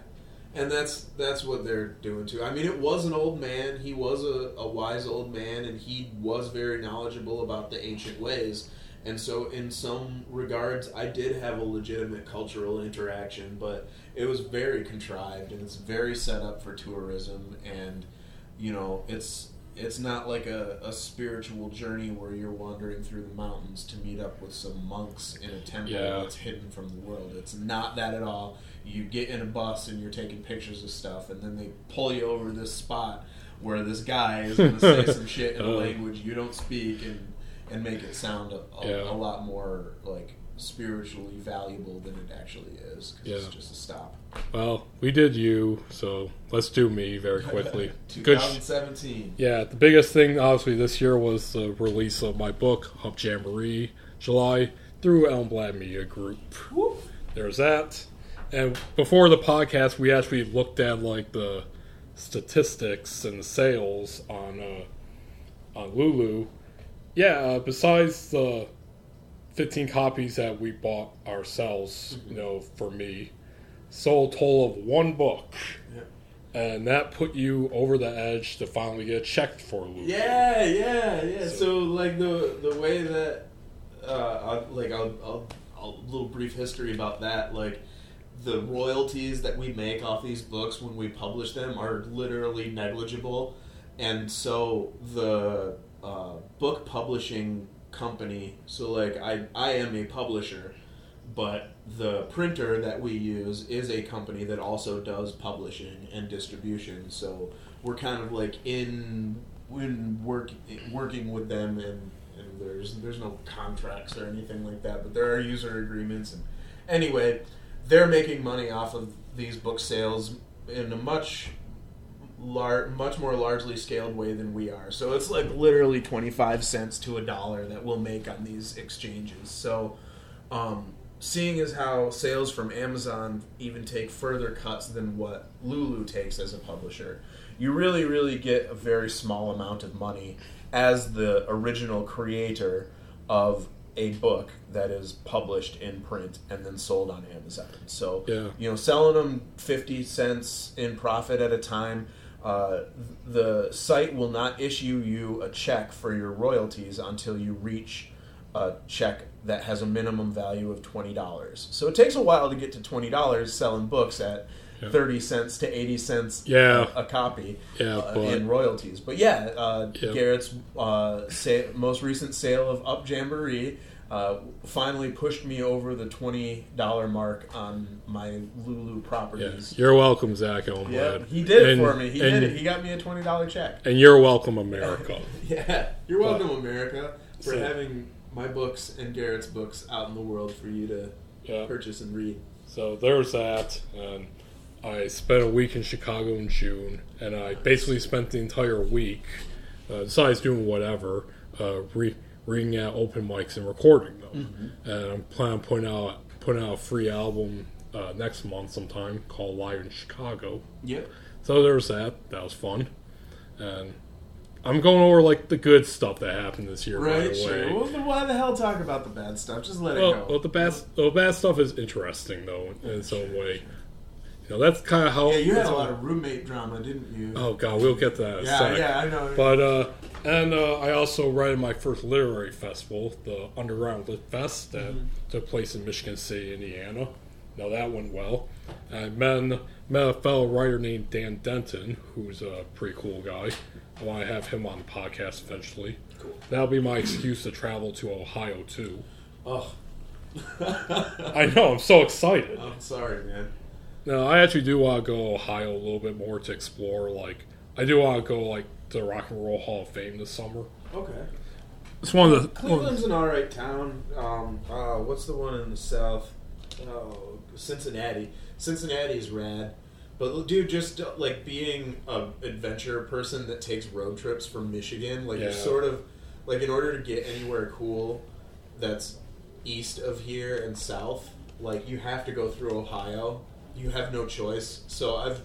S2: and that's that's what they're doing too. I mean, it was an old man. He was a, a wise old man, and he was very knowledgeable about the ancient ways. And so, in some regards, I did have a legitimate cultural interaction, but it was very contrived and it's very set up for tourism. And you know, it's it's not like a, a spiritual journey where you're wandering through the mountains to meet up with some monks in a temple
S1: Yeah.
S2: that's hidden from the world. It's not that at all. You get in a bus and you're taking pictures of stuff, and then they pull you over this spot where this guy is going to say some shit in a
S1: Uh.
S2: language you don't speak and and make it sound a, a,
S1: Yeah.
S2: a lot more like spiritually valuable than it actually is. 'cause it's
S1: Yeah.
S2: just a stop.
S1: Well, we did you, so let's do me very quickly. Good. sh-
S2: 2017.
S1: Yeah, the biggest thing obviously this year was the release of my book, Hub Jamboree, July, through Elmblad Media Group. There's that. And before the podcast, we actually looked at like the statistics and the sales on uh, on Lulu. Yeah, uh, besides the 15 copies that we bought ourselves, you know, for me, sold a total of one book.
S2: Yeah.
S1: And that put you over the edge to finally get checked for Lulu.
S2: Yeah, yeah, yeah.
S1: So-
S2: So, like the the way that uh, I'll, like I'll, I'll, I'll a little brief history about that. Like the royalties that we make off these books when we publish them are literally negligible, and so the uh, book publishing company. So like I I am a publisher. But the printer that we use is a company that also does publishing and distribution. So we're kind of like in in work working with them and, and there's there's no contracts or anything like that but there are user agreements and anyway they're making money off of these book sales in a much lar- much more largely scaled way than we are so it's like literally 25 cents to a dollar that we'll make on these exchanges so um, seeing as how sales from Amazon even take further cuts than what Lulu takes as a publisher, you really, really get a very small amount of money as the original creator of a book that is published in print and then sold on Amazon. So,
S1: Yeah.
S2: you know, selling them 50 cents in profit at a time. Uh, the site will not issue you a check for your royalties until you reach a check that has a minimum value of twenty dollars. So it takes a while to get to twenty dollars selling books at
S1: Yeah.
S2: thirty cents to eighty cents
S1: Yeah.
S2: a, a copy
S1: Yeah,
S2: uh, in royalties. But yeah, uh. Garret's uh, sa- most recent sale of Hub Jamboree uh, finally pushed me over the twenty dollar mark on my Lulu
S1: Yeah.
S2: properties.
S1: You're welcome, Zach Elmblad.
S2: Yeah, he did it for me. He
S1: and,
S2: did it. He got me a twenty dollar check.
S1: And you're welcome, America.
S2: Yeah, you're welcome, America, for
S1: So-
S2: having my books and Garret's books out in the world for you to
S1: Yeah.
S2: purchase and read.
S1: So there's that. And I spent a week in Chicago in June, and I basically spent the entire week, uh, besides doing whatever, uh, re- reading out open mics and recording them. And I'm planning on putting out putting out a free album uh, next month sometime called Live in Chicago.
S2: Yep.
S1: So there's that. That was fun. And I'm going over like the good stuff that happened this year. by
S2: Right.
S1: the
S2: Sure. Well, why the hell talk about the bad stuff? Just let it go.
S1: well, the bad, the bad stuff is interesting though in its own way. You know, that's kind of how.
S15: Yeah, you had a lot of roommate drama, didn't you?
S1: Oh god, we'll get that.
S15: yeah, yeah, I know.
S1: But uh, and uh, I also ran my first literary festival, the Underground Lit Fest, that
S15: Mm-hmm.
S1: took place in Michigan City, Indiana. Now that went well. I met, met a fellow writer named Dan Denton, who's a pretty cool guy. I want to have him on the podcast eventually.
S2: Cool.
S1: That'll be my excuse to travel to Ohio too.
S2: Oh,
S1: I know, I'm so excited.
S2: I'm sorry, man.
S1: No, I actually do want to go Ohio a little bit more to explore. Like, I do want to go like to the Rock and Roll Hall of Fame this summer.
S2: Okay.
S1: It's one of the
S2: Cleveland's an alright town. Um, uh, what's the one in the south? Oh, Cincinnati. Cincinnati is rad. But dude, just uh, like being a adventure person that takes road trips from Michigan, like you're sort of like in order to get anywhere cool that's east of here and south, like you have to go through Ohio. You have no choice. So I've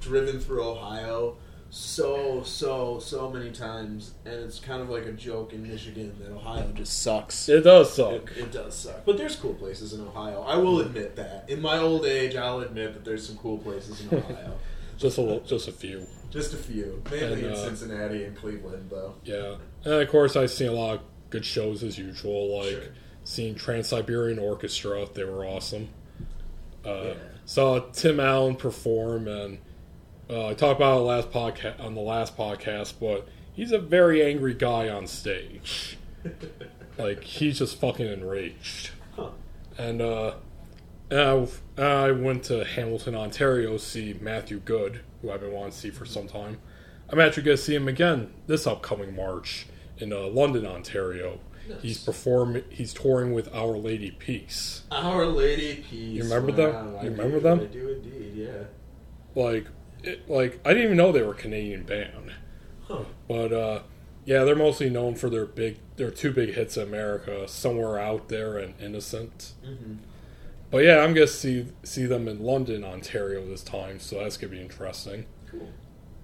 S2: driven through Ohio so so so many times, and it's kind of like a joke in Michigan that Ohio just sucks.
S1: It does suck.
S2: it does suck, but there's cool places in Ohio. I will admit that. In my old age, I'll admit that there's some cool places in Ohio.
S1: Just a little, just a few.
S2: Just a few, mainly
S1: And,
S2: in
S1: uh,
S2: Cincinnati and Cleveland, though.
S1: Yeah, and of course I see a lot of good shows as usual. Like
S2: Sure.
S1: seeing Trans Siberian Orchestra, they were awesome. Uh,
S2: Yeah.
S1: Saw Tim Allen perform, and uh, I talked about it last podcast on the last podcast, but he's a very angry guy on stage. like he's just fucking enraged.
S2: Huh.
S1: And uh, I, I went to Hamilton, Ontario, to see Matthew Good, who I've been wanting to see for some time. I'm actually going to see him again this upcoming March in uh, London, Ontario. He's performing. He's touring with Our Lady Peace.
S2: Our Lady Peace.
S1: You remember them?
S2: Wow, I
S1: You remember
S2: do,
S1: them?
S2: I do indeed. Yeah.
S1: Like, it, like I didn't even know they were a Canadian band.
S2: Huh.
S1: But uh, yeah, they're mostly known for their big, their two big hits in America, "Somewhere Out There" and "Innocent."
S2: hmm
S1: But yeah, I'm gonna see see them in London, Ontario this time, so that's gonna be interesting.
S2: Cool.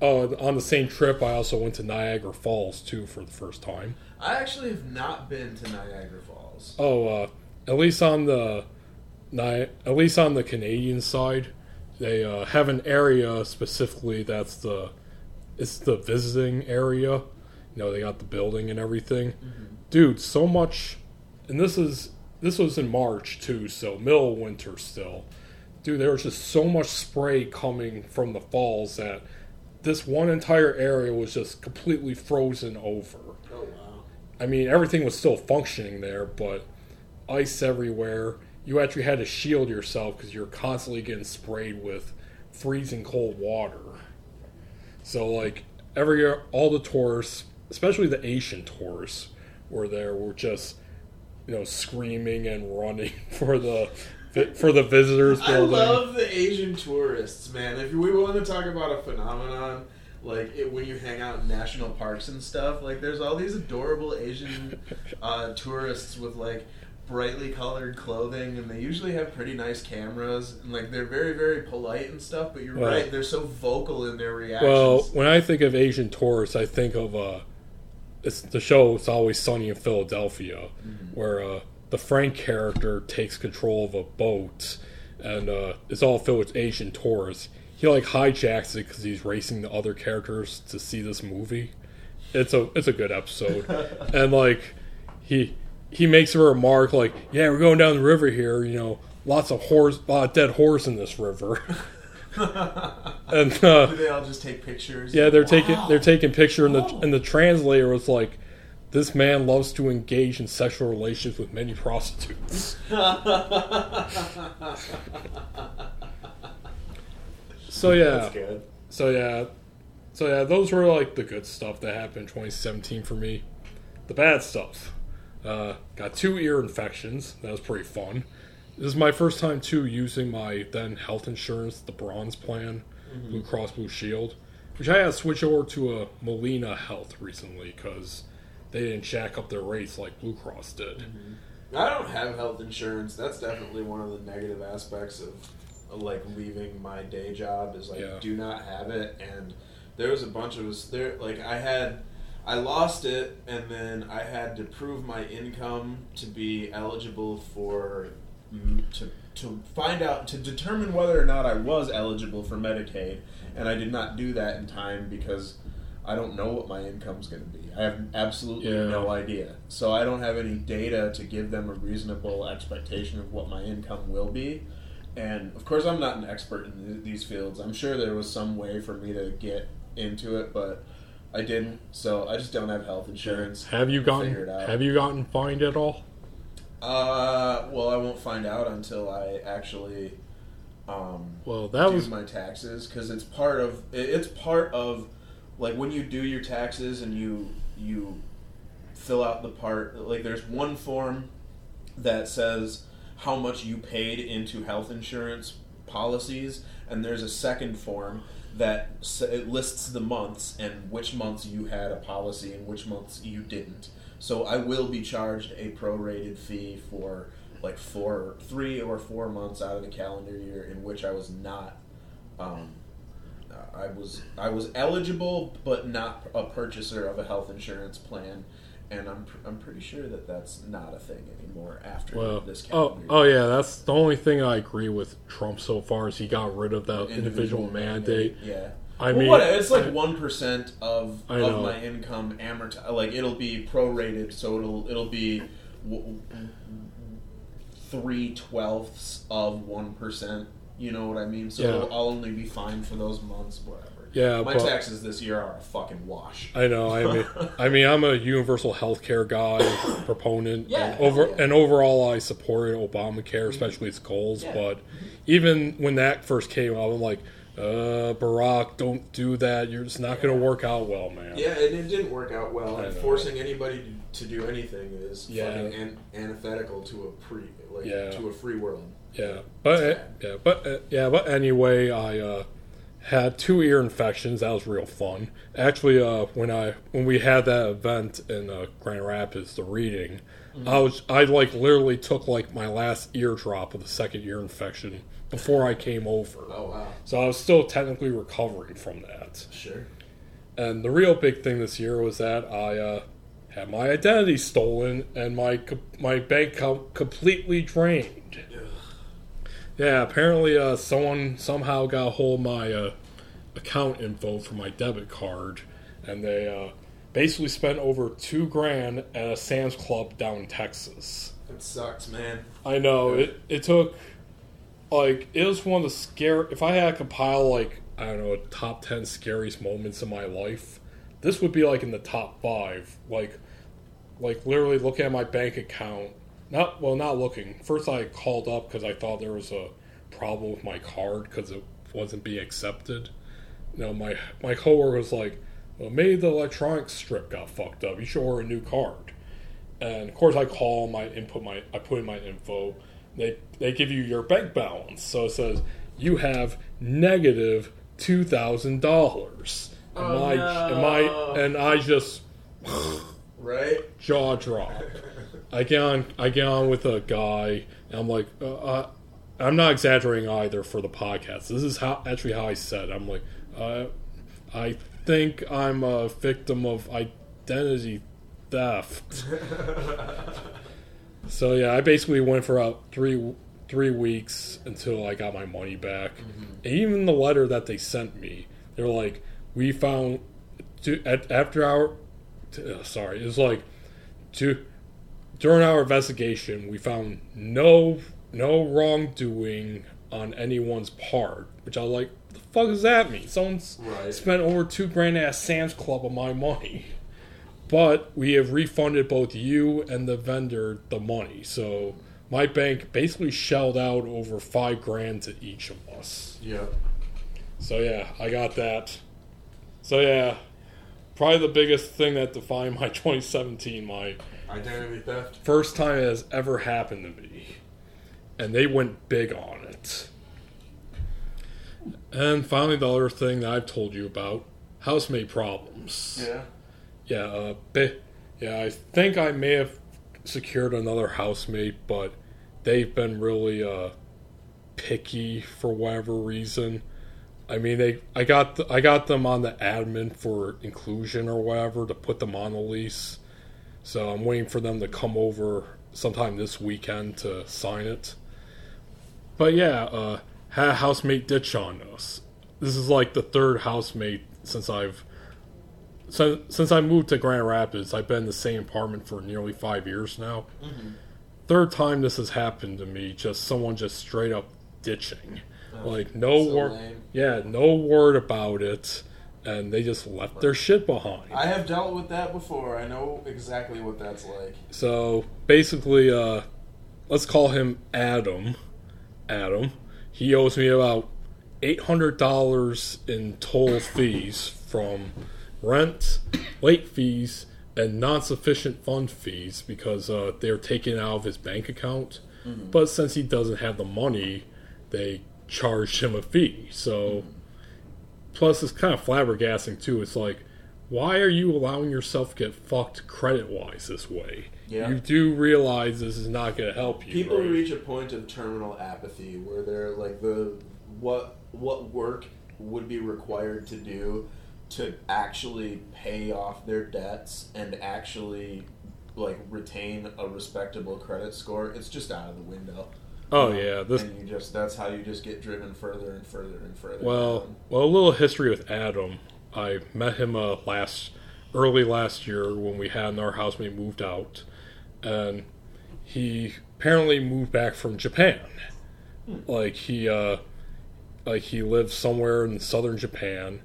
S1: Oh, on the same trip, I also went to Niagara Falls too for the first time.
S2: I actually have not been to Niagara Falls.
S1: Oh, uh, at least on the Ni- at least on the Canadian side, they uh, have an area specifically that's the it's the visiting area. You know, they got the building and everything. Dude, so much, and this is this was in March too, so middle winter still. Dude, there was just so much spray coming from the falls that this one entire area was just completely frozen over. I mean, everything was still functioning there, but ice everywhere. You actually had to shield yourself because you're constantly getting sprayed with freezing cold water. So, like, every year, all the tourists, especially the Asian tourists, were there, were just, you know, screaming and running for the for the visitors building.
S2: I love the Asian tourists, man. If we want to talk about a phenomenon, like it, when you hang out in national parks and stuff, like there's all these adorable Asian uh, tourists with like brightly colored clothing, and they usually have pretty nice cameras, and like they're very, very polite and stuff. But you're
S1: Well-
S2: right; they're so vocal in their reactions.
S1: Well, when I think of Asian tourists, I think of uh, it's the show. It's always sunny in Philadelphia, where uh, the Frank character takes control of a boat, and uh, it's all filled with Asian tourists. He like hijacks it because he's racing the other characters to see this movie. It's a it's a good episode, and like he he makes a remark like, "Yeah, we're going down the river here. You know, lots of horse, of dead horse in this river." and uh,
S2: do they all just take pictures?
S1: yeah, they're taking
S2: Wow.
S1: they're taking picture, and the
S2: Oh.
S1: and the translator was like, "This man loves to engage in sexual relations with many prostitutes." So yeah,
S2: That's good.
S1: so yeah, so yeah, those were like the good stuff that happened in 2017 for me. The bad stuff, uh, got two ear infections. That was pretty fun. This is my first time too using my then health insurance, the Bronze plan, mm-hmm. Blue Cross Blue Shield, which I had to switch over to a Molina Health recently because they didn't jack up their rates like Blue Cross did. Mm-hmm.
S2: I don't have health insurance. That's definitely one of the negative aspects of, like leaving my day job is like
S1: Yeah.
S2: do not have it and there was a bunch of us there like I had I lost it and then I had to prove my income to be eligible for to to find out to determine whether or not I was eligible for Medicaid, and I did not do that in time because I don't know what my income's going to be. I have absolutely
S1: Yeah.
S2: no idea. So I don't have any data to give them a reasonable expectation of what my income will be. And of course, I'm not an expert in th- these fields. I'm sure there was some way for me to get into it, but I didn't. So I just don't have health insurance.
S1: Have you gotten. Have you gotten fined at all?
S2: Uh, well, I won't find out until I actually um,
S1: Well, that
S2: do
S1: was
S2: my taxes because it's part of it's part of like when you do your taxes and you you fill out the part like there's one form that says how much you paid into health insurance policies and there's a second form that it lists the months and which months you had a policy and which months you didn't. So i will be charged a prorated fee for like four three or four months out of the calendar year in which i was not um, I was I was eligible, but not a purchaser of a health insurance plan, and I'm pr- I'm pretty sure that that's not a thing anymore after
S1: well.
S2: this
S1: Oh, oh yeah. That's the only thing I agree with Trump so far is he got rid of that individual, mandate.
S2: Yeah.
S1: I
S2: well,
S1: mean,
S2: what, it's like one percent of of my income amortized. Like it'll be prorated, so it'll it'll be w- three twelfths of one percent. You know what I mean? So
S1: Yeah.
S2: it'll, I'll only be fine for those months, whatever.
S1: Yeah,
S2: my
S1: but-
S2: taxes this year are a fucking wash.
S1: I know. I mean, I mean, I'm a universal health care guy, proponent.
S2: Yeah,
S1: and over
S2: yeah.
S1: and overall, I supported Obamacare, especially its goals.
S2: Yeah.
S1: But even when that first came out, I'm like, uh, Barack, don't do that. You're just not going to work out well, man.
S7: Yeah, and it didn't work out well. And forcing anybody to, do anything is
S1: Yeah.
S7: fucking an, antithetical to a pre like
S1: Yeah.
S7: to a free world.
S1: Yeah, but yeah, but uh, yeah, but anyway, I uh, had two ear infections. That was real fun. Actually, uh, when I when we had that event in uh, Grand Rapids, the reading, I was I like literally took like my last eardrop of the second ear infection before I came over.
S7: Oh wow,
S1: So I was still technically recovering from that.
S7: sure.
S1: And the real big thing this year was that I uh, had my identity stolen and my my bank account completely drained. Yeah, apparently uh, someone somehow got a hold of my uh, account info for my debit card, and they uh, basically spent over two grand at a Sam's Club down in Texas.
S7: That sucks, man.
S1: I know it. It took like it was one of the scare. If I had to compile like I don't know top ten scariest moments in my life, this would be like in the top five. Like, like literally looking at my bank account. Not well, not looking. First, I called up because I thought there was a problem with my card because it wasn't being accepted. You know, my my coworker was like, "Well, maybe the electronic strip got fucked up. You should order a new card." And of course, I call my input my, I put in my info. They they give you your bank balance. So it says you have negative two thousand dollars. And
S7: Oh,
S1: my,
S7: no.
S1: and my, and I just
S7: Right?
S1: jaw drop. I get on, I get on with a guy, and I'm like, uh, uh, I'm not exaggerating either for the podcast. This is how actually how I said. it. I'm like, uh, I think I'm a victim of identity theft. so yeah, I basically went for about three three weeks until I got my money back. And even the letter that they sent me, they're like, we found to, at, after our t- uh, sorry, it was like to during our investigation, we found no no wrongdoing on anyone's part. Which I was like, the fuck does that mean? Someone's
S7: Right.
S1: spent over two grand at Sam's Club of my money. But we have refunded both you and the vendor the money. So my bank basically shelled out over five grand to each of us.
S7: Yeah.
S1: So yeah, I got that. So yeah, probably the biggest thing that defined my 2017, my
S7: Identity theft.
S1: first time it has ever happened to me. And they went big on it. And finally, the other thing that I've told you about housemate problems.
S7: Yeah.
S1: Yeah, uh, ba- yeah, I think I may have secured another housemate, but they've been really uh, picky for whatever reason. I mean, they I got the, I got them on the admin for inclusion or whatever to put them on the lease. So I'm waiting for them to come over sometime this weekend to sign it. but yeah, uh, had a housemate ditch on us. This is like the third housemate since I've since since I moved to Grand Rapids. I've been in the same apartment for nearly five years now. Third time this has happened to me. Just someone just straight up ditching, like no
S7: so
S1: word. Yeah, no word about it, and they just left their shit behind.
S7: I have dealt with that before. I know exactly what that's like.
S1: So basically, uh, let's call him Adam. Adam. He owes me about eight hundred dollars in toll fees from rent, late fees, and non-sufficient fund fees because uh, they're taken out of his bank account. But since he doesn't have the money, they charged him a fee. So, plus it's kind of flabbergasting too. It's like, why are you allowing yourself to get fucked credit-wise this way?
S7: Yeah.
S1: You do realize this is not going to help you.
S7: People
S1: right?
S7: reach a point of terminal apathy where they're like the what what work would be required to do to actually pay off their debts and actually like retain a respectable credit score. It's just out of the window.
S1: Oh yeah, this
S7: and you just that's how you just get driven further and further and further.
S1: Well,
S7: down.
S1: well, a little history with Adam. I met him uh, last early last year when we had our housemate moved out, and he apparently moved back from Japan. Like he, uh, like he lives somewhere in southern Japan.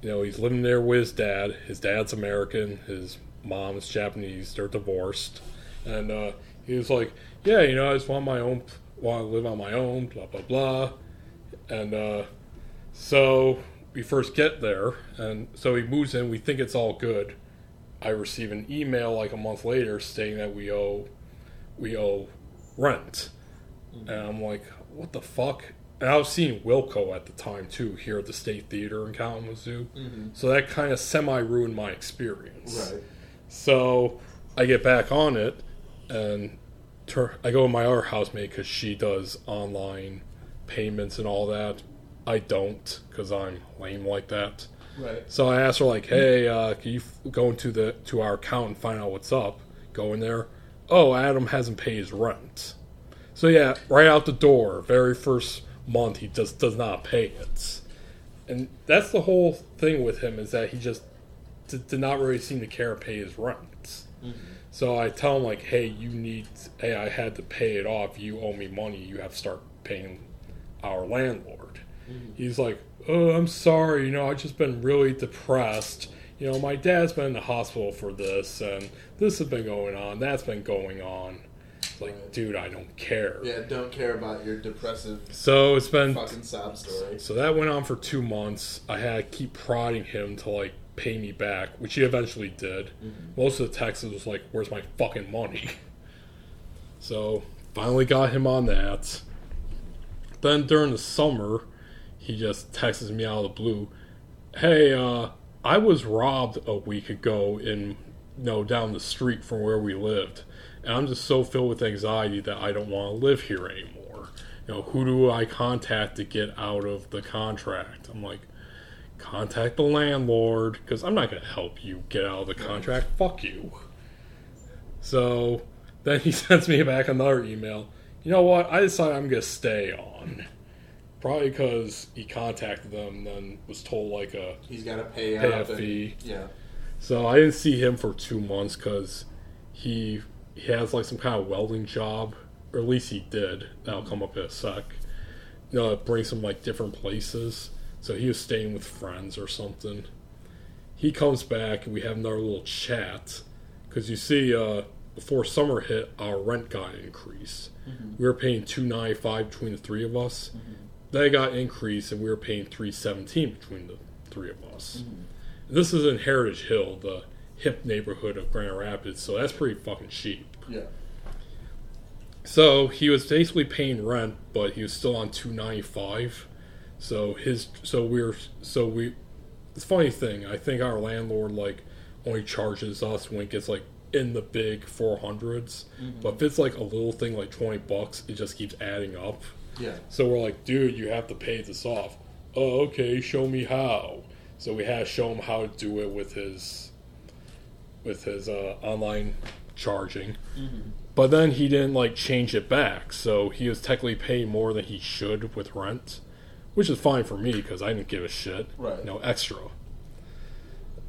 S1: You know, he's living there with his dad. His dad's American. His mom's Japanese. They're divorced, and uh, he was like, "Yeah, you know, I just want my own, want to live on my own." Blah blah blah, and uh, so we first get there, and so he moves in. We think it's all good. I receive an email like a month later saying that we owe we owe rent, and I'm like, what the fuck? And I was seeing Wilco at the time too here at the State Theater in Kalamazoo, so that kind of semi ruined my experience.
S7: right.
S1: So I get back on it, and I go with my other housemate because she does online payments and all that. I don't because I'm lame like that.
S7: Right.
S1: So I asked her like, "Hey, uh, can you f- go into the to our account and find out what's up?" Go in there. Oh, Adam hasn't paid his rent. So yeah, right out the door, very first month, he just does not pay it, and that's the whole thing with him is that he just d- did not really seem to care to pay his rent. So I tell him like, "Hey, you need. Hey, I had to pay it off. You owe me money. You have to start paying our landlord." Mm-hmm. He's like, "Oh, I'm sorry. You know, I've just been really depressed. You know, my dad's been in the hospital for this, and this has been going on. That's been going on." It's like, dude, I don't care.
S7: Yeah, don't care about your depressive
S1: So it's been
S7: fucking sob story.
S1: so that went on for two months. I had to keep prodding him to like pay me back, which he eventually did. Most of the texts was like, "Where's my fucking money?" So finally got him on that. Then during the summer, he just texts me out of the blue, "Hey, uh, I was robbed a week ago in, you know, down the street from where we lived, and I'm just so filled with anxiety that I don't want to live here anymore. You know, who do I contact to get out of the contract?" I'm like, "Contact the landlord, because I'm not going to help you get out of the contract. Fuck you." So then he sends me back another email. You know what? I decided I'm gonna stay on. Probably because he contacted them, and then was told like a.
S7: He's got to pay,
S1: Pay
S7: up
S1: a
S7: and-
S1: fee.
S7: yeah.
S1: So I didn't see him for two months because he he has like some kind of welding job, or at least he did. That'll come up in a sec. You know, it brings him like different places. So he was staying with friends or something. He comes back and we have another little chat because you see, uh, before summer hit, our rent got increased. Mm-hmm. We were paying two ninety five between the three of us. Mm-hmm. They got increased and we were paying three seventeen between the three of us. And this is in Heritage Hill, the hip neighborhood of Grand Rapids, so that's pretty fucking cheap.
S7: Yeah.
S1: So he was basically paying rent, but he was still on two ninety five. So his so we're so we. It's a funny thing. I think our landlord like only charges us when it gets like in the big four hundreds. But if it's like a little thing like twenty bucks, it just keeps adding up.
S7: Yeah.
S1: So we're like, dude, you have to pay this off. Oh, okay, show me how. So we had to show him how to do it with his with his uh, online charging. but then he didn't like change it back, so he was technically paying more than he should with rent, which is fine for me because I didn't give a shit.
S16: Right.
S1: No extra.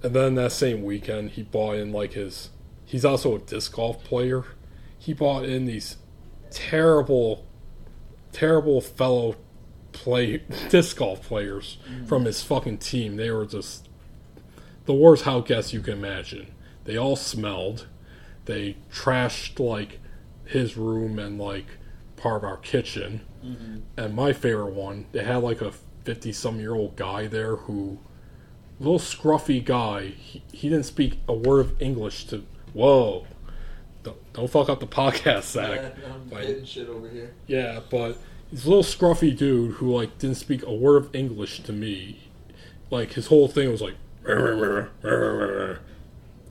S1: And then that same weekend, he bought in like his. He's also a disc golf player. He bought in these terrible, terrible fellow play disc golf players mm-hmm. from his fucking team. They were just the worst outcasts you can imagine. They all smelled. They trashed like his room and like part of our kitchen. Mm-hmm. And my favorite one, they had like a fifty-some year old guy there who, little scruffy guy. He, he didn't speak a word of English to. Whoa, don't, don't fuck up the podcast, Zach.
S2: Yeah, I'm
S1: Like-
S2: hitting shit over here.
S1: yeah, but he's a little scruffy dude who like didn't speak a word of English to me. Like his whole thing was like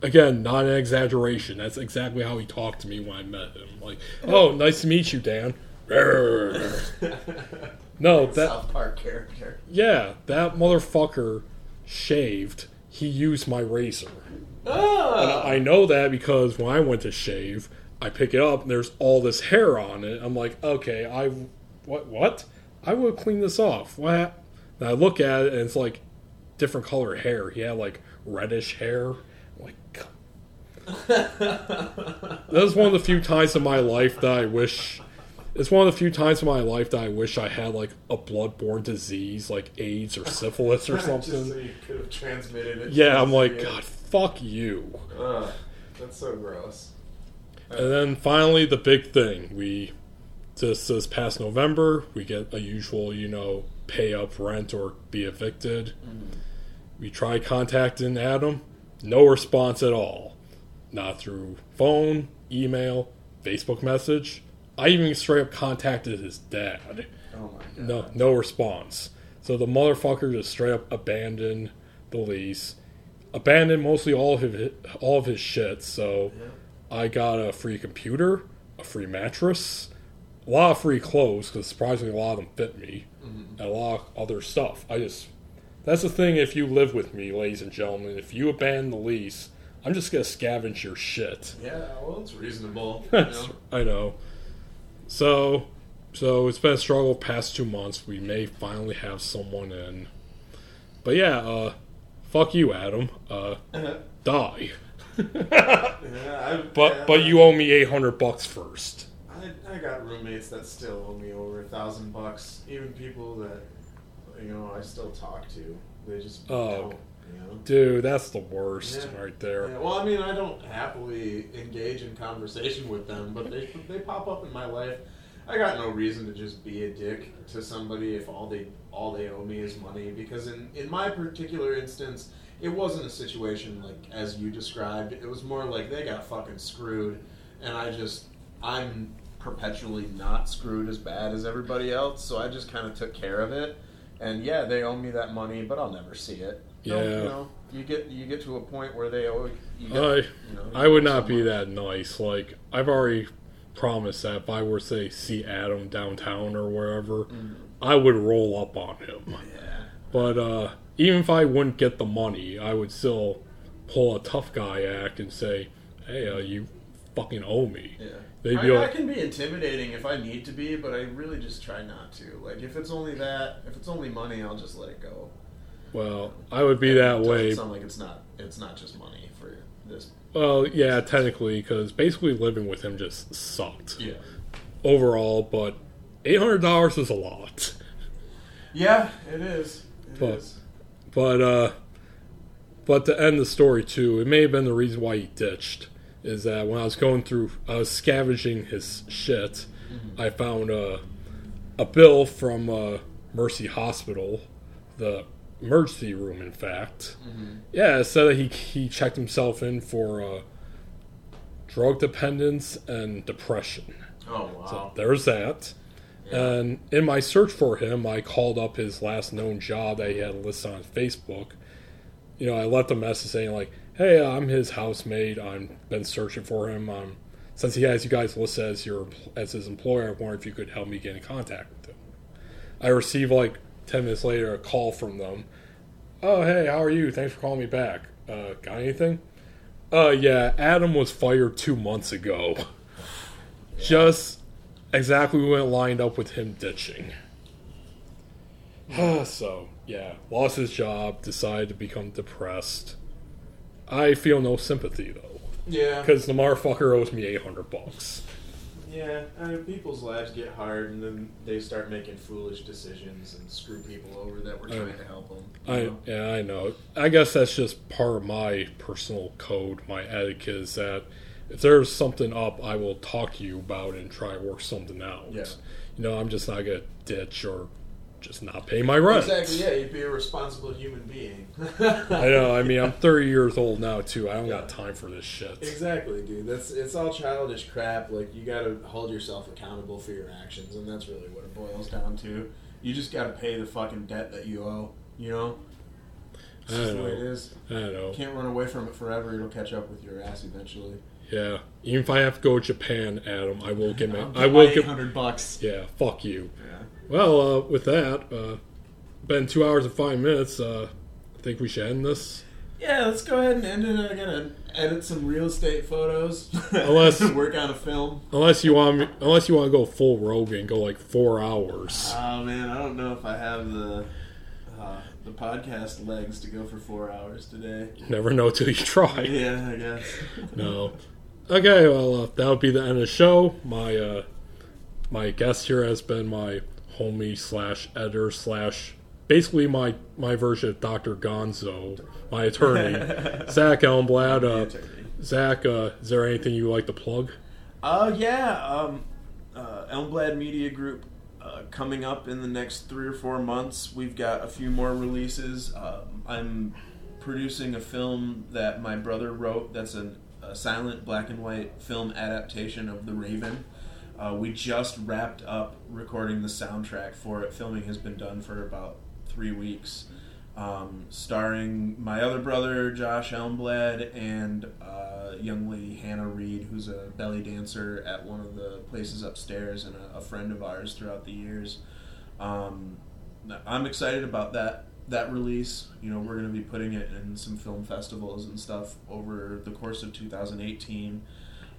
S1: again, not an exaggeration. That's exactly how he talked to me when I met him. Like, oh, oh nice to meet you, Dan. No, that
S16: South Park character.
S1: yeah, that motherfucker shaved. He used my razor.
S2: Ah!
S1: I know that because when I went to shave, I pick it up and there's all this hair on it. I'm like, okay, I what what? I would clean this off. What? And I look at it and it's like different color hair. He had like reddish hair. I'm like, "God." that was one of the few times in my life that I wish. It's one of the few times in my life that I wish I had like a bloodborne disease, like AIDS or syphilis or
S2: Just so
S1: something.
S2: you could have transmitted it.
S1: Yeah, I'm like,
S2: Yeah.
S1: God, fuck you.
S2: Ugh, that's so gross.
S1: And then finally, the big thing. We just this past November, we get a usual, you know, pay up rent or be evicted. Mm. We try contacting Adam, no response at all. Not through phone, email, Facebook message. I even straight up contacted his dad.
S16: Oh my god.
S1: No, no response. So the motherfucker just straight up abandoned the lease, abandoned mostly all of his all of his shit. So I got a free computer, a free mattress, a lot of free clothes because surprisingly a lot of them fit me, mm-hmm. and a lot of other stuff. I just that's the thing. If you live with me, ladies and gentlemen, if you abandon the lease, I'm just gonna scavenge your shit.
S2: Yeah, well, it's reasonable. You know?
S1: I know. So, so it's been a struggle past two months. We may finally have someone in. But yeah, uh, fuck you, Adam. Uh, die.
S2: Yeah, I,
S1: But
S2: yeah,
S1: but you owe me eight hundred bucks first.
S2: I, I got roommates that still owe me over a thousand bucks. Even people that you know I still talk to, they just
S1: Oh.
S2: don't. You know.
S1: Dude, that's the worst
S2: Yeah.
S1: right there.
S2: Yeah, well, I mean, I don't happily engage in conversation with them, but they they pop up in my life. I got no reason to just be a dick to somebody if all they all they owe me is money. Because in in my particular instance, it wasn't a situation like as you described. It was more like they got fucking screwed, and I just I'm perpetually not screwed as bad as everybody else, so I just kind of took care of it. And yeah, they owe me that money, but I'll never see it. So,
S1: Yeah.
S2: you know, you get you get to a point where they owe you. Get,
S1: I
S2: you know,
S1: I would not
S2: owe
S1: be
S2: so
S1: that nice. Like I've already promised that if I were say see Adam downtown or wherever, I would roll up on him.
S2: Yeah.
S1: But uh, even if I wouldn't get the money, I would still pull a tough guy act and say, "Hey, uh, you fucking owe me."
S2: Yeah.
S1: They'd
S2: I,
S1: be
S2: I
S1: like-
S2: can be intimidating if I need to be, but I really just try not to. Like if it's only that, if it's only money, I'll just let it go.
S1: Well, I would be that
S2: It doesn't
S1: way.
S2: Sound like it's not. It's not just money for this.
S1: Well, yeah, technically, because basically living with him just sucked
S2: Yeah.
S1: overall. But eight hundred dollars is a lot.
S2: Yeah, it is. It is.
S1: But- But uh, but to end the story too, it may have been the reason why he ditched. Is that when I was going through, I was scavenging his shit. I found a a bill from uh, Mercy Hospital, the emergency room. In fact, yeah, it said that he he checked himself in for uh, drug dependence and depression.
S2: Oh wow.
S1: So there's that. And in my search for him, I called up his last known job that he had listed on Facebook. You know, I left a message saying like, "Hey, I'm his housemate. I've been searching for him. Um, since he has you guys listed as your as his employer, I wonder if you could help me get in contact with him." I received like ten minutes later a call from them. Oh, hey, how are you? Thanks for calling me back. Uh, got anything? Uh, yeah, Adam was fired two months ago. just exactly when it lined up with him ditching. so, yeah, lost his job, decided to become depressed. I feel no sympathy though,
S7: Yeah.
S1: because the motherfucker owes me eight hundred bucks.
S7: Yeah, I mean, people's lives get hard, and then they start making foolish decisions and screw people over that were trying to help them.
S1: I yeah, I know. I guess that's just part of my personal code, my etiquette is that if there's something up, I will talk to you about it and try to work something out.
S7: Yeah.
S1: You know, I'm just not gonna ditch or just not pay my rent.
S7: Exactly. Yeah, you'd be a responsible human being.
S1: I know. I mean, I'm 30 years old now too. I don't got time for this shit.
S7: Exactly, dude. That's it's all childish crap. Like you got to hold yourself accountable for your actions, and that's really what it boils
S2: down to. You just got to pay the fucking debt that you owe. You know, it's just the way it is.
S1: I don't know.
S2: You can't run away from it forever. It'll catch up with your ass eventually.
S1: Yeah. Even if I have to go to Japan, Adam, I will give me.
S2: I'll
S1: I will give.
S2: hundred bucks.
S1: Yeah. Fuck you.
S2: Yeah.
S1: Well, uh, with that, uh, been two hours and five minutes. Uh, I think we should end this.
S2: Yeah, let's go ahead and end it. I'm gonna edit some real estate photos.
S1: Unless-
S2: work on a film.
S1: Unless you want, me, unless you want to go full Rogan, go like four hours.
S2: Oh man, I don't know if I have the uh, the podcast legs to go for four hours today.
S1: Never know till you try.
S2: Yeah, I guess.
S1: No. Okay, well, uh, that would be the end of the show. My uh, my guest here has been my homie slash editor slash basically my my version of Doctor Gonzo, my attorney, Zach Elmblad. Uh, Zach, uh, is there anything you like to plug?
S2: Uh, yeah. Um, uh, Elmblad Media Group uh, coming up in the next three or four months. We've got a few more releases. Um, I'm producing a film that my brother wrote. That's an, a silent black and white film adaptation of The Raven. Uh, we just wrapped up recording the soundtrack for it. Filming has been done for about three weeks. Um, starring my other brother Josh Elmblad and uh, young lady Hannah Reed, who's a belly dancer at one of the places upstairs and a, a friend of ours throughout the years. Um, I'm excited about that that release. You know, we're going to be putting it in some film festivals and stuff over the course of 2018.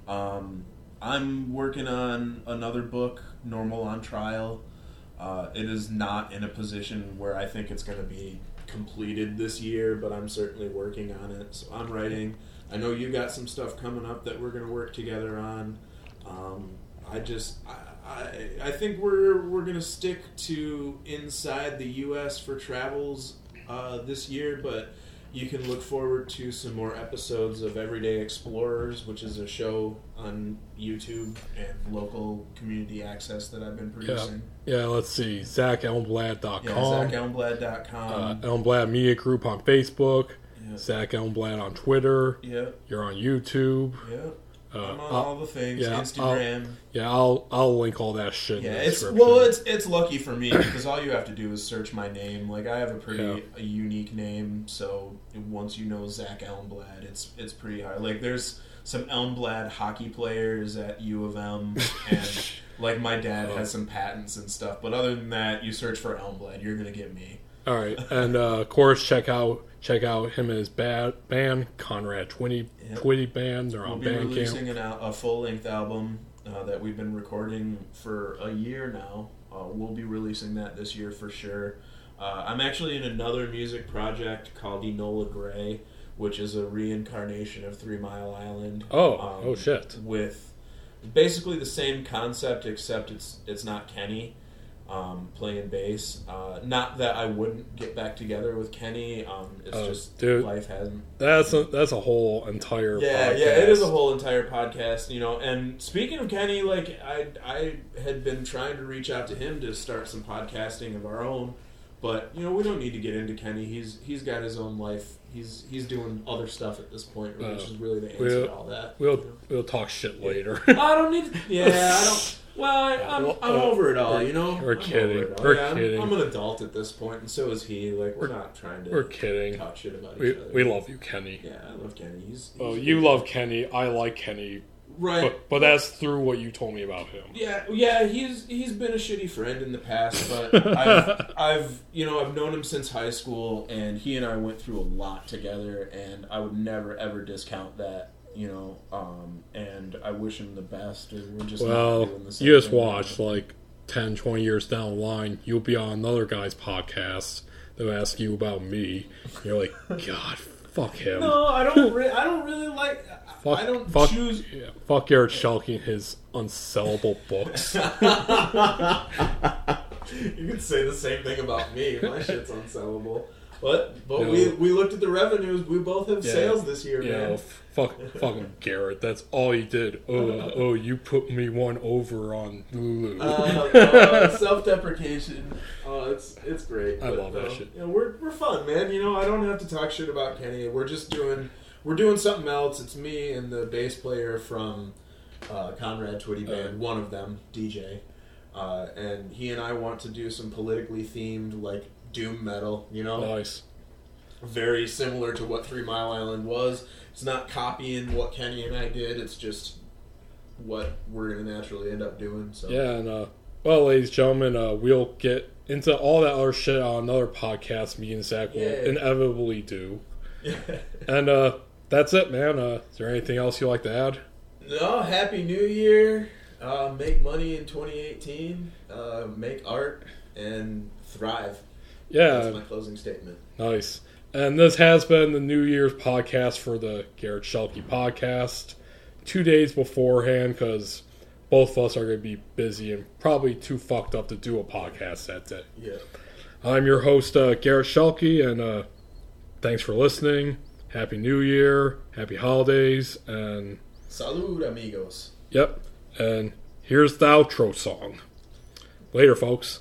S2: Um, I'm working on another book, Normal on Trial. Uh, it is not in a position where I think it's going to be completed this year, but I'm certainly working on it. So I'm writing. I know you got some stuff coming up that we're going to work together on. Um, I just, I, I, I think we're we're going to stick to inside the U.S. for travels uh, this year, but you can look forward to some more episodes of Everyday Explorers, which is a show on YouTube and local community access that I've been producing.
S1: Yeah, let's see. ZachElmblad.com.
S2: Yeah, ZachElmblad.com.
S1: uh, Elmblad Media Group on Facebook.
S2: yeah.
S1: Zach Elmblad on Twitter.
S2: yeah,
S1: You're on YouTube.
S2: yeah.
S1: Uh,
S2: I'm on
S1: I'll-
S2: all the things.
S1: yeah,
S2: Instagram.
S1: yeah, I'll I'll link all that shit.
S2: Yeah,
S1: in the
S2: it's well, it's it's lucky for me because all you have to do is search my name. Like I have a pretty
S1: Yeah.
S2: a unique name, so once you know Zach Elmblad, it's it's pretty hard. Like there's some Elmblad hockey players at U of M, and like my dad
S1: Oh.
S2: has some patents and stuff. But other than that, you search for Elmblad, you're gonna get me.
S1: All right, and uh, of course, check out check out him and his bad band Konrad Twitty
S2: Yep.
S1: Twitty band. They're
S2: We'll
S1: on
S2: be releasing an, a full length album uh, that we've been recording for a year now. Uh, we'll be releasing that this year for sure. Uh, I'm actually in another music project called Enola Gray, which is a reincarnation of Three Mile Island.
S1: Oh,
S2: um,
S1: oh shit!
S2: With basically the same concept, except it's it's not Kenny um, playing bass. Uh, not that I wouldn't get back together with Kenny. Um, it's
S1: Oh,
S2: just
S1: dude.
S2: life hasn't
S1: That's a, that's a whole entire
S2: yeah,
S1: podcast.
S2: yeah, it is a whole entire podcast, you know. And speaking of Kenny, like I, I had been trying to reach out to him to start some podcasting of our own, but you know, we don't need to get into Kenny. He's he's got his own life. He's he's doing other stuff at this point, which
S1: Uh,
S2: is really the answer
S1: we'll-
S2: to all that.
S1: We'll
S2: you know.
S1: we'll talk shit later.
S2: I don't need. To, yeah, I don't. Well, I, I'm,
S1: Well,
S2: I'm
S1: uh,
S2: over it all, you know.
S1: we're
S2: I'm
S1: kidding.
S2: over.
S1: We're
S2: Yeah, I'm-
S1: kidding.
S2: I'm, an adult at this point, and so is he. Like we're, not trying to.
S1: We're kidding.
S2: talk shit about
S1: We
S2: each other.
S1: we love you, Kenny.
S2: Yeah, I love Kenny. He's, he's
S1: Oh, you love Kenny. I like Kenny,
S2: right.
S1: but but that's through what you told me about him.
S2: Yeah, yeah, he's he's been a shitty friend in the past, but I've, I've you know I've known him since high school, and he and I went through a lot together, and I would never ever discount that
S17: you know, um, and I wish him the best. Or we're just
S1: Well, you just watch like 10, 20 years down the line, you'll be on another guy's podcast. They'll ask you about me. You're like, God, fuck him.
S2: No, I don't. Re- I don't really like.
S1: fuck,
S2: I don't
S1: fuck,
S2: choose.
S1: yeah, fuck Garret Schuelke and his unsellable books.
S2: you could say the same thing about me. My shit's unsellable. But but
S1: No.
S2: we we looked at the revenues. We both have
S1: Yeah.
S2: sales this year,
S1: know,
S2: man.
S1: fuck, fucking Garret. That's all he did. Oh, uh, oh, you put me one over on Lulu.
S2: Uh, uh, self-deprecation. Oh, it's it's great.
S1: I
S2: But,
S1: love that
S2: uh,
S1: shit.
S2: You know, we're we're fun, man. You know, I don't have to talk shit about Kenny. We're just doing we're doing something else. It's me and the bass player from uh, Konrad Twitty band, one of them, DJ, uh, and he and I want to do some politically themed like doom metal. You know,
S1: nice.
S2: very similar to what Three Mile Island was. It's not copying what Kenny and I did. It's just what we're gonna naturally end up doing. So
S1: Yeah, and uh, well, ladies and gentlemen, uh, we'll get into all that other shit on another podcast. Me and Zach will inevitably do. And uh, that's it, man. Uh, is there anything else you like to add?
S2: No, happy new year. Uh, make money in 2018. Uh, make art and thrive.
S1: Yeah,
S2: That's my closing statement.
S1: Nice. And this has been the New Year's podcast for the Garret Schuelke podcast. Two days beforehand, because both of us are going to be busy and probably too fucked up to do a podcast that day.
S2: Yeah.
S1: I'm your host, uh, Garret Schuelke, and uh, thanks for listening. Happy New Year, happy holidays, and
S2: Salud, amigos.
S1: yep. And here's the outro song. Later, folks.